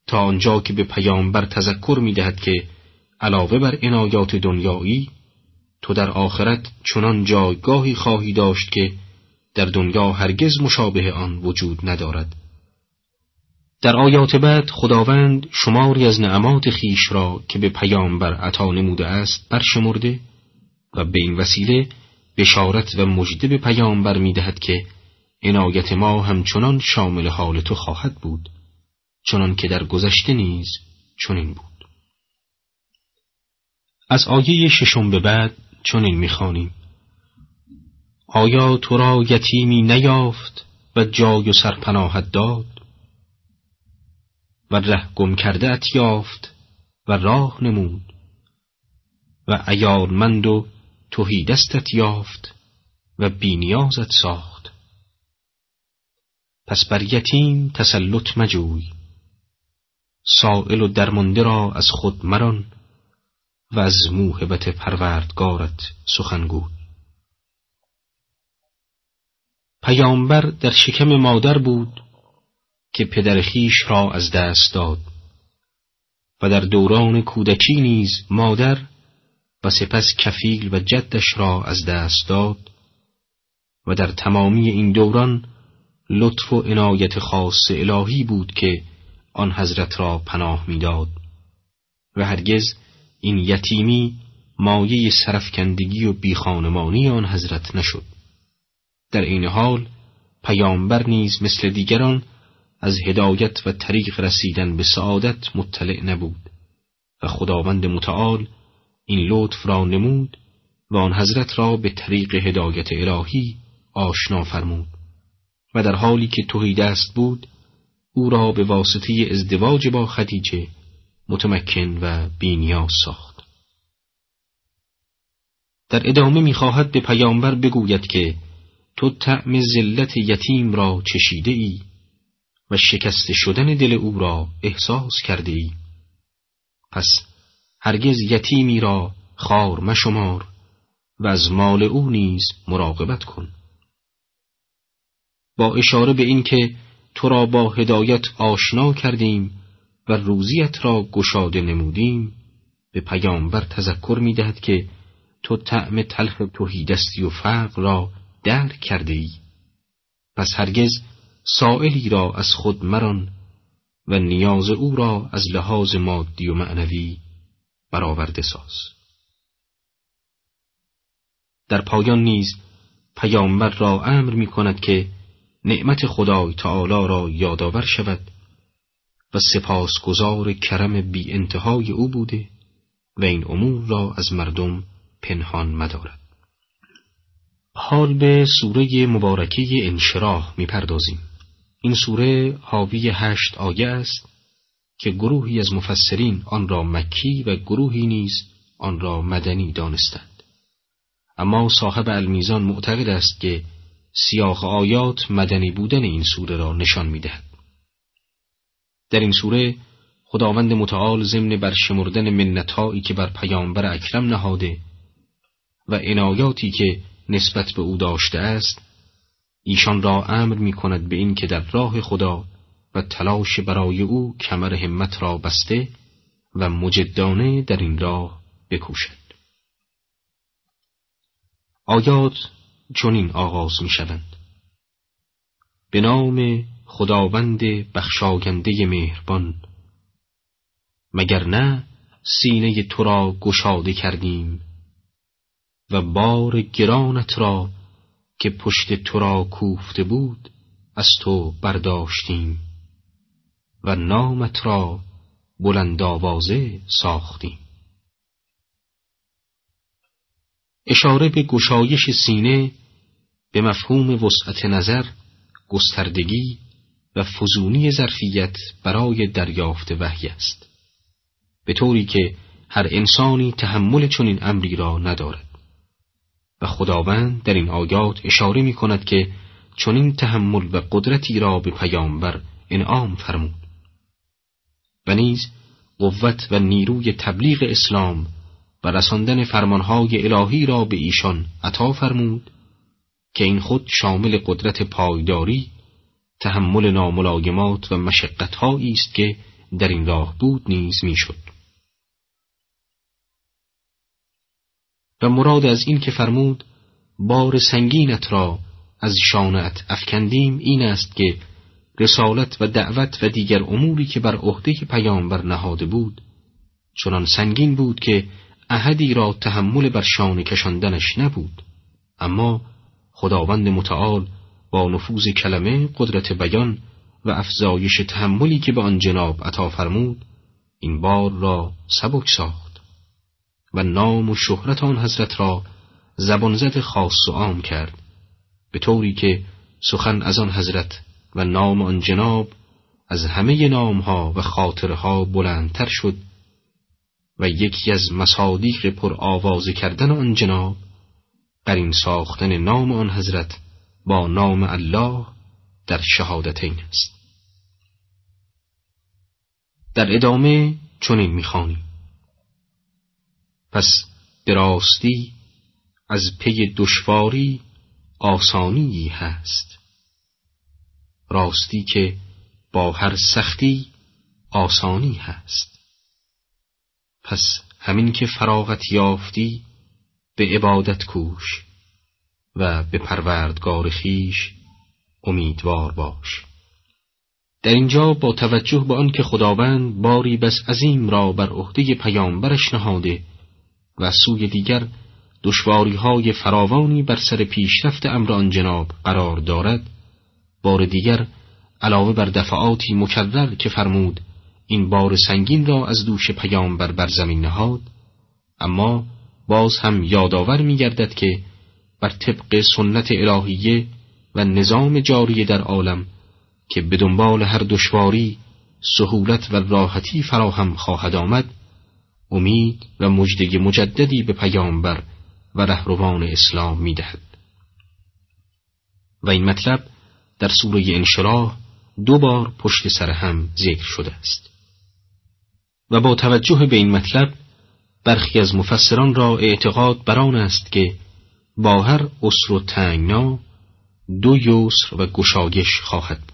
تا آنجا که به پیامبر تذکر می دهد که علاوه بر عنایات دنیایی تو در آخرت چنان جایگاهی خواهی داشت که در دنیا هرگز مشابه آن وجود ندارد. در آیات بعد خداوند شماری از نعمات خیش را که به پیامبر عطا نموده است برشمرده و به این وسیله بشارت و مجده به پیامبر می‌دهد که عنایت ما همچنان شامل حال تو خواهد بود چنان که در گذشته نیز چنین بود. از آیه ششم به بعد چنین می‌خوانیم. آیا تو را یتیمی نیافت و جای و سرپناهت داد؟ و ره گم کرده ات یافت و راه نمود و ایارمند و دستت یافت و بینیازت ساخت. پس بر یتیم تسلط مجوی سائل و درمانده را از خود مران و از موهبت پروردگارت سخنگوی. پیامبر در شکم مادر بود که پدر خیش را از دست داد. و در دوران کودکی نیز مادر و سپس کفیل و جدش را از دست داد و در تمامی این دوران لطف و عنایت خاص الهی بود که آن حضرت را پناه می‌داد. و هرگز این یتیمی مایه سرفکندگی و بیخانمانی آن حضرت نشد. در این حال پیامبر نیز مثل دیگران از هدایت و طریق رسیدن به سعادت مطلع نبود و خداوند متعال این لطف را نمود و آن حضرت را به طریق هدایت الهی آشنا فرمود و در حالی که توهی دست بود او را به واسطه ازدواج با خدیجه متمکن و بینیاز ساخت. در ادامه می‌خواهد به پیامبر بگوید که تو طعم ذلت یتیم را چشیده ای و شکست شدن دل او را احساس کرده ای پس هرگز یتیمی را خار مشمار و از مال او نیز مراقبت کن. با اشاره به اینکه تو را با هدایت آشنا کردیم و روزیت را گشاده نمودیم به پیامبر تذکر می دهد که تو طعم تلخ توحیدستی و فقر را درک کرده ای پس هرگز سائلی را از خود مران و نیاز او را از لحاظ مادی و معنوی برآورده ساز. در پایان نیز پیامبر را امر می کند که نعمت خدای تعالی را یادآور شود و سپاسگزار کرم بی انتهای او بوده و این امور را از مردم پنهان مدارد. حال به سوره مبارکه انشراح می‌پردازیم. این سوره حاوی هشت آیه است که گروهی از مفسرین آن را مکی و گروهی نیز آن را مدنی دانستند. اما صاحب المیزان معتقد است که سیاق آیات مدنی بودن این سوره را نشان می‌دهد. در این سوره خداوند متعال ضمن بر شمردن منتهایی که بر پیامبر اکرم نهاده و عنایاتی که نسبت به او داشته است ایشان را امر می کند به این که در راه خدا و تلاش برای او کمر همت را بسته و مجدانه در این راه بکوشد. آیات چنین آغاز می شوند به نام خداوند بخشاینده مهربان. مگر نه سینه تو را گشاده کردیم و بار گرانت را که پشت تو را کوفته بود از تو برداشتیم و نامت را بلند آوازه ساختیم. اشاره به گشایش سینه به مفهوم وسعت نظر گستردگی و فزونی ظرفیت برای دریافت وحی است. به طوری که هر انسانی تحمل چنین امری را ندارد. و خداوند در این آیات اشاره می کند که چنین تحمل و قدرتی را به پیامبر انعام فرمود. و نیز قوت و نیروی تبلیغ اسلام و رساندن فرمانهای الهی را به ایشان عطا فرمود که این خود شامل قدرت پایداری تحمل ناملایمات و مشقتهایی است که در این راه بود نیز می‌شد. و مراد از این که فرمود بار سنگینت را از شانت افکندیم این است که رسالت و دعوت و دیگر اموری که بر عهده پیامبر نهاده بود چنان سنگین بود که احدی را تحمل بر شانه کشاندنش نبود. اما خداوند متعال با نفوذ کلمه قدرت بیان و افزایش تحملی که به آن جناب عطا فرمود این بار را سبک ساخت. و نام و شهرت آن حضرت را زبانزد خاص و عام کرد به طوری که سخن از آن حضرت و نام آن جناب از همه نامها و خاطرها بلندتر شد و یکی از مصادیق پر آوازه کردن آن جناب این ساختن نام آن حضرت با نام الله در شهادتین است. در ادامه چنین می‌خوانیم. پس دراستی از پی دشواری آسانی هست. راستی که با هر سختی آسانی هست. پس همین که فراغت یافتی به عبادت کوش و به پروردگار خیش امیدوار باش. در اینجا با توجه به آنکه خداوند باری بس عظیم را بر عهده پیامبرش نهاده و سوی دیگر دشواری های فراوانی بر سر پیشرفت امر آن جناب قرار دارد بار دیگر علاوه بر دفعاتی مکرر که فرمود این بار سنگین را از دوش پیامبر بر زمین نهاد اما باز هم یادآور می گردد که بر طبق سنت الهیه و نظام جاری در عالم که به دنبال هر دشواری سهولت و راحتی فراهم خواهد آمد امید و مجده مجددی به پیامبر و رهروان اسلام می دهد. و این مطلب در سوره انشراح دو بار پشت سر هم ذکر شده است و با توجه به این مطلب برخی از مفسران را اعتقاد بر آن است که با هر اسر و تنگنا دو یسر و گشایش خواهد بود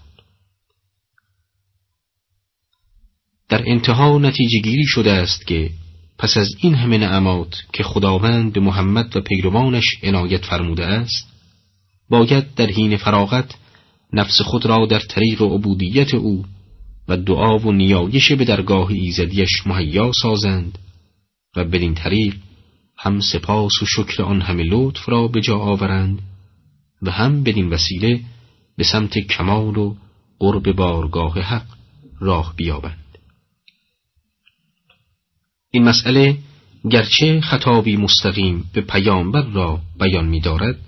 در انتها نتیجه گیری شده است که پس از این همه نعمات که خداوند به محمد و پیروانش عنایت فرموده است باید در حین فراغت نفس خود را در طریق عبودیت او و دعا و نیایش به درگاه ایزدیش مهیا سازند و بدین طریق هم سپاس و شکر آن همه لطف را به جا آورند و هم بدین وسیله به سمت کمال و قرب بارگاه حق راه بیابند. این مسئله گرچه خطابی مستقیم به پیامبر را بیان می دارد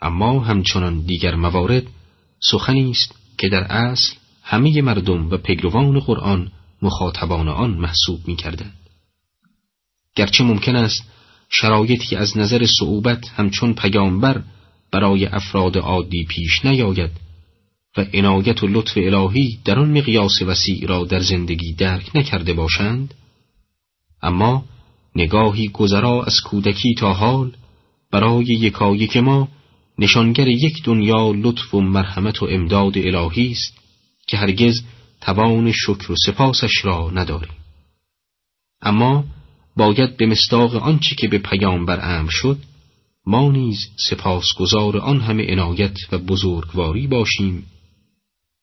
اما همچنان دیگر موارد سخنی است که در اصل همه مردم و پیروان قرآن مخاطبان آن محسوب می کردند. گرچه ممکن است شرایطی از نظر صعوبت همچون پیامبر برای افراد عادی پیش نیاید و عنایت و لطف الهی در آن مقیاس وسیع را در زندگی درک نکرده باشند اما نگاهی گذرا از کودکی تا حال برای یکایک ما نشانگر یک دنیا لطف و مرحمت و امداد الهی است که هرگز توان شکر و سپاسش را نداریم. اما باید به مستاق آنچه که به پیامبر امر شد ما نیز سپاسگزار آن همه عنایت و بزرگواری باشیم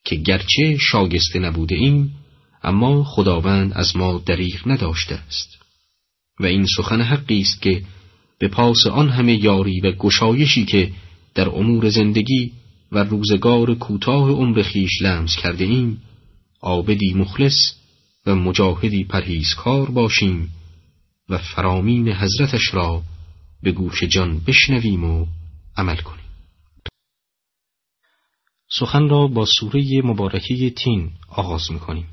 که گرچه شاگسته نبوده ایم اما خداوند از ما دریغ نداشته است و این سخن حقی است که به پاس آن همه یاری و گشایشی که در امور زندگی و روزگار کوتاه عمر خیش لمس کرده ایم عابدی مخلص و مجاهدی پرهیزکار باشیم و فرامین حضرتش را به گوش جان بشنویم و عمل کنیم سخن را با سوره مبارکه تین آغاز می کنیم.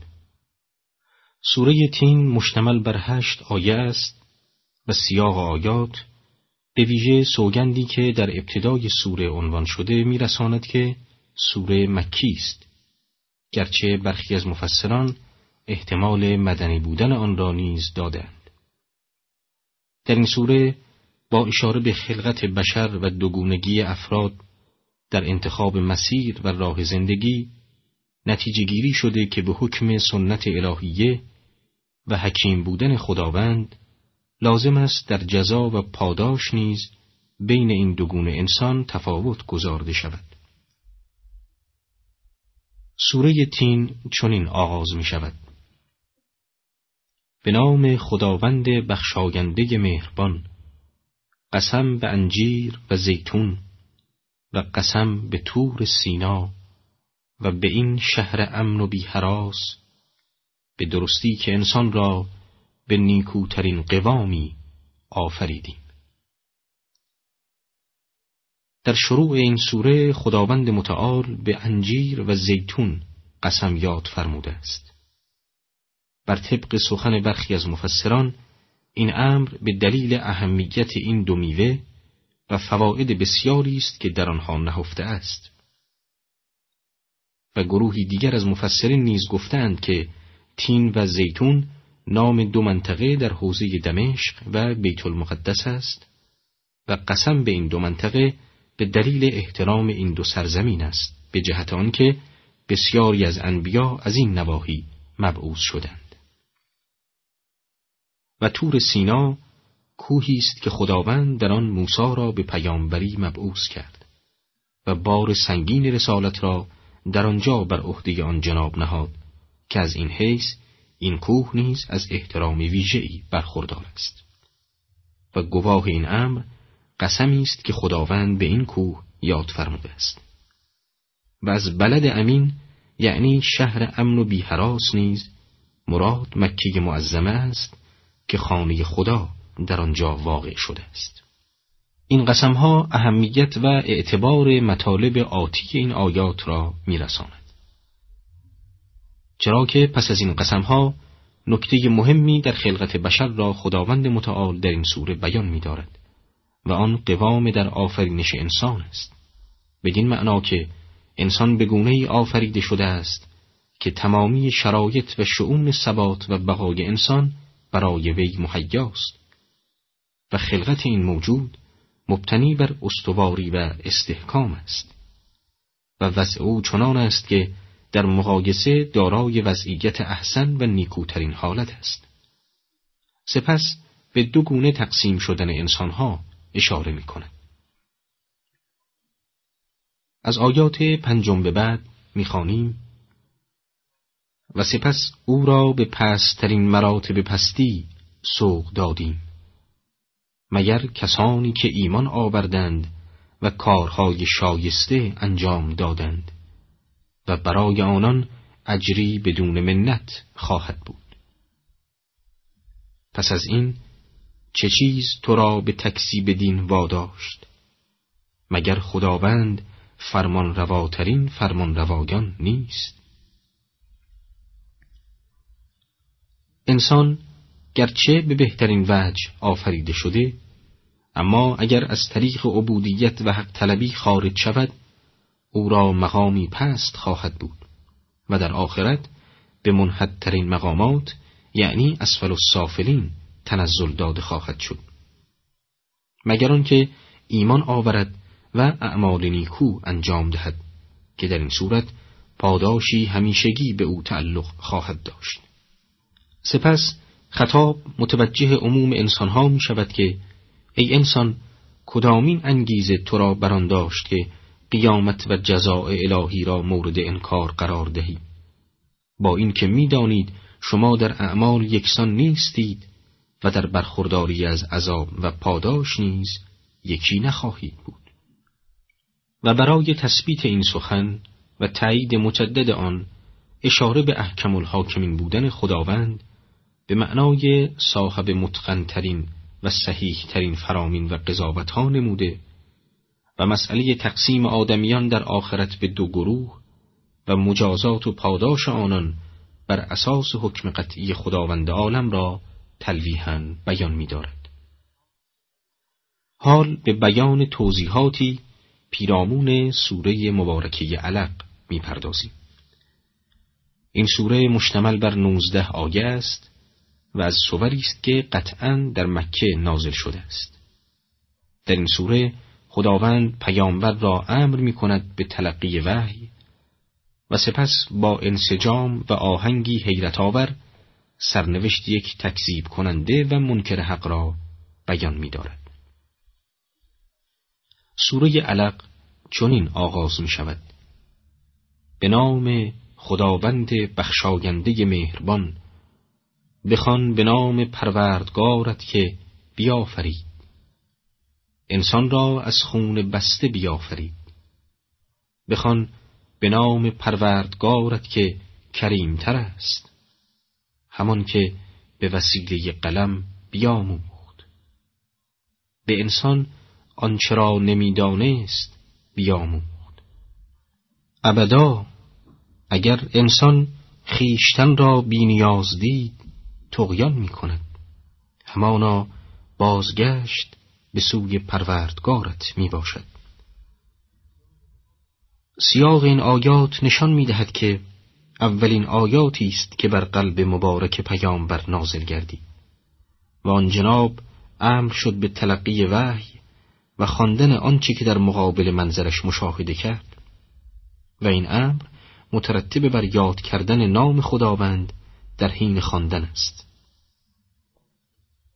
سوره تین مشتمل بر هشت آیه است و سیاق آیات به ویژه سوگندی که در ابتدای سوره عنوان شده میرساند که سوره مکی است. گرچه برخی از مفسران احتمال مدنی بودن آن را نیز دادند در این سوره با اشاره به خلقت بشر و دوگونگی افراد در انتخاب مسیر و راه زندگی نتیجه گیری شده که به حکم سنت الهیه و حکیم بودن خداوند لازم است در جزا و پاداش نیز بین این دو گونه انسان تفاوت گذارده شود. سوره تین چنین آغاز می شود. به نام خداوند بخشاینده مهربان قسم به انجیر و زیتون و قسم به تور سینا و به این شهر امن و بیحراس به درستی که انسان را به نیکوترین قوامی آفریدیم. در شروع این سوره خداوند متعال به انجیر و زیتون قسم یاد فرموده است. بر طبق سخن برخی از مفسران این امر به دلیل اهمیت این دو میوه و فواید بسیاری است که در آنها نهفته است. و گروهی دیگر از مفسرین نیز گفتند که تین و زیتون نام دو منطقه در حوزه دمشق و بیت المقدس است و قسم به این دو منطقه به دلیل احترام این دو سرزمین است به جهت آنکه بسیاری از انبیا از این نواحی مبعوث شدند. و تور سینا کوهی است که خداوند در آن موسی را به پیامبری مبعوث کرد و بار سنگین رسالت را در آنجا بر عهده آن جناب نهاد که از این حیث این کوه نیز از احترام ویژه‌ای برخوردار است. و گواه این امر قسمی است که خداوند به این کوه یاد فرموده است. و از بلد امین یعنی شهر امن و بیحراس نیز مراد مکه معظمه است که خانه خدا در آنجا واقع شده است. این قسم ها اهمیت و اعتبار مطالب آتی این آیات را میرساند. چرا که پس از این قسم ها نکته مهمی در خلقت بشر را خداوند متعال در این سوره بیان می دارد و آن قوام در آفرینش انسان است. بدین معنا که انسان به گونه ای آفریده شده است که تمامی شرایط و شعون ثبات و بقای انسان برای وی مهیاست و خلقت این موجود مبتنی بر استواری و استحکام است. و وضع او چنان است که در مقایسه دارای وضعیت احسن و نیکوترین حالت است. سپس به دو گونه تقسیم شدن انسانها اشاره می کند. از آیات پنجم به بعد می‌خوانیم. و سپس او را به پسترین مراتب پستی سوق دادیم. مگر کسانی که ایمان آوردند و کارهای شایسته انجام دادند و برای آنان اجری بدون منت خواهد بود. پس از این چه چیز تو را به تکذیب دین واداشت؟ مگر خداوند فرمان رواترین فرمان روایان نیست؟ انسان گرچه به بهترین وجه آفریده شده اما اگر از طریق عبودیت و حق طلبی خارج شود او را مقامی پست خواهد بود و در آخرت به منحدترین مقامات یعنی اسفل السافلین تنزل داده خواهد شد. مگر آنکه ایمان آورد و اعمال نیکو انجام دهد که در این صورت پاداشی همیشگی به او تعلق خواهد داشت. سپس خطاب متوجه عموم انسانها می شود که ای انسان کدامین انگیزه تو را بران داشت که قیامت و جزاء الهی را مورد انکار قرار دهی؟ با اینکه می‌دانید شما در اعمال یکسان نیستید و در برخورداری از عذاب و پاداش نیز یکی نخواهید بود. و برای تثبیت این سخن و تایید مجدد آن اشاره به احکم الحاکمین بودن خداوند به معنای صاحب متقنترین و صحیح ترین فرامین و قضاوت ها نموده و مسئله تقسیم آدمیان در آخرت به دو گروه و مجازات و پاداش آنان بر اساس حکم قطعی خداوند عالم را تلویحا بیان می دارد. حال به بیان توضیحاتی پیرامون سوره مبارکه علق می پردازیم. این سوره مشتمل بر نوزده آیه است و از سوری است که قطعا در مکه نازل شده است. در این سوره خداوند پیامبر را امر می کند به تلقی وحی و سپس با انسجام و آهنگی حیرت آور سرنوشت یک تکذیب کننده و منکر حق را بیان می دارد. سوره علق چنین آغاز می شود. به نام خداوند بخشاینده مهربان بخوان به نام پروردگارت که بیافرید. انسان را از خون بسته بیافرید. بخوان به نام پروردگارت که کریمتر است. همان که به وسیله قلم بیاموخت. به انسان آنچه را نمی‌دانست بیاموخت. ابدا اگر انسان خیشتن را بینیاز دید تقیان می کند همانا بازگشت به سوی پروردگارت می باشد سیاق این آیات نشان می دهد که اولین آیاتی است که بر قلب مبارک پیامبر نازل گردید. و آن جناب امر شد به تلقی وحی و خواندن آنچه که در مقابل منظرش مشاهده کرد. و این امر مترتب بر یاد کردن نام خداوند در حین خواندن است.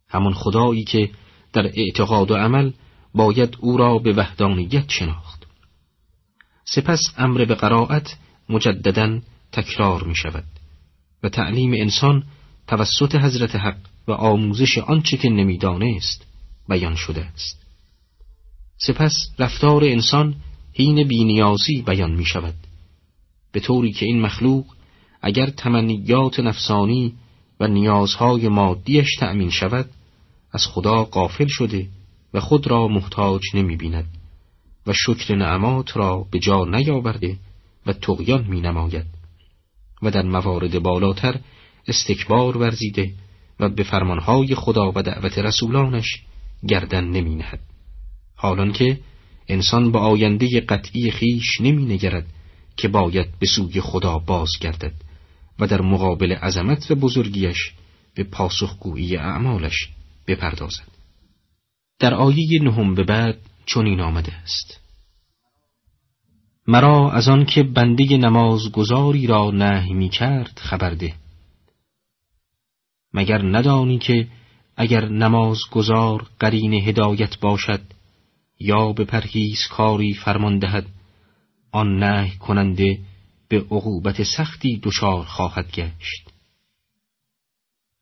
همان خدایی که در اعتقاد و عمل باید او را به وحدانیت شناخت. سپس امر به قرائت مجددا تکرار می شود و تعلیم انسان توسط حضرت حق و آموزش آنچه که نمی‌دانست بیان شده است. سپس رفتار انسان حین بینیازی بیان می شود به طوری که این مخلوق اگر تمنیات نفسانی و نیازهای مادیش تأمین شود از خدا قافل شده و خود را محتاج نمی بیند و شکر نعمات را به جا نیاورده و تقیان می نماید و در موارد بالاتر استکبار ورزیده و به فرمانهای خدا و دعوت رسولانش گردن نمی نهد حالان که انسان با آینده قطعی خیش نمی نگرد که باید به سوی خدا باز گردد و در مقابل عظمت و بزرگیش به پاسخگویی اعمالش بپردازد. در آیه نهم به بعد چنین آمده است. مرا از آن که بنده نمازگزاری را نهی می کرد خبر ده. مگر ندانی که اگر نمازگزار قرین هدایت باشد یا به پرهیز کاری فرمان دهد آن نه کننده به عقوبت سختی دچار خواهد گشت.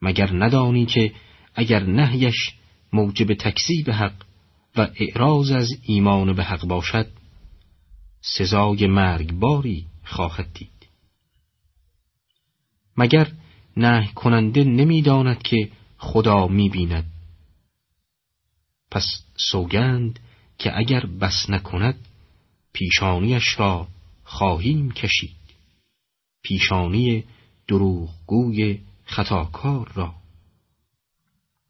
مگر ندانی که اگر نهیش موجب تکذیب حق و اعراض از ایمان به حق باشد سزای مرگباری خواهد دید. مگر نه کننده نمی‌داند که خدا می بیند پس سوگند که اگر بس نکند پیشانیش را خواهیم کشید. پیشانی دروغگوی خطاکار را.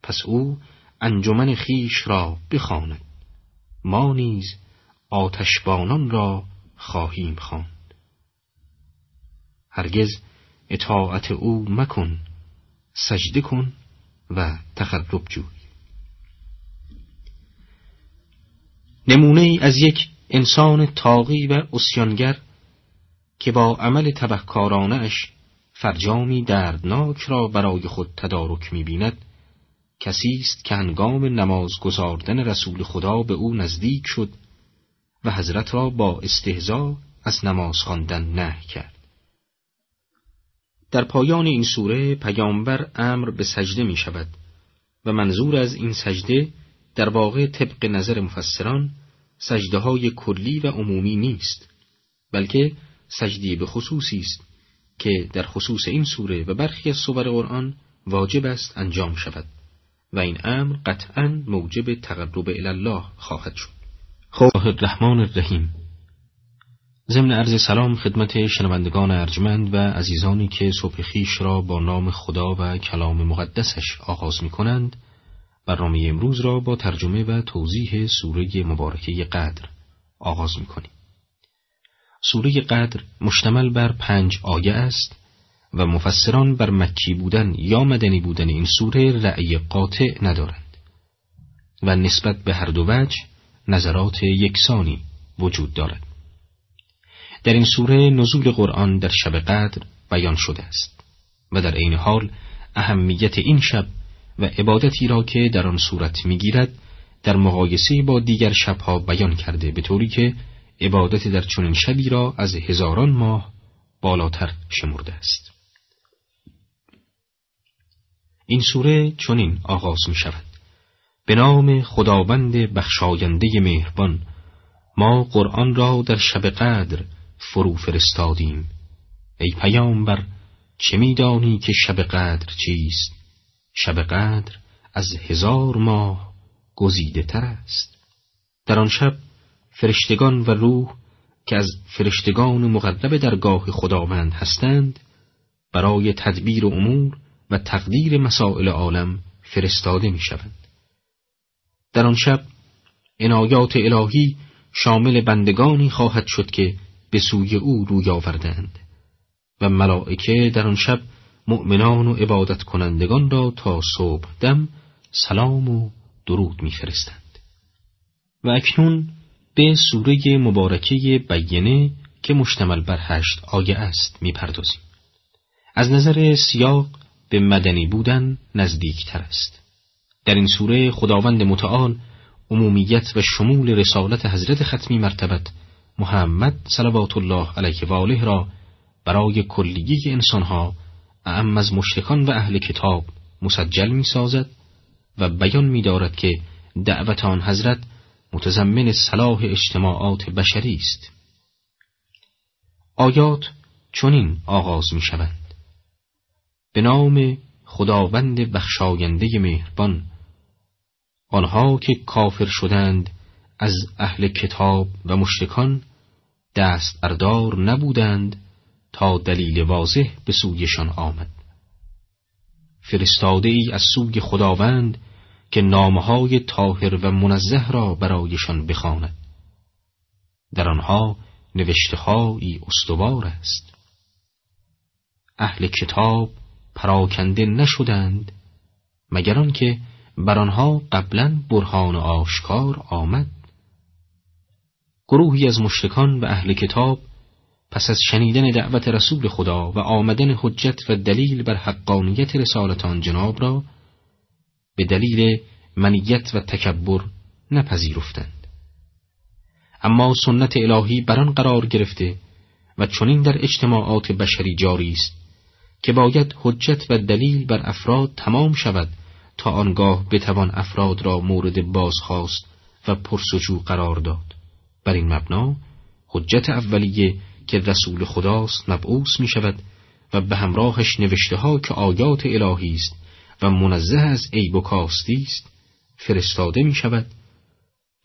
پس او انجمن خیش را بخواند. ما نیز آتشبانان را خواهیم خواند. هرگز اطاعت او مکن سجده کن و تخرب جوی. نمونه از یک انسان تاقی و اسیانگر که با عمل تبهکارانه اش فرجامی دردناک را برای خود تدارک می‌بیند کسی است که هنگام نماز گذاردن رسول خدا به او نزدیک شد و حضرت را با استهزا از نماز خواندن نه کرد. در پایان این سوره پیامبر امر به سجده می شود و منظور از این سجده در واقع طبق نظر مفسران سجده های کلی و عمومی نیست بلکه سجدی به خصوصی است که در خصوص این سوره و برخی از سور قرآن واجب است انجام شود و این امر قطعا موجب تقرب الله خواهد شد خب الرحمن الرحیم ضمن عرض سلام خدمت شنوندگان ارجمند و عزیزانی که صبح خیش را با نام خدا و کلام مقدسش آغاز می کنند برنامه امروز را با ترجمه و توضیح سوره مبارکه قدر آغاز می کنیم. سوره قدر مشتمل بر پنج آیه است و مفسران بر مکی بودن یا مدنی بودن این سوره رأی قاطع ندارند و نسبت به هر دو وجه نظرات یکسانی وجود دارد. در این سوره نزول قرآن در شب قدر بیان شده است و در عین حال اهمیت این شب و عبادتی را که در آن صورت می‌گیرد در مقایسه با دیگر شبها بیان کرده به طوری که عبادت در چنین شبی را از هزاران ماه بالاتر شمرده است. این سوره چنین آغاز می شود. به نام خداوند بخشاینده مهربان ما قرآن را در شب قدر فرو فرستادیم. ای پیامبر چه میدانی که شب قدر چیست؟ شب قدر از هزار ماه گزیده تر است. در آن شب فرشتگان و روح که از فرشتگان مقرب درگاه خداوند هستند برای تدبیر امور و تقدیر مسائل عالم فرستاده می شوند. در آن شب عنایات الهی شامل بندگانی خواهد شد که به سوی او روی آوردند و ملائکه در آن شب مؤمنان و عبادت کنندگان را تا صبح دم سلام و درود میفرستند و اکنون به سوره مبارکه بیینه که مشتمل بر هشت آیه است می‌پردازیم. از نظر سیاق به مدنی بودن نزدیکتر است. در این سوره خداوند متعال عمومیت و شمول رسالت حضرت ختمی مرتبت محمد صلوات الله علیه و آله را برای کلیه انسانها اعم از مشرکان و اهل کتاب مسجل می سازد و بیان می دارد که دعوت آن حضرت متضمن صلاح اجتماعات بشری است. آیات چنین آغاز می شوند به نام خداوند بخشاینده مهربان آنها که کافر شدند از اهل کتاب و مشرکان دست اردار نبودند تا دلیل واضح به سویشان آمد. فرستاده ای از سوی خداوند که نامهای طاهر و منزه را برایشان بخواند. در آنها نوشتههایی استوار است. اهل کتاب پراکنده نشدند مگر آنکه بر آنها قبلا برهان آشکار آمد. گروهی از مشرکان و اهل کتاب پس از شنیدن دعوت رسول خدا و آمدن حجت و دلیل بر حقانیت رسالت آن جناب را به دلیل منیت و تکبر نپذیرفتند. اما سنت الهی بر آن قرار گرفته و چنین در اجتماعات بشری جاری است که باید حجت و دلیل بر افراد تمام شود تا آنگاه بتوان افراد را مورد بازخواست و پرسجو قرار داد. بر این مبنا حجت اولیه که رسول خداست مبعوث می شود و به همراهش نوشته ها که آیات الهی است و منزه از عیب و کاستی است فرستاده می شود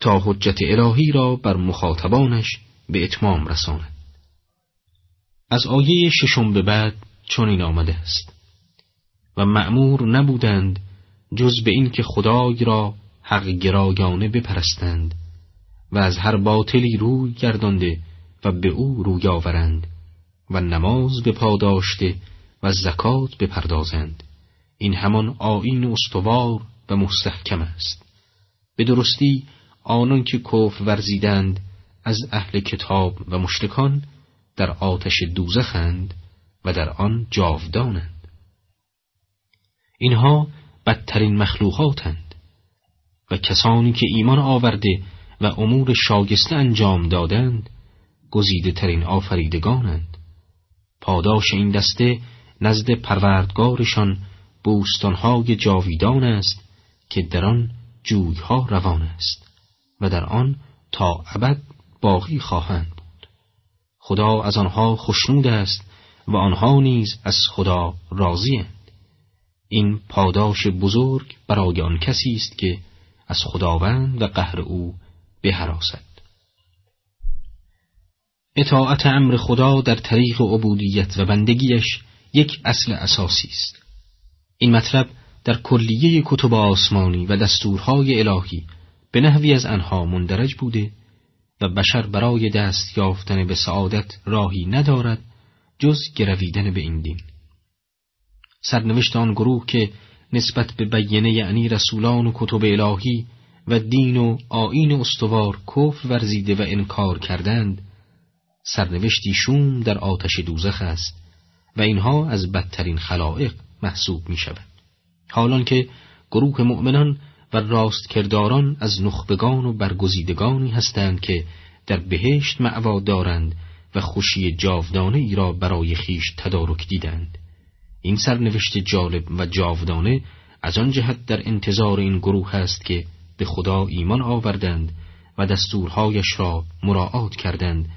تا حجت الهی را بر مخاطبانش به اتمام رساند. از آیه ششم به بعد چنین آمده است. و مأمور نبودند جز به این که خدای را حق گرایانه بپرستند و از هر باطلی روی گردانده و به او روی آورند و نماز به پاداشته و زکات بپردازند. این همان آیین استوار و مستحکم است. به درستی آنان که کف ورزیدند از اهل کتاب و مشرکان در آتش دوزخند و در آن جاودانند. اینها بدترین مخلوقاتند و کسانی که ایمان آورده و امور شاگسته انجام دادند گزیده ترین آفریدگانند. پاداش این دسته نزد پروردگارشان بوستانهای جاویدان است که در آن جویها روان است و در آن تا ابد باقی خواهند بود. خدا از آنها خشنود است و آنها نیز از خدا راضیند این پاداش بزرگ برای آن کسی است که از خداوند و قهر او بهراسد اطاعت امر خدا در طریق عبودیت و بندگیش یک اصل اساسی است. این مطلب در کلیه کتب آسمانی و دستورهای الهی به نحوی از آنها مندرج بوده و بشر برای دست یافتن به سعادت راهی ندارد جز گرویدن به این دین. سرنوشت آن گروه که نسبت به بیینه یعنی رسولان و کتب الهی و دین و آین استوار کفر ورزیده و انکار کردند سرنوشتی شوم در آتش دوزخ است و اینها از بدترین خلائق محسوب می شود حالان که گروه مؤمنان و راست کرداران از نخبگان و برگزیدگانی هستند که در بهشت معوا دارند و خوشی جاودانه ای را برای خیش تدارک دیدند. این سرنوشت جالب و جاودانه از آن جهت در انتظار این گروه است که به خدا ایمان آوردند و دستورهایش را مراعات کردند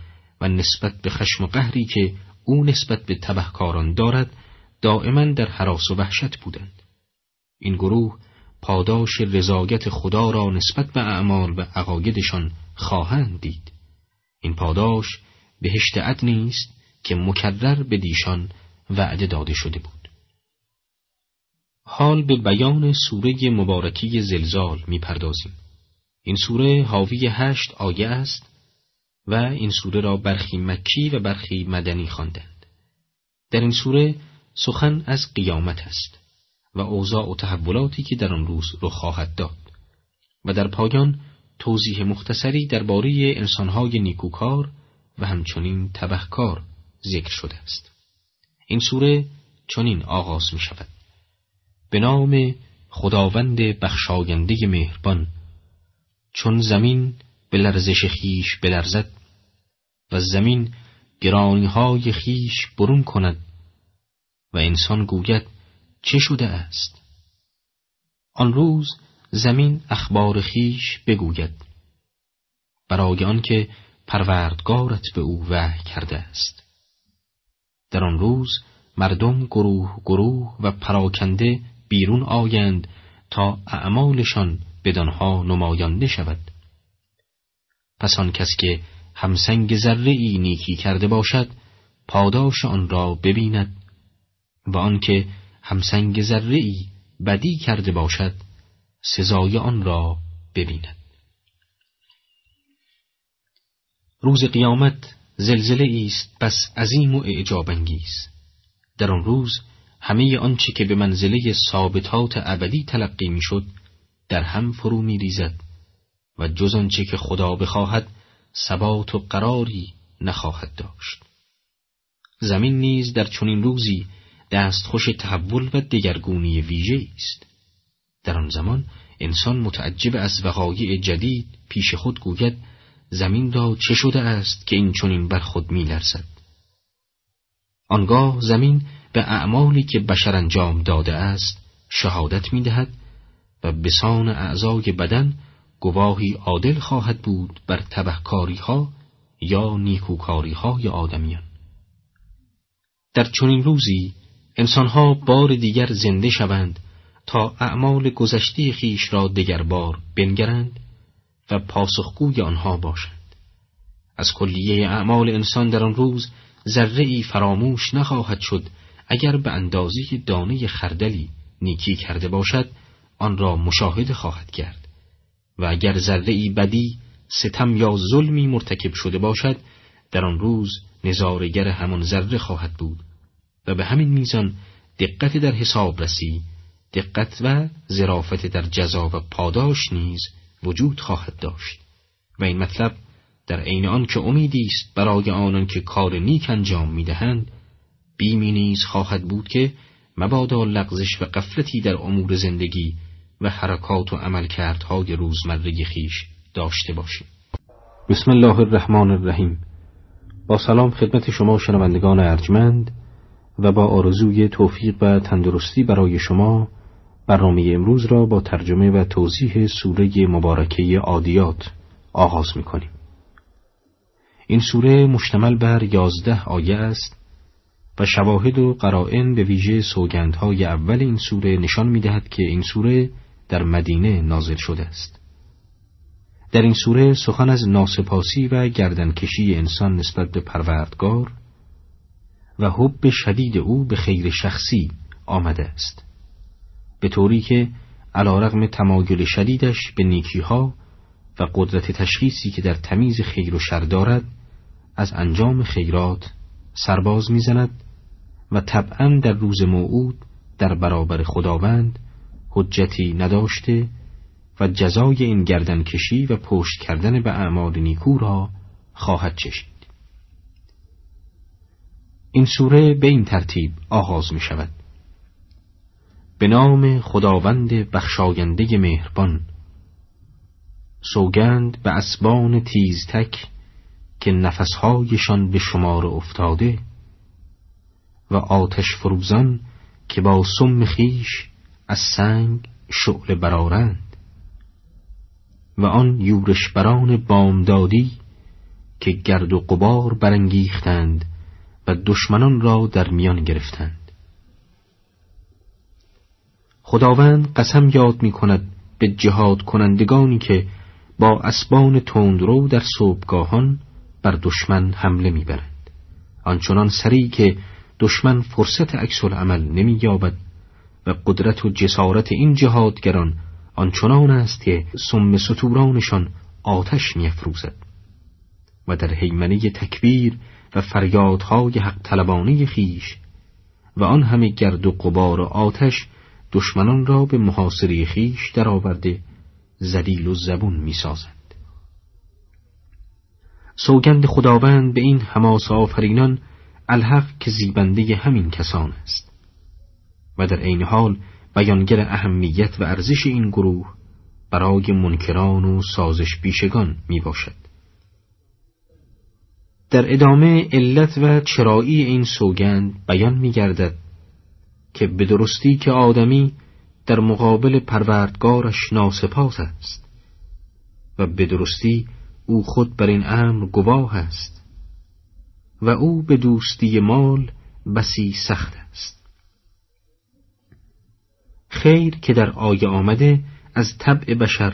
و نسبت به خشم و قهری که او نسبت به تبهکاران دارد دائما در حراس و وحشت بودند. این گروه پاداش رضایت خدا را نسبت به اعمال و عقایدشان خواهند دید. این پاداش بهشت عدنی است که مکرر به دیشان وعده داده شده بود. حال به بیان سوره مبارکی زلزال می‌پردازیم. این سوره حاوی هشت آیه است و این سوره را برخی مکی و برخی مدنی خواندند. در این سوره سخن از قیامت است و اوضاع و تحولاتی که در آن روز رخ خواهد داد و در پایان توضیح مختصری درباره انسانهای نیکوکار و همچنین تبهکار ذکر شده است. این سوره چنین آغاز می شود. به نام خداوند بخشاینده مهربان چون زمین به لرزش خیش بلرزد و زمین گرانی های خیش برون کند و انسان گوید چه شده است؟ آن روز زمین اخبار خیش بگوید برای آنکه پروردگارت به او وحی کرده است. در آن روز مردم گروه گروه و پراکنده بیرون آیند تا اعمالشان بدانها نمایانده شود پس آن کس که همسنگ ذره ای نیکی کرده باشد پاداش آن را ببیند و آنکه همسنگ ذره ای بدی کرده باشد سزای آن را ببیند. روز قیامت زلزله است بس عظیم و اعجاب انگیز. در آن روز همه آنچه که به منزله ثابتات ابدی تلقی می‌شد در هم فرو می ریزد و جز آنچه که خدا بخواهد ثبات و قراری نخواهد داشت. زمین نیز در چنین روزی دستخوش تحول و دگرگونی ویژه است. در آن زمان انسان متعجب از وقایع جدید پیش خود گوید زمین را چه شده است که این چنین بر خود میلرزد؟ آنگاه زمین به اعمالی که بشر انجام داده است شهادت می‌دهد و بسان اعضای بدن گواهی عادل خواهد بود بر تبهکاری ها یا نیکوکاری های آدمیان. در چنین روزی انسانها بار دیگر زنده شوند تا اعمال گذشته خیش را دگربار بنگرند و پاسخگوی آنها باشند. از کلیه اعمال انسان در آن روز ذره فراموش نخواهد شد اگر به اندازه دانه خردلی نیکی کرده باشد آن را مشاهده خواهد کرد. و اگر ذره بدی ستم یا ظلمی مرتکب شده باشد در آن روز نظارگر همان ذره خواهد بود. و به همین میزان دقت در حساب رسی دقت و ظرافت در جزا و پاداش نیز وجود خواهد داشت. و این مطلب در عین آن که امیدی است برای آنان که کار نیک انجام می‌دهند بیمی نیز خواهد بود که مبادا لغزش و قفلتی در امور زندگی و حرکات و عملکردهای روزمره خیش داشته باشیم. بسم الله الرحمن الرحیم. با سلام خدمت شما شنوندگان ارجمند. و با آرزوی توفیق و تندرستی برای شما برنامه امروز را با ترجمه و توضیح سوره مبارکه عادیات آغاز می کنیم. این سوره مشتمل بر یازده آیه است و شواهد و قرائن به ویژه سوگندهای اول این سوره نشان می دهد که این سوره در مدینه نازل شده است. در این سوره سخن از ناسپاسی و گردنکشی انسان نسبت به پروردگار و حب شدید او به خیر شخصی آمده است. به طوری که علا رغم تمایل شدیدش به نیکیها و قدرت تشخیصی که در تمیز خیر و شر دارد از انجام خیرات سرباز می‌زند و طبعا در روز موعود در برابر خداوند حجتی نداشته و جزای این گردن کشی و پشت کردن به اعمال نیکو را خواهد چشید این سوره به این ترتیب آغاز می شود به نام خداوند بخشاینده مهربان سوگند به اسبان تیزتک که نفسهایشان به شمار افتاده و آتش فروزان که با سم خیش از سنگ شعله برارند و آن یورش بران بامدادی که گرد و قبار برانگیختند و دشمنان را در میان گرفتند. خداوند قسم یاد می کند به جهاد کنندگانی که با اسبان تندرو در صبحگاهان بر دشمن حمله می‌برند. آنچنان سریع که دشمن فرصت عکس العمل نمی یابد و قدرت و جسارت این جهادگران آنچنان است که سم سطورانشان آتش میافروزد. و در حیمنه تکبیر و فریادهای حق طلبانه خیش و آن همه گرد و قبار و آتش دشمنان را به محاصره خیش درآورده زلیل و زبون می‌سازند سوگند خداوند به این حماس آفرینان الحق که زیبنده همین کسان است و در عین حال بیانگر اهمیت و ارزش این گروه برای منکران و سازش بیشگان می باشد. در ادامه علت و چرایی این سوگند بیان می گردد که به درستی که آدمی در مقابل پروردگارش ناسپاس است و به درستی او خود بر این امر گواه است و او به دوستی مال بسی سخت است. خیر که در آیه آمده از طبع بشر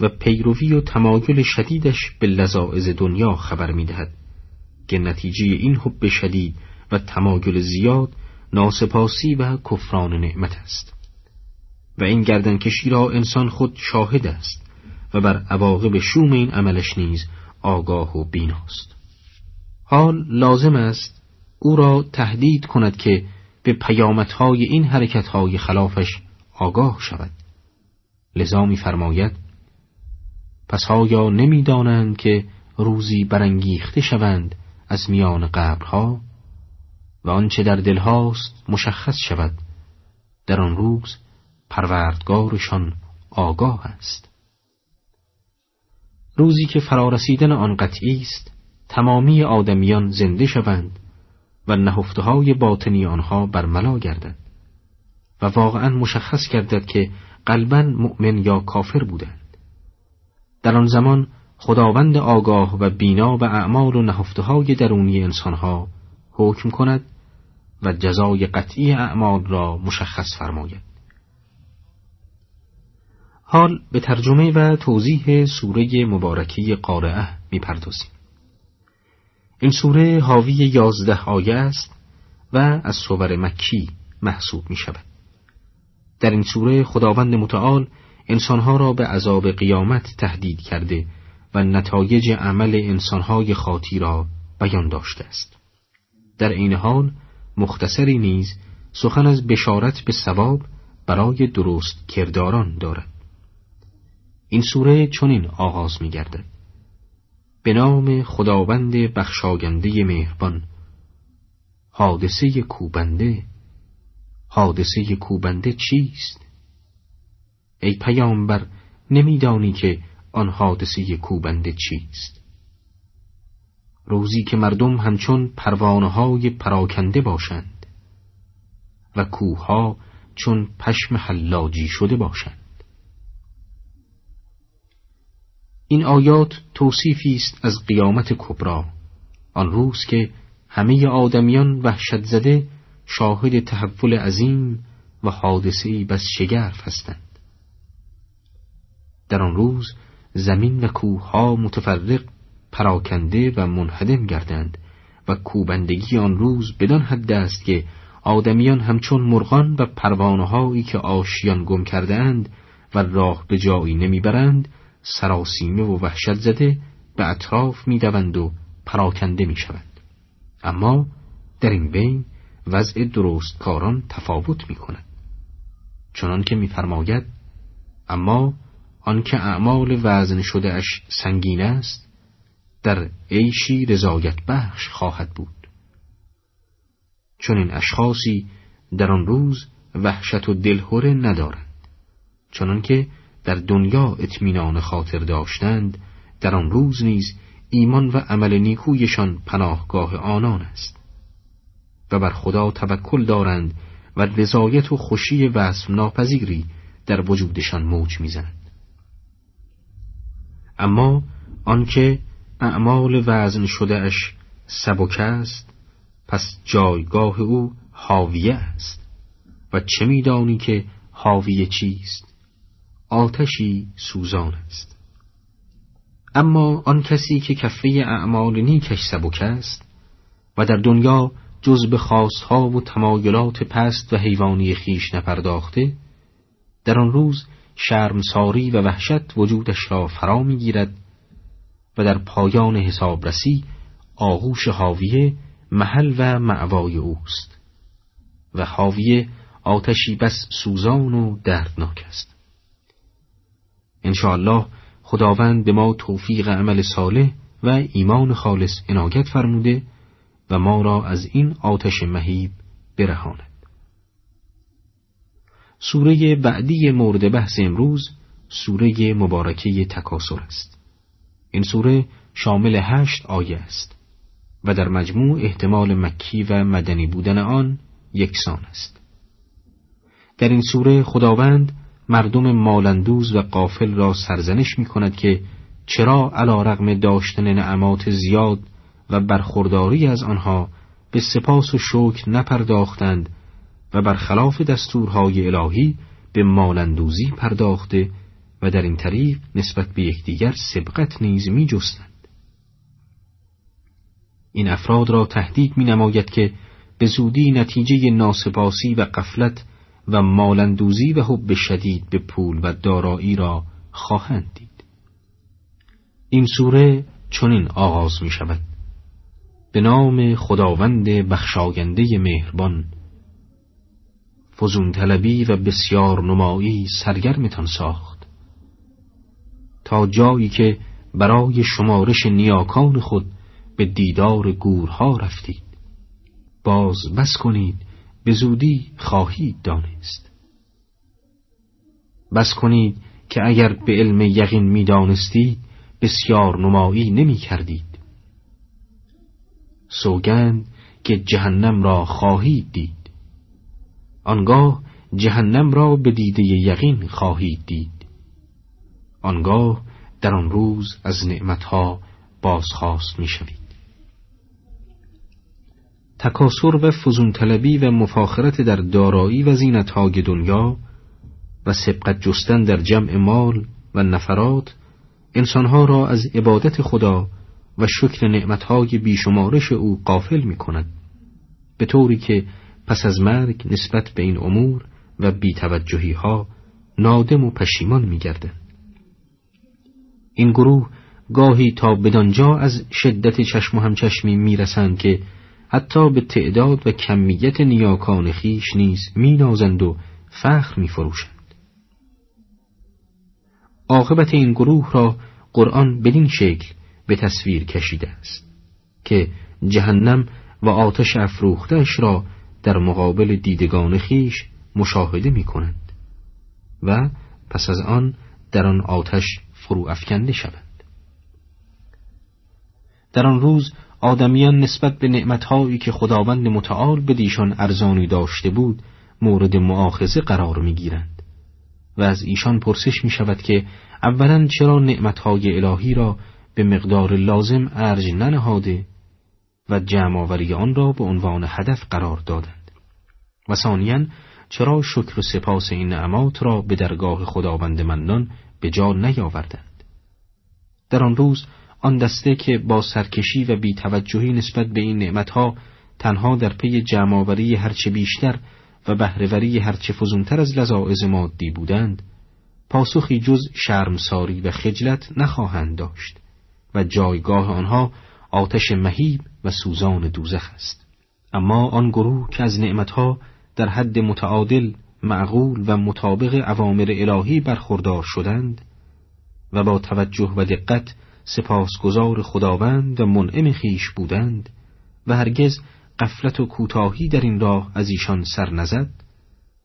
و پیروی و تمایل شدیدش به لذاعز دنیا خبر می‌دهد. که نتیجه این حب شدید و تمایل زیاد ناسپاسی و کفران نعمت است. و این گردنکشی را انسان خود شاهد است و بر عواقب شوم این عملش نیز آگاه و بیناست. حال لازم است او را تهدید کند که به پیامدهای این حرکتهای خلافش آگاه شود. لذا فرماید پس آیا نمی‌دانند که روزی برانگیخته شوند از میان قبرها و آنچه در دلهاست مشخص شود. در آن روز پروردگارشان آگاه است. روزی که فرارسیدن آن قطعی است تمامی آدمیان زنده شوند و نهفته های باطنی آنها برملا گردد و واقعا مشخص گردد که قلبا مؤمن یا کافر بودند. در آن زمان خداوند آگاه و بینا به اعمال و نهفته های درونی انسانها حکم کند و جزای قطعی اعمال را مشخص فرماید حال به ترجمه و توضیح سوره مبارکی قارعه می‌پردازیم. این سوره حاوی یازده آیه است و از صور مکی محسوب می شود. در این سوره خداوند متعال انسانها را به عذاب قیامت تهدید کرده و نتایج عمل انسانهای خاطی را بیان داشته است. در این حال مختصری نیز سخن از بشارت به ثواب برای درست کرداران دارد. این سوره چنین آغاز می گردد. به نام خداوند بخشاینده مهربان حادثه کوبنده حادثه کوبنده چیست؟ ای پیامبر نمیدانی که آن حادثه کوبنده چیست؟ روزی که مردم همچون پروانه های پراکنده باشند و کوها چون پشم حلاجی شده باشند این آیات توصیفی است از قیامت کبرا آن روز که همه آدمیان وحشت زده شاهد تحول عظیم و حادثه بس شگرف هستند در آن روز زمین و کوهها متفرق پراکنده و منهدم گردند و کوبندگی آن روز بدان حد است که آدمیان همچون مرغان و پروانههایی که آشیان گم کردهاند و راه به جایی نمی‌برند سراسیمه و وحشت زده به اطراف می‌دوند و پراکنده می‌شوند. اما در این بین وضع درست کاران تفاوت می کند چنان که میفرماید اما آنکه اعمال وزن شده اش سنگین است در عیشی رضایت بخش خواهد بود. چون این اشخاصی در آن روز وحشت و دلهوره ندارند. چنان که در دنیا اطمینان خاطر داشتند در آن روز نیز ایمان و عمل نیکویشان پناهگاه آنان است. و بر خدا توکل دارند و رضایت و خوشی وصف ناپذیری در وجودشان موج می‌زند. اما آنکه اعمال وزن شده اش سبک است پس جایگاه او حاویه است. و چه میدانی که حاویه چیست؟ آتشی سوزان است. اما آن کسی که کفه اعمال نیکش سبک است و در دنیا جز به خواستها و تمایلات پست و حیوانی خیش نپرداخته در آن روز شرمساری و وحشت وجودش را فرا می‌گیرد و در پایان حسابرسی آغوش حاویه محل و معوای اوست و حاویه آتشی بس سوزان و دردناک است. انشاءالله خداوند به ما توفیق عمل صالح و ایمان خالص عنایت فرموده و ما را از این آتش مهیب برهاند. سوره بعدی مورد بحث امروز سوره مبارکه تکاسر است. این سوره شامل هشت آیه است و در مجموع احتمال مکی و مدنی بودن آن یکسان است. در این سوره خداوند مردم مالندوز و قافل را سرزنش می کند که چرا علا رغم داشتن نعمات زیاد و برخورداری از آنها به سپاس و شکر نپرداختند و برخلاف دستورهای الهی به مالندوزی پرداخته و در این طریق نسبت به یکدیگر سبقت نیز می جستند. این افراد را تهدید می نماید که به زودی نتیجه ناسپاسی و قفلت و مالندوزی و حب شدید به پول و دارایی را خواهند دید. این سوره چنین آغاز می شود. به نام خداوند بخشاینده مهربان فزون طلبی و بسیار نمایی سرگرمتان ساخت. تا جایی که برای شمارش نیاکان خود به دیدار گورها رفتید. باز بس کنید به زودی خواهید دانست. بس کنید که اگر به علم یقین می دانستید بسیار نمایی نمی کردید سوگند که جهنم را خواهید دید. آنگاه جهنم را به دیده یقین خواهید دید. آنگاه در آن روز از نعمتها بازخواست می شوید تکاسر و فزون طلبی و مفاخرت در دارایی و زینتهای دنیا و سبقت جستن در جمع مال و نفرات انسانها را از عبادت خدا و شکر نعمتهای بیشمارش او قافل می کند به طوری که پس از مرگ نسبت به این امور و بیتوجهی ها نادم و پشیمان می گردن. این گروه گاهی تا بدانجا از شدت چشم و همچشمی می رسند که حتی به تعداد و کمیت نیاکان خیش نیز می نازند و فخر می فروشند. عاقبت این گروه را قرآن بدین شکل به تصویر کشیده است که جهنم و آتش افروختش را در مقابل دیدگان خیش مشاهده می کنند و پس از آن در آن آتش فرو افکنده شوند. در آن روز آدمیان نسبت به نعمتهایی که خداوند متعال به دیشان ارزانی داشته بود مورد معاخزه قرار می گیرند و از ایشان پرسش می شود که اولا چرا نعمتهای الهی را به مقدار لازم ارج ننهاده و جمع آن را به عنوان هدف قرار دادند. و ثانیا چرا شکر و سپاس این نعمات را به درگاه خداوند منان به جا نیاوردند؟ در آن روز آن دسته که با سرکشی و بیتوجهی نسبت به این نعمتها تنها در پی جمعآوری هرچه بیشتر و بهرهوری هرچه فزونتر از لذاعز مادی بودند پاسخی جز شرمساری و خجلت نخواهند داشت و جایگاه آنها آتش مهیب و سوزان دوزخ است. اما آن گروه که از نعمتها در حد متعادل معقول و مطابق عوامر الهی برخوردار شدند و با توجه و دقت سپاسگزار خداوند و منعم خیش بودند و هرگز قفلت و کوتاهی در این راه از ایشان سر نزد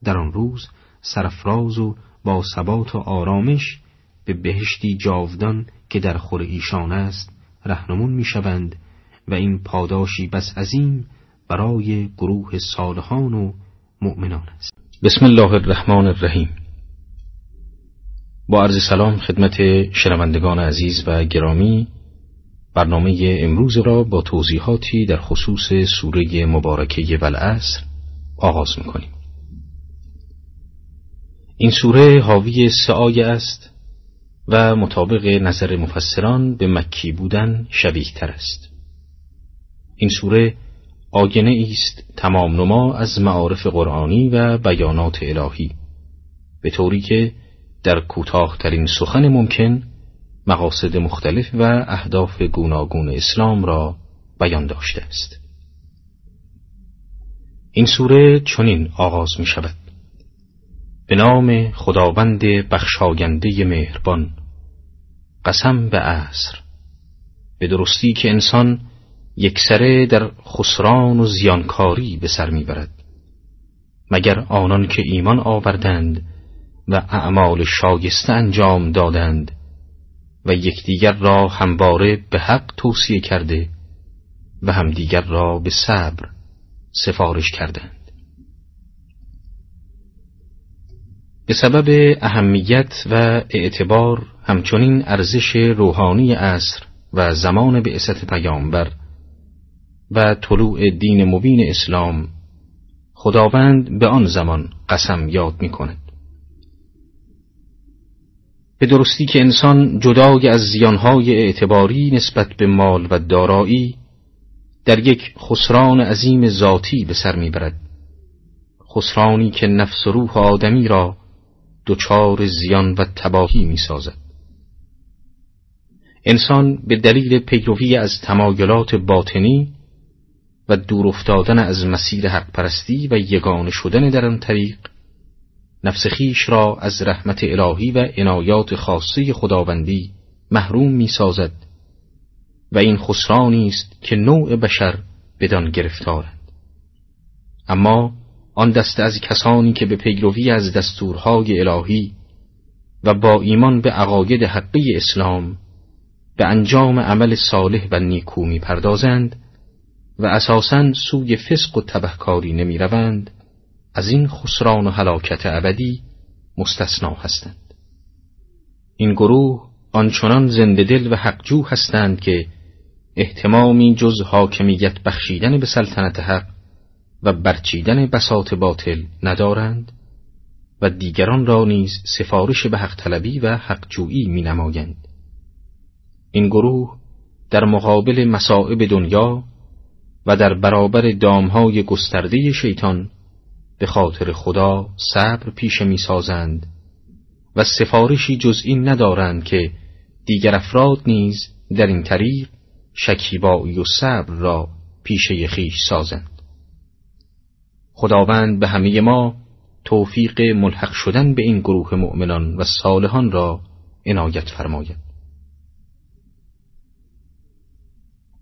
در آن روز سرفراز و با ثبات و آرامش به بهشتی جاودان که در خور ایشان است رهنمون می‌شوند و این پاداشی بس عظیم برای گروه صالحان و مؤمنان است. بسم الله الرحمن الرحیم. با عرض سلام خدمت شنوندگان عزیز و گرامی برنامه امروز را با توضیحاتی در خصوص سوره مبارکه والعصر آغاز می‌کنیم. این سوره حاوی آیه است و مطابق نظر مفسران به مکی بودن شبیه تر است. این سوره آگنه است تمام نما از معارف قرآنی و بیانات الهی به طوری که در کوتاهترین سخن ممکن مقاصد مختلف و اهداف گوناگون اسلام را بیان داشته است. این سوره چنین آغاز می شود به نام خداوند بخشاینده مهربان. قسم به عصر. به درستی که انسان یکسره در خسران و زیانکاری به سر می‌برد. مگر آنان که ایمان آوردند و اعمال شایسته انجام دادند و یکدیگر را همواره به حق توصیه کرده و همدیگر را به صبر سفارش کردند. به سبب اهمیت و اعتبار همچنین ارزش روحانی عصر و زمان بعثت پیامبر و طلوع دین مبین اسلام خداوند به آن زمان قسم یاد می کند. به درستی که انسان جدای از زیانهای اعتباری نسبت به مال و دارایی در یک خسران عظیم ذاتی به سر می‌برد خسرانی که نفس و روح آدمی را دچار زیان و تباهی می سازد. انسان به دلیل پیروی از تمایلات باطنی و دور افتادن از مسیر حق پرستی و یگان شدن در آن طریق نفس خیش را از رحمت الهی و عنایات خاصی خداوندی محروم می سازد و این خسرانی است که نوع بشر بدان گرفتارند اما آن دسته از کسانی که به پیروی از دستورهای الهی و با ایمان به عقاید حقی اسلام به انجام عمل صالح و نیکو می پردازند و اساساً سوی فسق و تبهکاری نمی روند از این خسران و هلاکت ابدی مستثنا هستند. این گروه آنچنان زنده دل و حقجو هستند که احتمامی جز حاکمیت بخشیدن به سلطنت حق و برچیدن بساط باطل ندارند و دیگران را نیز سفارش به حق طلبی و حق جویی می نمایند. این گروه در مقابل مصائب دنیا و در برابر دامهای گسترده شیطان به خاطر خدا صبر پیش می سازند و سفارشی جز این ندارند که دیگر افراد نیز در این طریق شکیبایی و صبر را پیشه خیش سازند خداوند به همه ما توفیق ملحق شدن به این گروه مؤمنان و صالحان را عنایت فرماید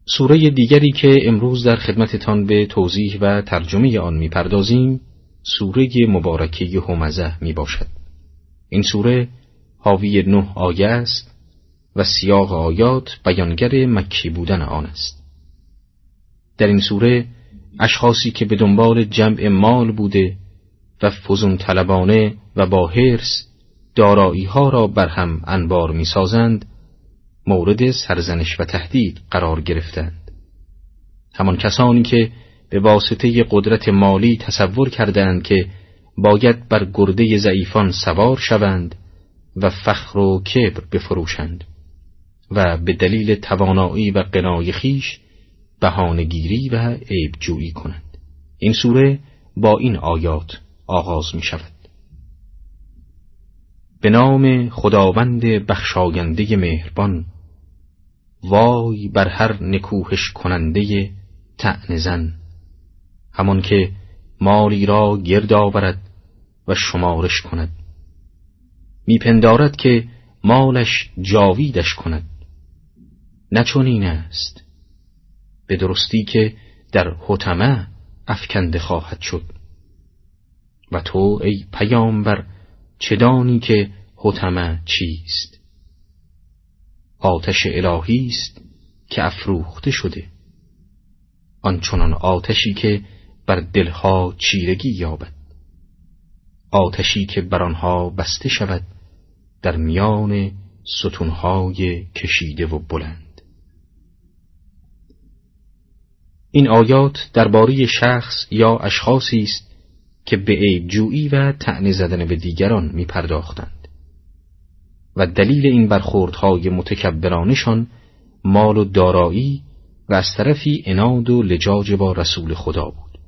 سوره دیگری که امروز در خدمتتان به توضیح و ترجمه آن می‌پردازیم سوره مبارکه همزه می باشد. این سوره حاوی نه آیه است و سیاق آیات بیانگر مکی بودن آن است. در این سوره اشخاصی که به دنبال جمع مال بوده و فزون طلبانه و با حرس دارایی ها را بر هم انبار می سازند مورد سرزنش و تهدید قرار گرفتند. همان کسانی که به واسطه قدرت مالی تصور کردند که باید بر گرده ضعیفان سوار شوند و فخر و کبر بفروشند و به دلیل توانایی و قنای خیش بهانهگیری و عیب جویی کنند. این سوره با این آیات آغاز می شود به نام خداوند بخشاینده مهربان وای بر هر نکوهش کننده تعنزن همان که مالی را گرد آورد و شمارش کند. میپندارد که مالش جاویدش کند. نچونین است. به درستی که در حتمه افکنده خواهد شد. و تو ای پیامبر چه دانی که حتمه چیست؟ آتش الهی است که افروخته شده. آنچنان آتشی که بر دلها چیرگی یابد. آتشی که بر آنها بسته شود در میان ستونهای کشیده و بلند. این آیات درباره شخص یا اشخاصی است که به عیب جویی و تعنی زدن به دیگران می پرداختند و دلیل این برخوردهای متکبرانشان مال و دارایی و از طرفی اناد و لجاج با رسول خدا بود.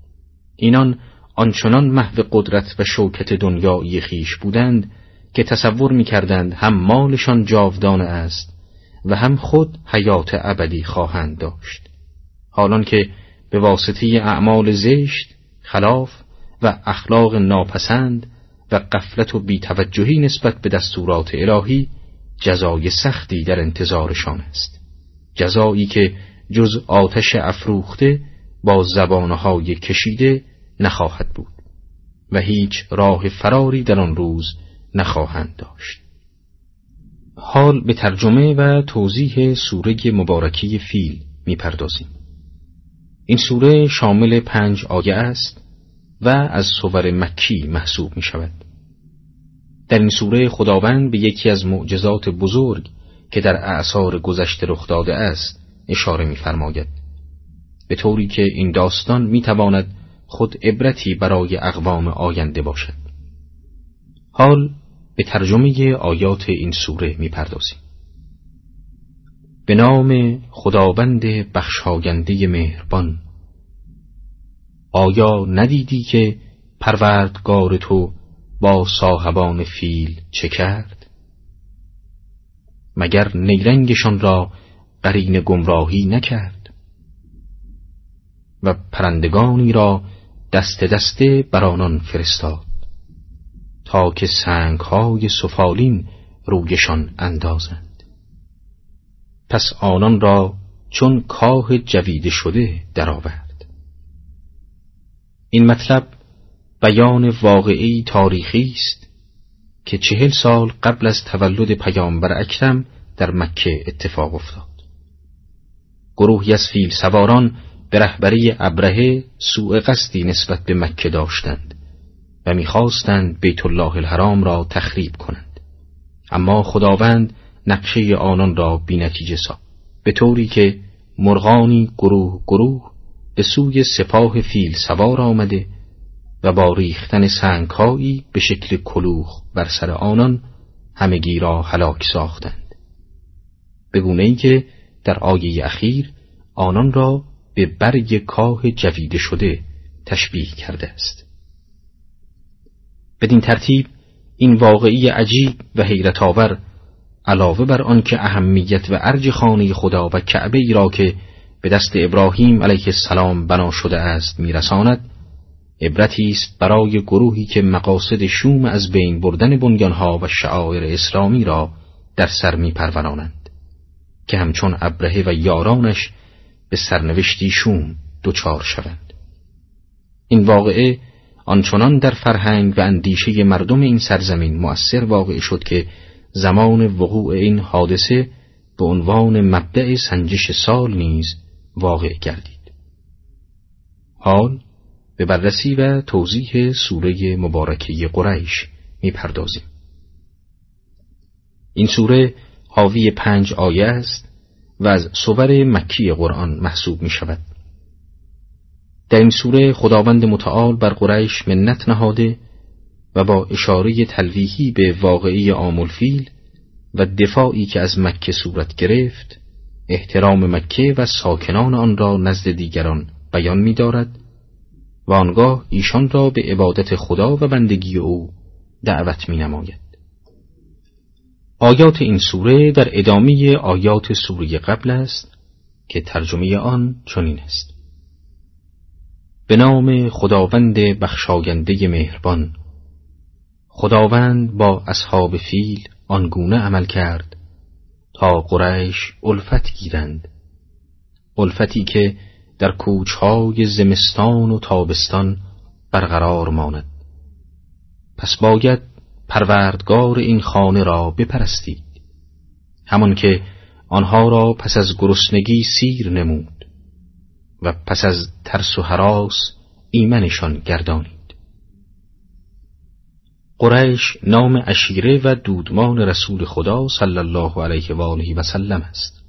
اینان آنچنان محو قدرت و شوکت دنیایی خیش بودند که تصور می‌کردند هم مالشان جاودانه است و هم خود حیات ابدی خواهند داشت. حالان که به واسطه اعمال زشت خلاف و اخلاق ناپسند و قفلت و بیتوجهی نسبت به دستورات الهی جزای سختی در انتظارشان است. جزایی که جز آتش افروخته با زبانهای کشیده نخواهد بود و هیچ راه فراری در آن روز نخواهند داشت. حال به ترجمه و توضیح سوره مبارکی فیل می‌پردازیم. این سوره شامل پنج آیه است و از صور مکی محسوب می شود. در این سوره خداوند به یکی از معجزات بزرگ که در اعثار گذشته رخ داده است اشاره می‌فرماید. به طوری که این داستان می‌تواند خود عبرتی برای اقوام آینده باشد. حال به ترجمه آیات این سوره می‌پردازیم. به نام خداوند بخشاینده مهربان. آیا ندیدی که پروردگار تو با صاحبان فیل چه کرد؟ مگر نیرنگشان را قرین گمراهی نکرد؟ و پرندگانی را دست دسته بر آنان فرستاد تا که سنگهای سفالین رویشان اندازند. پس آنان را چون کاه جویده شده درآورد. این مطلب بیان واقعی تاریخی است که چهل سال قبل از تولد پیامبر اکرم در مکه اتفاق افتاد. گروهی از فیل سواران به رهبری ابرهه سوء قصدی نسبت به مکه داشتند و می‌خواستند بیت الله الحرام را تخریب کنند. اما خداوند نقشه آنان را بینتیجه ساخت. به طوری که مرغانی گروه گروه به سوی سپاه فیل سوار آمده و با ریختن سنگهایی به شکل کلوخ بر سر آنان همگی را هلاک ساختند. به گونه ای که در آیه اخیر آنان را به برگ کاه جویده شده تشبیه کرده است. بدین ترتیب این واقعی عجیب و حیرت آور علاوه بر آنکه اهمیت و ارج خانه خدا و کعبه ای را که به دست ابراهیم علیه السلام بنا شده است میرساند عبرتی است برای گروهی که مقاصد شوم از بین بردن بنیانها و شعائر اسلامی را در سر میپرورانند که همچون ابرهه و یارانش به سرنوشتی شوم دچار شوند. این واقعه آنچنان در فرهنگ و اندیشه مردم این سرزمین مؤثر واقع شد که زمان وقوع این حادثه به عنوان مبدع سنجش سال نیز واقع گردید حال به بررسی و توضیح سوره مبارکه قریش می‌پردازیم این سوره حاوی پنج آیه است و از صور مکی قرآن محسوب می شود. در این سوره خداوند متعال بر قریش منت نهاده و با اشاره تلویحی به واقعی آمولفیل و دفاعی که از مکه صورت گرفت احترام مکه و ساکنان آن را نزد دیگران بیان می دارد و آنگاه ایشان را به عبادت خدا و بندگی او دعوت می نماید. آیات این سوره در ادامه آیات سوره قبل است که ترجمه آن چنین است. به نام خداوند بخشاینده مهربان خداوند با اصحاب فیل آنگونه عمل کرد تا قریش الفت گیرند. الفتی که در کوچهای زمستان و تابستان برقرار ماند. پس باید پروردگار این خانه را بپرستید. همان که آنها را پس از گرسنگی سیر نمود و پس از ترس و حراس ایمنشان گردانید. قریش نام اشیره و دودمان رسول خدا صلی الله علیه و آله و سلم است.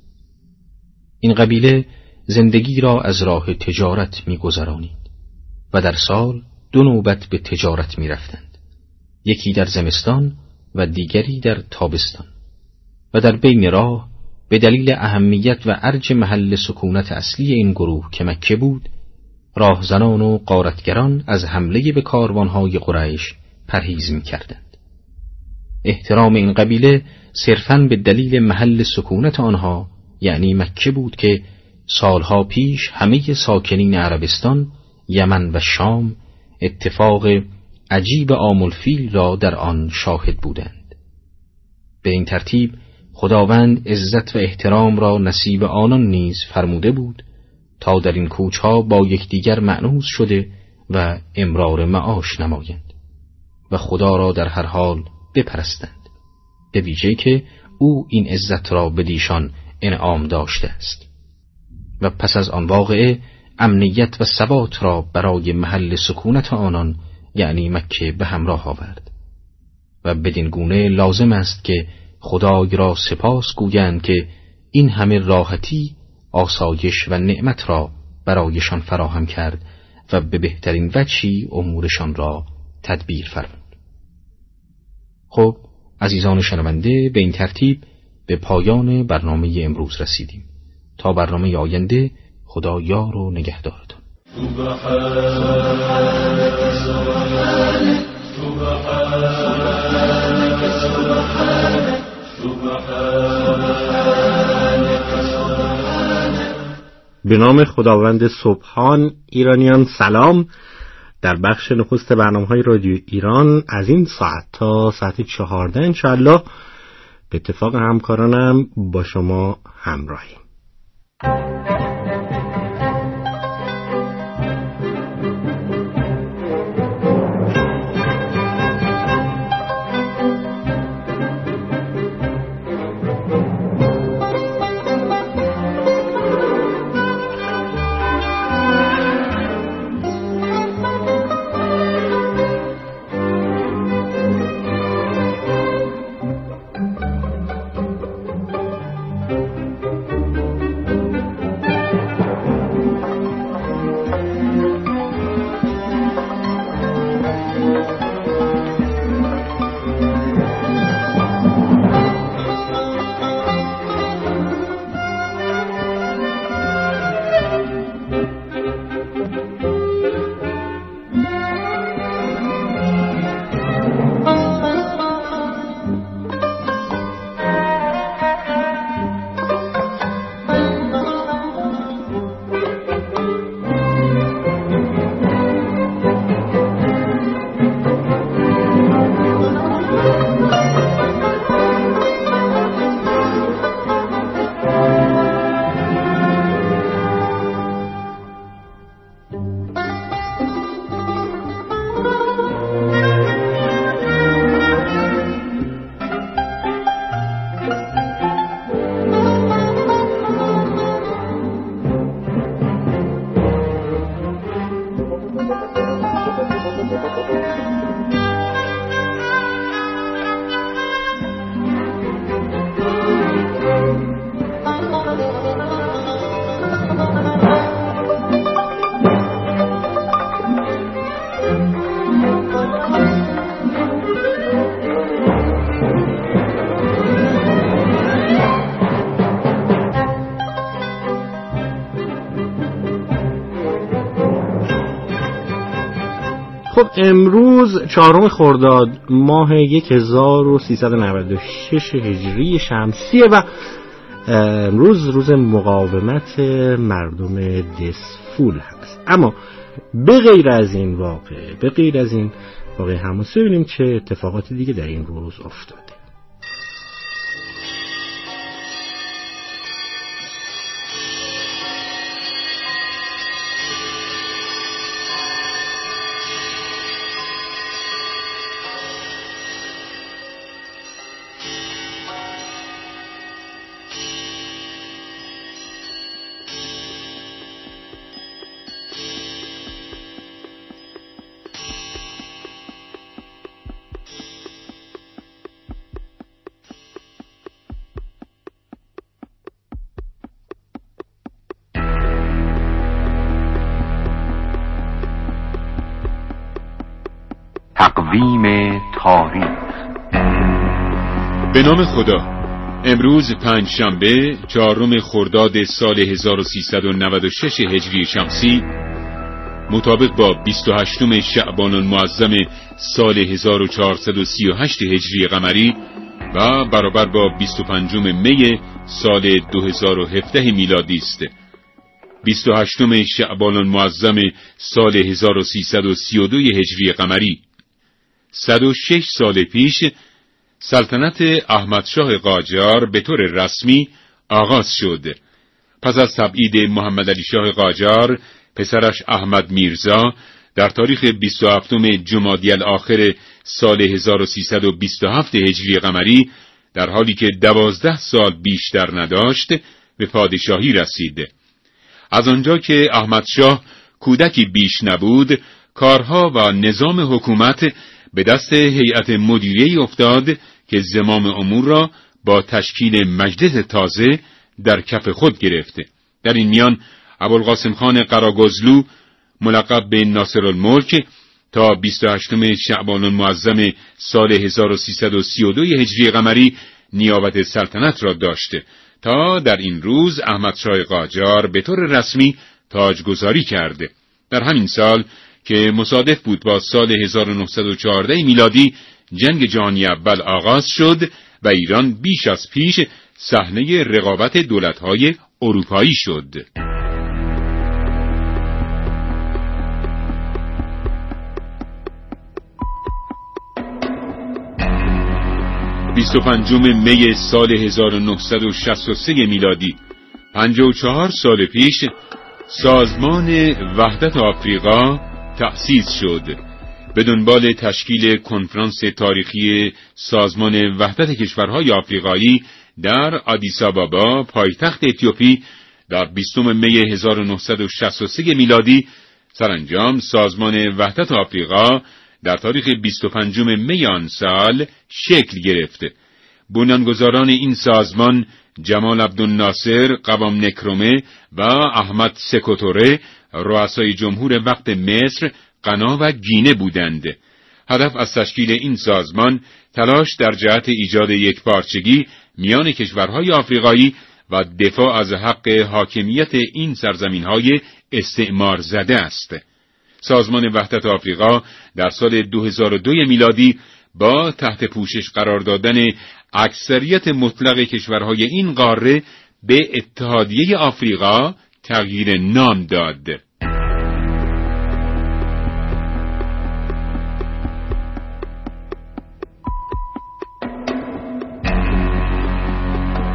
این قبیله زندگی را از راه تجارت میگذرانید و در سال دو نوبت به تجارت می‌رفتند. یکی در زمستان و دیگری در تابستان و در بین راه به دلیل اهمیت و ارج محل سکونت اصلی این گروه که مکه بود راهزنان و قارتگران از حمله به کاروانهای قریش پرهیز می کردند. احترام این قبیله صرفاً به دلیل محل سکونت آنها یعنی مکه بود که سالها پیش همه ساکنین عربستان، یمن و شام اتفاق عجیب آمولفیل را در آن شاهد بودند. به این ترتیب خداوند عزت و احترام را نصیب آنان نیز فرموده بود تا در این کوچها با یکدیگر معنوس شده و امرار معاش نمایند و خدا را در هر حال بپرستند به ویژه که او این عزت را به دیشان انعام داشته است. و پس از آن واقعه امنیت و ثبات را برای محل سکونت آنان یعنی مکه به همراه آورد. و بدین گونه لازم است که خدای را سپاس گویند که این همه راحتی آسایش و نعمت را برایشان فراهم کرد و به بهترین وجهی امورشان را تدبیر فرمود. خب عزیزان شنونده به این ترتیب به پایان برنامه امروز رسیدیم. تا برنامه آینده خدا یار و نگهدارتان. به نام خداوند صبحان ایرانیان سلام. در بخش نخست برنامه های رادیو ایران از این ساعت تا ساعت چهارده انشاءالله به اتفاق همکارانم با شما همراهیم. امروز چهارم خرداد ماه 1396 هجری شمسیه و امروز روز مقاومت مردم دسفول هست. اما به غیر از این واقع به غیر از این واقع هموسی ببینیم چه اتفاقات دیگه در این روز افتاد. به نام خدا. امروز پنج شنبه چهارم خرداد سال 1396 هجری شمسی مطابق با 28 شعبان المعظم سال 1438 هجری قمری و برابر با 25 می سال 2017 میلادی است. 28 شعبان المعظم سال 1332 هجری قمری. 106 سال پیش سلطنت احمدشاه قاجار به طور رسمی آغاز شد. پس از تبعید محمد علی شاه قاجار پسرش احمد میرزا در تاریخ 27 جمادی الاخر سال 1327 هجری قمری در حالی که دوازده سال بیشتر نداشت به پادشاهی رسید. از آنجا که احمدشاه کودکی بیش نبود کارها و نظام حکومت به دست هیئت مدیره افتاد که زمام امور را با تشکیل مجلس تازه در کف خود گرفته در این میان ابوالقاسم خان قراگزلو ملقب به ناصر الملک تا 28 شعبان المعظم سال 1332 هجری قمری نیابت سلطنت را داشته تا در این روز احمد شای قاجار به طور رسمی تاجگذاری کرده در همین سال که مصادف بود با سال 1914 میلادی جنگ جهانی اول آغاز شد و ایران بیش از پیش صحنه رقابت دولت‌های اروپایی شد. پنجم می سال 1963 میلادی 54 سال پیش سازمان وحدت آفریقا تأسیس شد به دنبال تشکیل کنفرانس تاریخی سازمان وحدت کشورهای آفریقایی در آدیسابابا پایتخت اتیوپی در 20 می 1963 میلادی سرانجام سازمان وحدت آفریقا در تاریخ 25 می آن سال شکل گرفت. بنیانگذاران این سازمان جمال عبدالناصر قوام نکرومه و احمد سکوتوره رؤسای جمهور وقت مصر، غنا و گینه بودند. هدف از تشکیل این سازمان تلاش در جهت ایجاد یک پارچگی میان کشورهای آفریقایی و دفاع از حق حاکمیت این سرزمین های استعمار زده است. سازمان وحدت آفریقا در سال 2002 میلادی با تحت پوشش قرار دادن اکثریت مطلق کشورهای این قاره به اتحادیه آفریقا تغییر نام داد.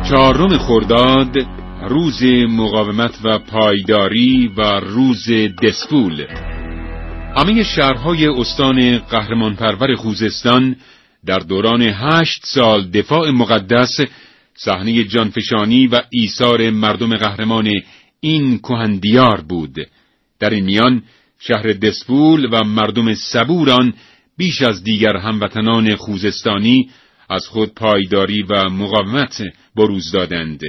چهارم خرداد روز مقاومت و پایداری و روز دسفول همه شهرهای استان قهرمانپرور خوزستان در دوران هشت سال دفاع مقدس صحنه جانفشانی و ایثار مردم قهرمان این کهندیار بود در این میان شهر دسپول و مردم صبوران بیش از دیگر هموطنان خوزستانی از خود پایداری و مقاومت بروز دادند.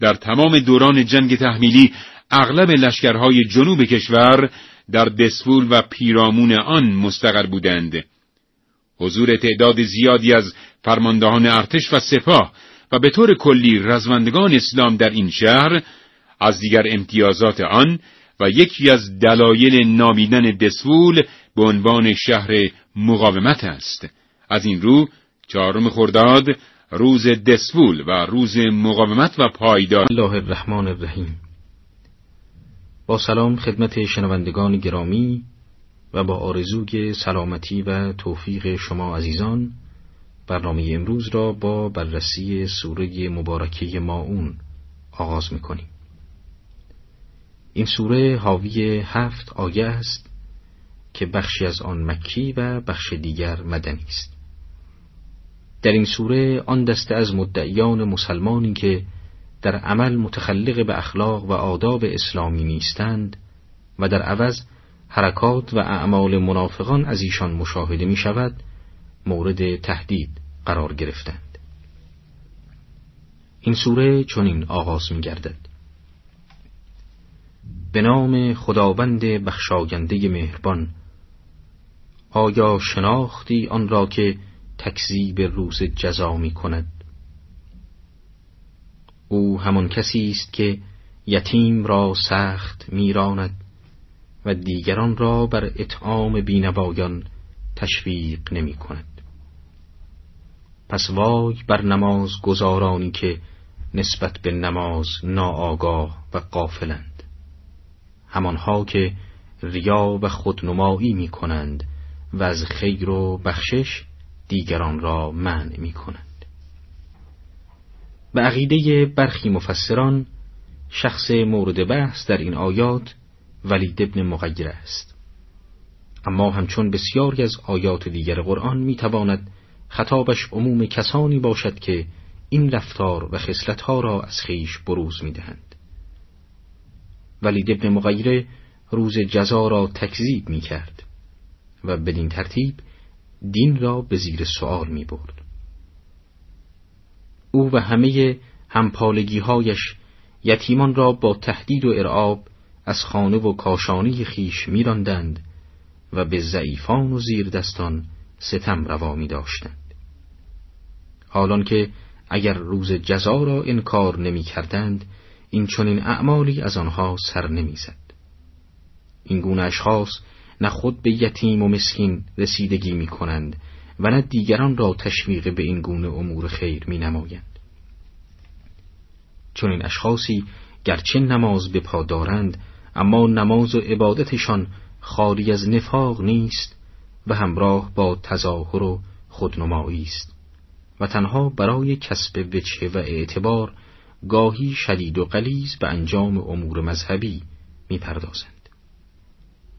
در تمام دوران جنگ تحمیلی اغلب لشکرهای جنوب کشور در دسپول و پیرامون آن مستقر بودند. حضور تعداد زیادی از فرماندهان ارتش و سپاه و به طور کلی رزمندگان اسلام در این شهر از دیگر امتیازات آن و یکی از دلایل نامیدن دسفول به عنوان شهر مقاومت است. از این رو چهارم خرداد روز دسفول و روز مقاومت و پایدار. الله الرحمن الرحیم. با سلام خدمت شنوندگان گرامی و با آرزوی سلامتی و توفیق شما عزیزان برنامه امروز را با بررسی سوره مبارکه ماون آغاز می‌کنیم. این سوره حاوی هفت آیه است که بخشی از آن مکی و بخش دیگر مدنی است. در این سوره آن دسته از مدعیان مسلمانی که در عمل متخلق به اخلاق و آداب اسلامی نیستند و در عوض حرکات و اعمال منافقان از ایشان مشاهده می شود مورد تهدید قرار گرفتند. این سوره چنین آغاز می گردد. به نام خداوند بخشاینده مهربان. آیا شناختی آن را که تکذیب روز جزا می کند؟ او همان کسی است که یتیم را سخت میراند و دیگران را بر اطعام بینوایان تشویق نمی کند. پس وای بر نماز گزارانی که نسبت به نماز ناآگاه و قافلند همانها که ریا و خودنمایی می کنند و از خیر و بخشش دیگران را منع می کنند به عقیده برخی مفسران شخص مورد بحث در این آیات ولید ابن مغیر است اما همچون بسیاری از آیات دیگر قرآن می تواند خطابش عموم کسانی باشد که این رفتار و خصلتها را از خیش بروز می دهند. ولید ابن مغیره روز جزا را تکذیب می کرد و بدین ترتیب دین را به زیر سوال می برد. او و همه همپالگیهایش یتیمان را با تهدید و ارعاب از خانه و کاشانی خیش میراندند و به ضعیفان و زیر دستان ستم روا می داشتند. حالان که اگر روز جزا را انکار نمی کردند این چنین اعمالی از آنها سر نمی‌زد. این گونه اشخاص نه خود به یتیم و مسکین رسیدگی می کنند و نه دیگران را تشویق به این گونه امور خیر می نمایند. چون این اشخاصی گرچه نماز به پا دارند اما نماز و عبادتشان خالی از نفاق نیست و همراه با تظاهر و خودنمایی است و تنها برای کسب وجه و اعتبار گاهی شدید و قلیز به انجام امور مذهبی می‌پردازند.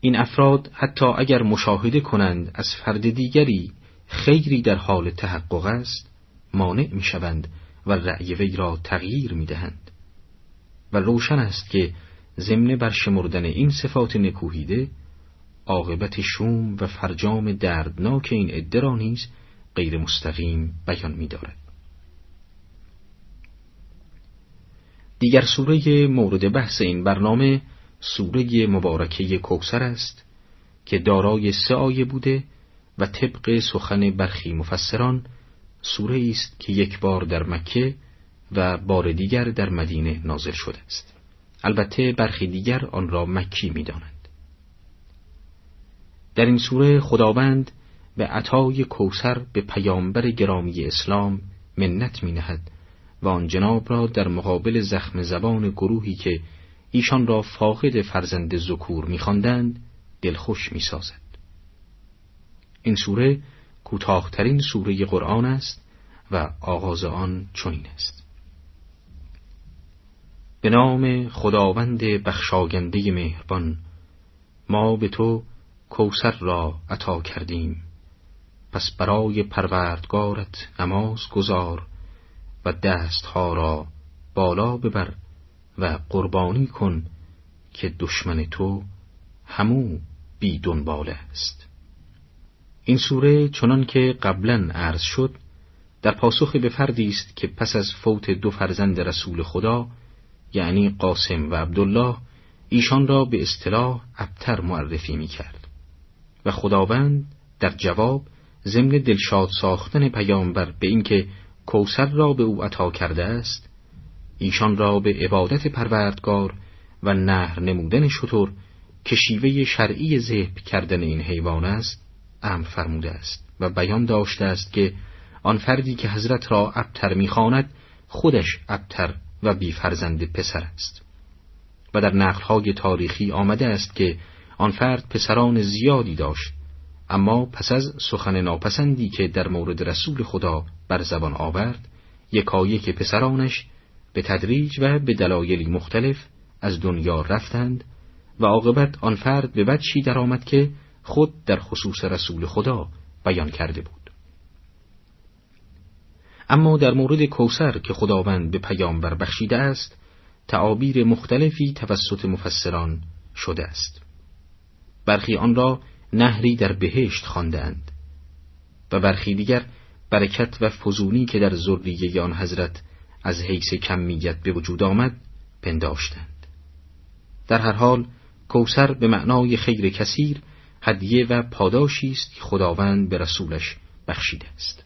این افراد حتی اگر مشاهده کنند از فرد دیگری خیری در حال تحقق است مانع می‌شوند و رأی وی را تغییر می‌دهند و روشن است که ضمن برشمردن این صفات نکوهیده عاقبت شوم و فرجام دردناک این عده را نیز غیر مستقیم بیان می‌دارد. دیگر سوره مورد بحث این برنامه سوره مبارکه کوسر است که دارای سه آیه بوده و طبق سخن برخی مفسران سوره است که یک بار در مکه و بار دیگر در مدینه نازل شده است البته برخی دیگر آن را مکی می دانند. در این سوره خداوند به عطای کوسر به پیامبر گرامی اسلام منت می نهد و آن جناب را در مقابل زخم زبان گروهی که ایشان را فاقد فرزند ذکور میخواندند دلخوش می‌سازد. این سوره کوتاهترین سوره قرآن است و آغاز آن چنین است. به نام خداوند بخشاینده مهربان ما به تو کوسر را عطا کردیم. پس برای پروردگارت نماز گذار و دستها را بالا ببر و قربانی کن که دشمن تو همو بی دنباله است. این سوره چنان که قبلا عرض شد در پاسخ به فردی است که پس از فوت دو فرزند رسول خدا یعنی قاسم و عبدالله ایشان را به اصطلاح ابتر معرفی می کرد و خداوند در جواب ضمن دلشاد ساختن پیامبر به اینکه کوسر را به او عطا کرده است ایشان را به عبادت پروردگار و نهر نمودن شطور که شیوه شرعی ذهب کردن این حیوان است امر فرموده است و بیان داشته است که آن فردی که حضرت را ابتر می‌خواند خودش ابتر و بی فرزند پسر است. و در نقلهای تاریخی آمده است که آن فرد پسران زیادی داشت اما پس از سخن ناپسندی که در مورد رسول خدا بر زبان آورد یکایک پسرانش به تدریج و به دلایلی مختلف از دنیا رفتند و عاقبت آن فرد به در درآمد که خود در خصوص رسول خدا بیان کرده بود. اما در مورد کوسر که خداوند به پیامبر بخشیده است تعابیر مختلفی توسط مفسران شده است. برخی آن را نهری در بهشت خواندند و برخی دیگر برکت و فزونی که در ذریه آن حضرت از حیث کمیت به وجود آمد پنداشتند. در هر حال کوسر به معنای خیر کثیر هدیه و پاداشی است که خداوند به رسولش بخشیده است.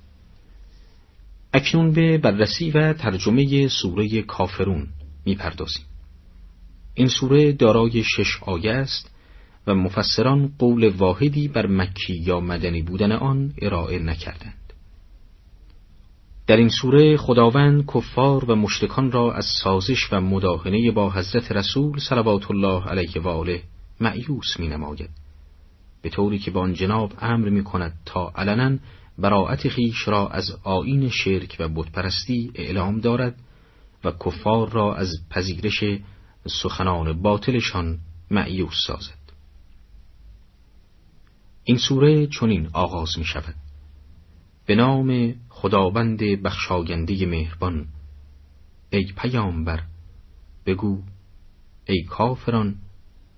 اکنون به بررسی و ترجمه سوره کافرون می‌پردازیم. این سوره دارای شش آیه است و مفسران قول واحدی بر مکی یا مدنی بودن آن ارائه نکردند. در این سوره خداوند کفار و مشتکان را از سازش و مداهنه با حضرت رسول صلوات الله علیه و آله معیوس می نماید به طوری که با آن جناب امر می کند تا علنا براعت خیش را از آین شرک و بتپرستی اعلام دارد و کفار را از پذیرش سخنان باطلشان معیوس سازد. این سوره چنین آغاز می شود به نام خداوند بخشاینده مهربان. ای پیامبر بگو ای کافران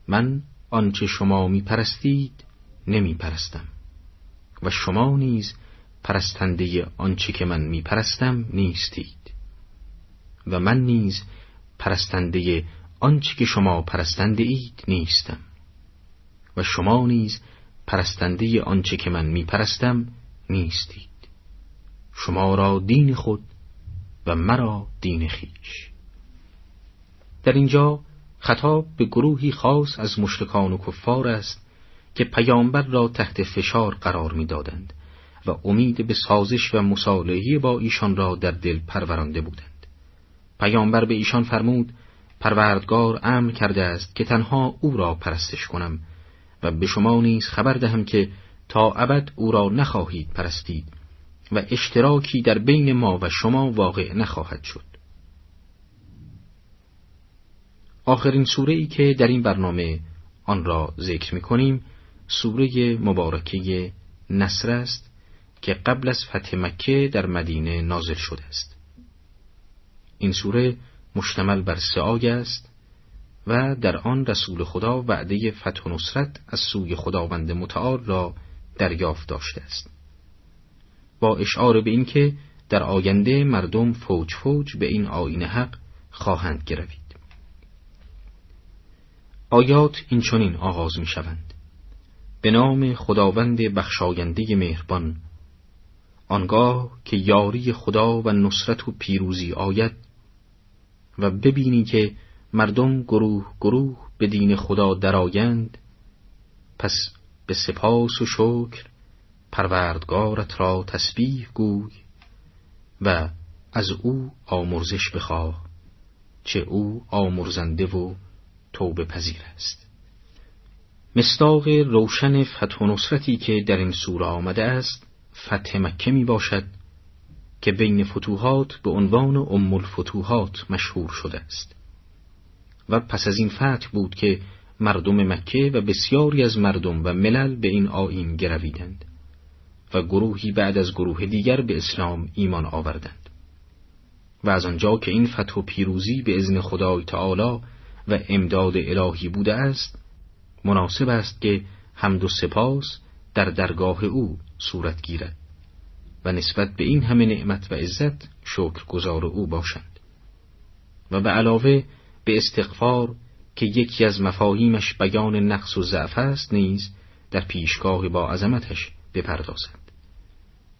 من آنچه شما می پرستید نمی پرستم و شما نیز پرستنده آنچه که من می پرستم نیستید. و من نیز پرستنده آنچه که شما پرستنده اید نیستم. و شما نیز پرستنده آنچه که من می پرستم نیستید. شما را دین خود و مرا دین خیش. در اینجا خطاب به گروهی خاص از مشرکان و کفار است که پیامبر را تحت فشار قرار می‌دادند و امید به سازش و مصالحه با ایشان را در دل پرورانده بودند. پیامبر به ایشان فرمود پروردگار امر کرده است که تنها او را پرستش کنم و به شما نیز خبر دهم که تا ابد او را نخواهید پرستید و اشتراکی در بین ما و شما واقع نخواهد شد. آخرین سوره ای که در این برنامه آن را ذکر می کنیم سوره مبارکه نصر است که قبل از فتح مکه در مدینه نازل شده است. این سوره مشتمل بر سه است و در آن رسول خدا وعده فتح و نصرت از سوی خداوند متعال را دریافت داشته است. با اشعار به اینکه در آینده مردم فوج فوج به این آین حق خواهند گروید. آیات این چنین آغاز می شوند به نام خداوند بخشاینده مهربان آنگاه که یاری خدا و نصرت و پیروزی آید و ببینی که مردم گروه گروه به دین خدا درآیند. پس به سپاس و شکر پروردگارت را تسبیح گوی و از او آمرزش بخواه چه او آمرزنده و توبه پذیر است. مستاق روشن فتح و نصرتی که در این سوره آمده است فتح مکه می باشد که بین فتوحات به عنوان ام الفتوحات مشهور شده است. و پس از این فتح بود که مردم مکه و بسیاری از مردم و ملل به این آین گرویدند و گروهی بعد از گروه دیگر به اسلام ایمان آوردند. و از آنجا که این فتح و پیروزی به ازن خدای تعالی و امداد الهی بوده است مناسب است که حمد و سپاس در درگاه او صورت گیرد و نسبت به این همه نعمت و عزت شکر گذار او باشند. و به علاوه به استغفار که یکی از مفاهیمش بیان نقص و ضعف است نیز در پیشگاه با عظمتش بپردازند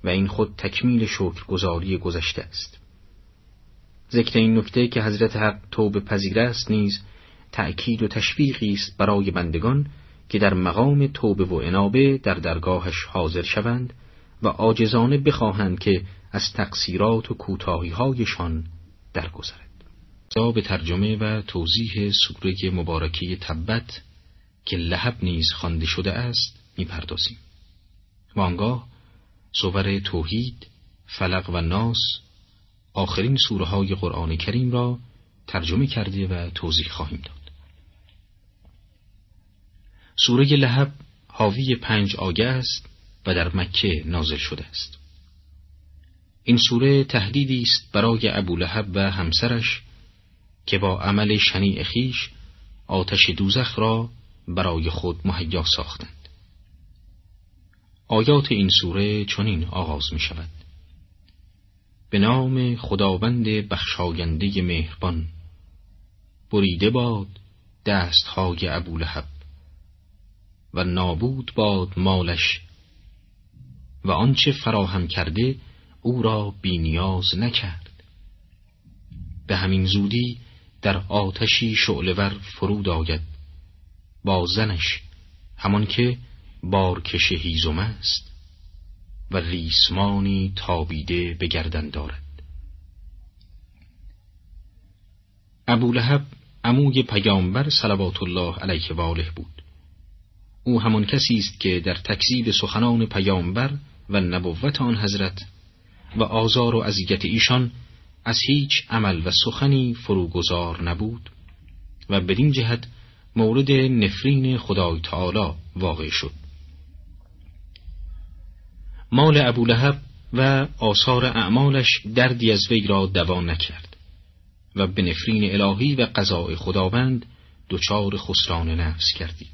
و این خود تکمیل شکرگزاری گذشته است. ذکر این نکته که حضرت حق توبه پذیر است نیز تأکید و تشویقی است برای بندگان که در مقام توبه و انابه در درگاهش حاضر شوند و عاجزانه بخواهند که از تقصیرات و کوتاهی هایشان درگذرد. به ترجمه و توضیح سوره مبارکه تبت که لحب نیز خوانده شده است می‌پردازیم. و آنگاه صور توحید، فلق و ناس آخرین سوره های قرآن کریم را ترجمه کرده و توضیح خواهیم داد. سوره لحب حاوی پنج آیه است و در مکه نازل شده است. این سوره تهدیدی است برای ابو لحب و همسرش که با عمل شنیع خیش آتش دوزخ را برای خود مهیا ساختند. آیات این سوره چنین آغاز می شود. به نام خداوند بخشاینده مهربان بریده باد دستهای ابو لحب و نابود باد مالش و آنچه فراهم کرده او را بینیاز نکرد به همین زودی در آتشی شعلور فرود آید. با زنش همان که بارکش هیزم است و ریسمانی تابیده به گردن دارد. ابو لهب عموی پیامبر صلوات الله علیه و آله بود. او همان کسی است که در تکذیب سخنان پیامبر و نبوت آن حضرت و آزار و اذیت ایشان از هیچ عمل و سخنی فروگذار نبود و بدین جهت مورد نفرین خدای تعالی واقع شد. مال ابو لهب و آثار اعمالش دردی از وی را دوا نکرد و به نفرین الهی و قضاء خداوند دچار خسران نفس کردید.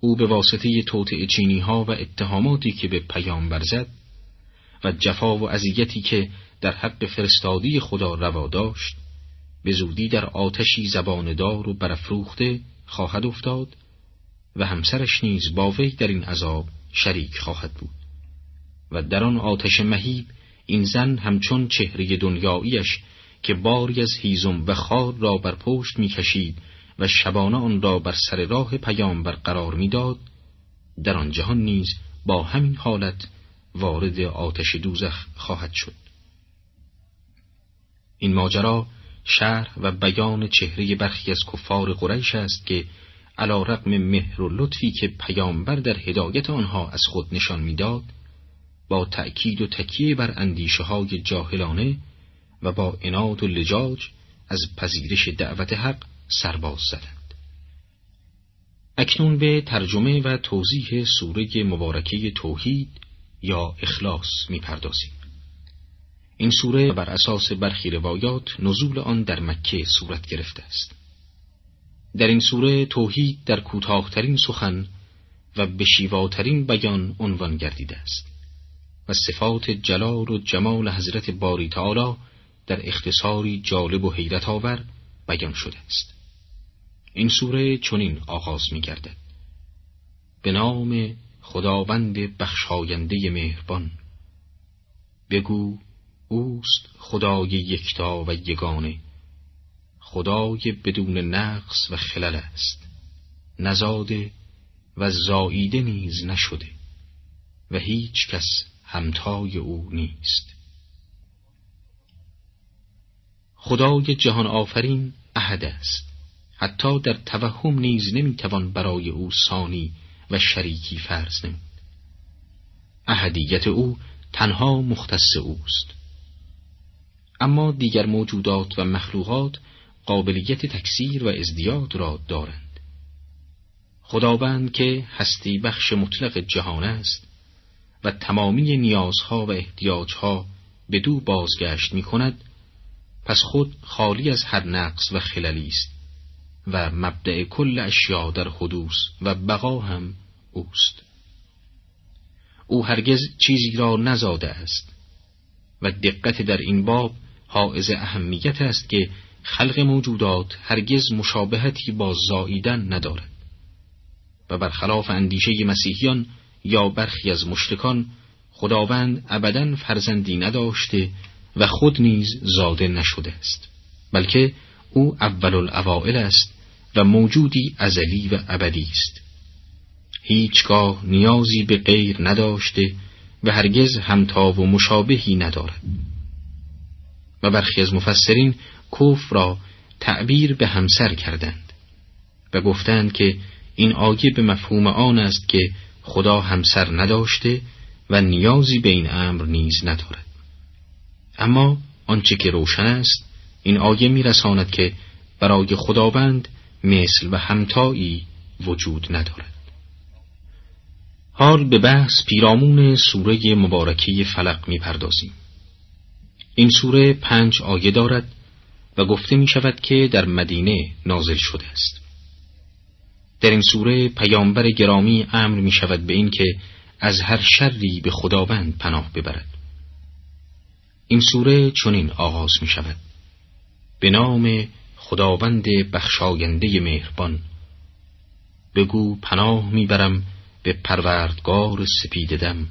او به واسطه توطع چینی ها و اتهاماتی که به پیامبر زد و جفا و اذیتی که در حق فرستادی خدا روا داشت به زودی در آتشی زباندار و برافروخته خواهد افتاد و همسرش نیز با وی در این عذاب شریک خواهد بود. و در آن آتش مهیب این زن همچون چهره دنیاییش که باری از هیزم و خار را بر پشت می‌کشید و شبانه آن را بر سر راه پیامبر قرار می‌داد در آن جهان نیز با همین حالت وارد آتش دوزخ خواهد شد. این ماجرا شهر و بیان چهره برخی از کفار قریش است که علا رقم مهر و لطفی که پیامبر در هدایت آنها از خود نشان می‌داد با تأکید و تکیه بر اندیشه های جاهلانه و با اناد و لجاج از پذیرش دعوت حق سرباز زدند. اکنون به ترجمه و توضیح سوره مبارکه توحید یا اخلاص می‌پردازیم. این سوره بر اساس برخی روایات نزول آن در مکه صورت گرفته است. در این سوره توحید در کوتاهترین سخن و به شیواترین بیان عنوان گردیده است و صفات جلال و جمال حضرت باری تعالی در اختصاری جالب و حیرت آور بیان شده است. این سوره چنین آغاز می گردد به نام خداوند بخشاینده مهربان. بگو اوست خدای یکتا و یگانه. خدای بدون نقص و خلل است. نزاده و زاییده نیز نشده و هیچ کس همتای او نیست. خدای جهان آفرین احد است. حتی در توهم نیز نمی‌توان برای او ثانی و شریکی فرض نمود. احدیت او تنها مختص اوست. اما دیگر موجودات و مخلوقات قابلیت تکثیر و ازدیاد را دارند. خداوند که هستی بخش مطلق جهان است و تمامی نیازها و احتیاجها به دو بازگشت می کند پس خود خالی از هر نقص و خللی است و مبدع کل اشیا در حدوث و بقا هم اوست. او هرگز چیزی را نزاده است و دقت در این باب حائز اهمیت است که خلق موجودات هرگز مشابهتی با زاییدن ندارد. و برخلاف اندیشه مسیحیان یا برخی از مشتکان خداوند ابدا فرزندی نداشته و خود نیز زاده نشده است بلکه او اول الاوائل است و موجودی ازلی و ابدی است. هیچگاه نیازی به غیر نداشته و هرگز همتا و مشابهی ندارد. و برخی از مفسرین کفر را تعبیر به همسر کردند و گفتند که این آیه به مفهوم آن است که خدا همسر نداشته و نیازی به این امر نیز ندارد. اما آنچه که روشن است این آیه میرساند که برای خداوند مثل و همتایی وجود ندارد. حال به بحث پیرامون سوره مبارکی فلق می‌پردازیم. این سوره پنج آیه دارد و گفته می شود که در مدینه نازل شده است. در این سوره پیامبر گرامی امر می شود به این که از هر شری به خداوند پناه ببرد. این سوره چنین آغاز می شود. به نام خداوند بخشاینده مهربان. بگو پناه می‌برم به پروردگار سپیددم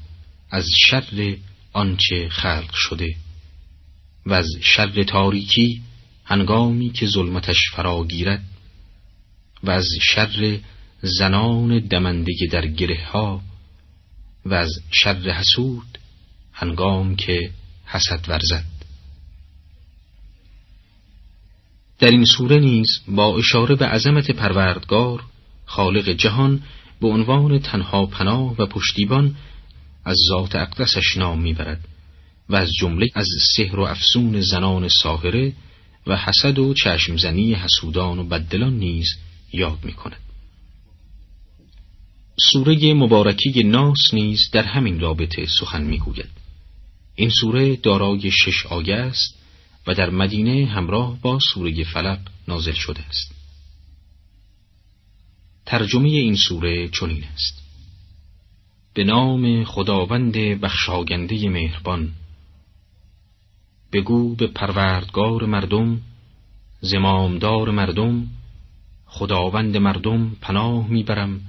از شر آنچه خلق شده. و از شر تاریکی هنگامی که ظلمتش فراگیرد و از شر زنان دمنده در گره ها و از شر حسود هنگام که حسد ورزد. در این سوره نیز با اشاره به عظمت پروردگار خالق جهان به عنوان تنها پناه و پشتیبان از ذات اقدسش نام می‌برد. و از جمله از سحر و افسون زنان ساهره و حسد و چشمزنی حسودان و بدلان نیز یاد می کند. سوره مبارکی ناس نیز در همین رابطه سخن می‌گوید. این سوره دارای شش آیه است و در مدینه همراه با سوره فلق نازل شده است. ترجمه این سوره چنین است. به نام خداوند بخشاینده مهربان بگو به پروردگار مردم زمامدار مردم خداوند مردم پناه می‌برم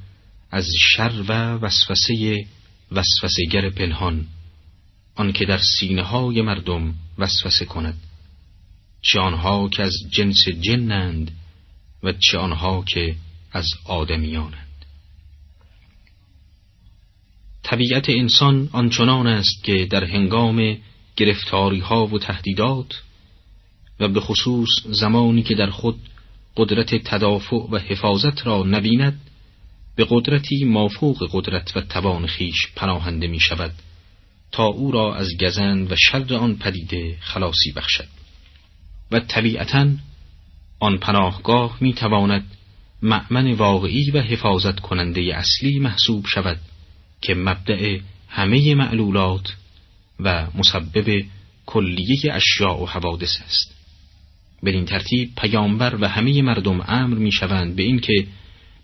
از شر و وسوسه وسوسهگر پنهان آنکه در سینه های مردم وسوسه کند. چه آنها که از جنس جنند و چه آنها که از آدمیانند طبیعت انسان آنچنان است که در هنگام گرفتاری ها و تهدیدات و به خصوص زمانی که در خود قدرت تدافع و حفاظت را نبیند به قدرتی مافوق قدرت و توان خیش پناهنده می شود تا او را از گزند و شر آن پدیده خلاصی بخشد. و طبیعتا آن پناهگاه می تواند معمن واقعی و حفاظت کننده اصلی محسوب شود که مبدع همه معلولات و مسبب کلیه اشیاء و حوادث است. بدین ترتیب پیامبر و همه مردم امر می‌شوند به اینکه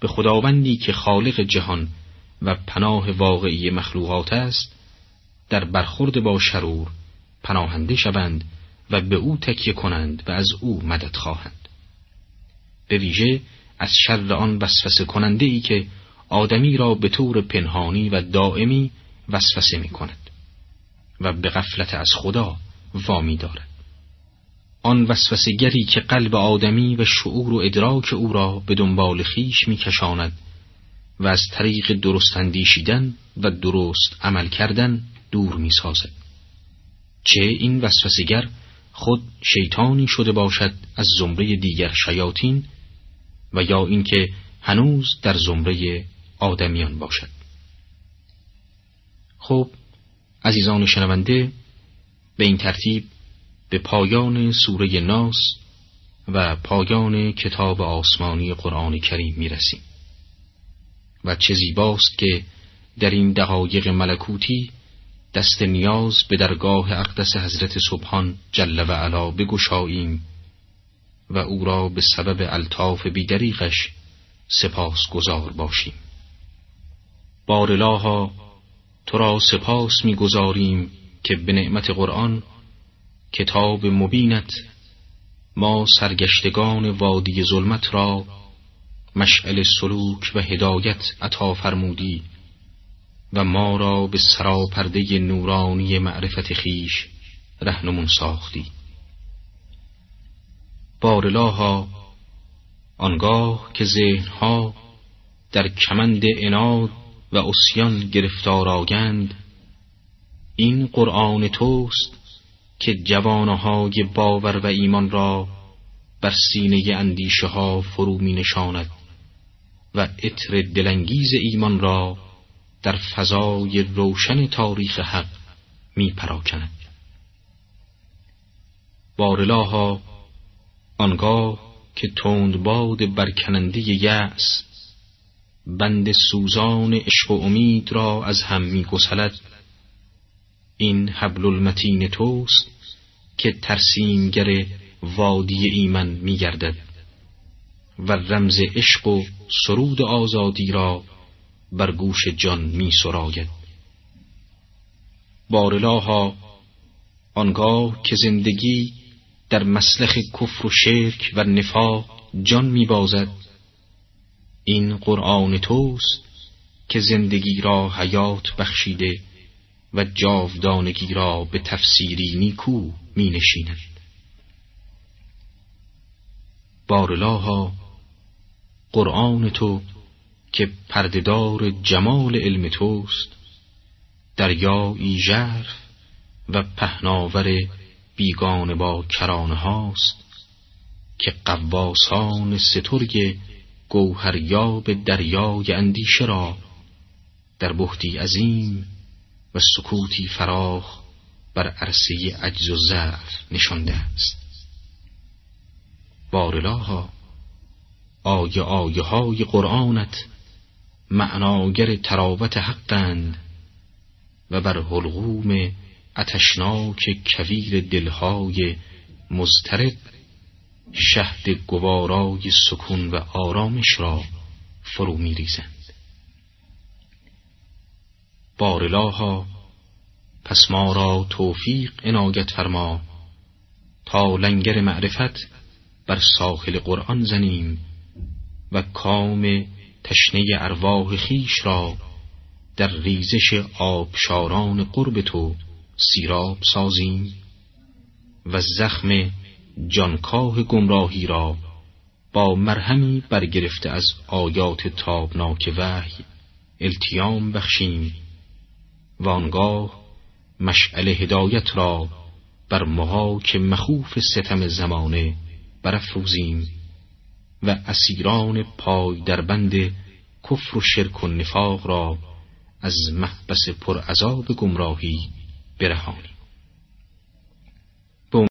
به خداوندی که خالق جهان و پناه واقعی مخلوقات است در برخورد با شرور پناهنده شوند و به او تکیه کنند و از او مدد خواهند. به ویژه از شر آن وسوسه کننده ای که آدمی را به طور پنهانی و دائمی وسوسه می کند و به غفلت از خدا وامی دارد. آن وسوسگری که قلب آدمی و شعور و ادراک او را به دنبال خیش میکشاند و از طریق درست اندیشیدن و درست عمل کردن دور می‌سازد. چه این وسوسگر خود شیطانی شده باشد از زمره دیگر شیاطین و یا اینکه هنوز در زمره آدمیان باشد. خب عزیزان شنونده به این ترتیب به پایان سوره ناس و پایان کتاب آسمانی قرآن کریم می رسیم و چه زیباست که در این دقایق ملکوتی دست نیاز به درگاه اقدس حضرت سبحان جل و علا بگشاییم و او را به سبب الطاف بیدریغش سپاس گذار باشیم بارلاها تو را سپاس می‌گذاریم که به نعمت قرآن کتاب مبینت ما سرگشتگان وادی ظلمت را مشعل سلوک و هدایت عطا فرمودی و ما را به سراپرده نورانی معرفت خیش رهنمون ساختی. بارلاها آنگاه که ذهنها در کمند اناد و اسیان گرفتار آگند این قرآن توست که جوانهای باور و ایمان را بر سینه اندیشه ها فرو می نشاند و عطر دلانگیز ایمان را در فضای روشن تاریخ حق می پراکند بارلاها آنگاه که تندباد برکننده یأس بند سوزان عشق و امید را از هم می گسلد. این حبل المتین توست که ترسیمگر وادی ایمن می گردد. و رمز عشق و سرود آزادی را بر گوش جان می سراید. بارلاها آنگاه که زندگی در مسلخ کفر و شرک و نفاق جان می بازد. این قرآن توست که زندگی را حیات بخشیده و جاودانگی را به تفسیری نیکو می نشیند بارلاها قرآن تو که پردهدار جمال علم توست دریایی ژرف و پهناور بیگانه با کرانه هاست که قواسان سترگ گوهریاب دریای اندیشه را در بهتی عظیم و سکوتی فراخ بر عرصه عجز و ضعف نشانده است. بارلاها آیه آیه های قرآنت معناگر تراوت حقند و بر حلقوم اتشناک کویر دلهای مضطرب شهد گوارای سکون و آرامش را فرو می ریزند بارلاها پس ما را توفیق عنایت فرما تا لنگر معرفت بر ساحل قرآن زنیم و کام تشنه ارواح خیش را در ریزش آبشاران قرب تو سیراب سازیم و زخم جانکاه گمراهی را با مرهمی برگرفته از آیات تابناک وحی التیام بخشیم و آنگاه مشعل هدایت را بر محاک مخوف ستم زمانه برافروزیم و اسیران پای در بند کفر و شرک و نفاق را از محبس پرعذاب گمراهی برهانیم.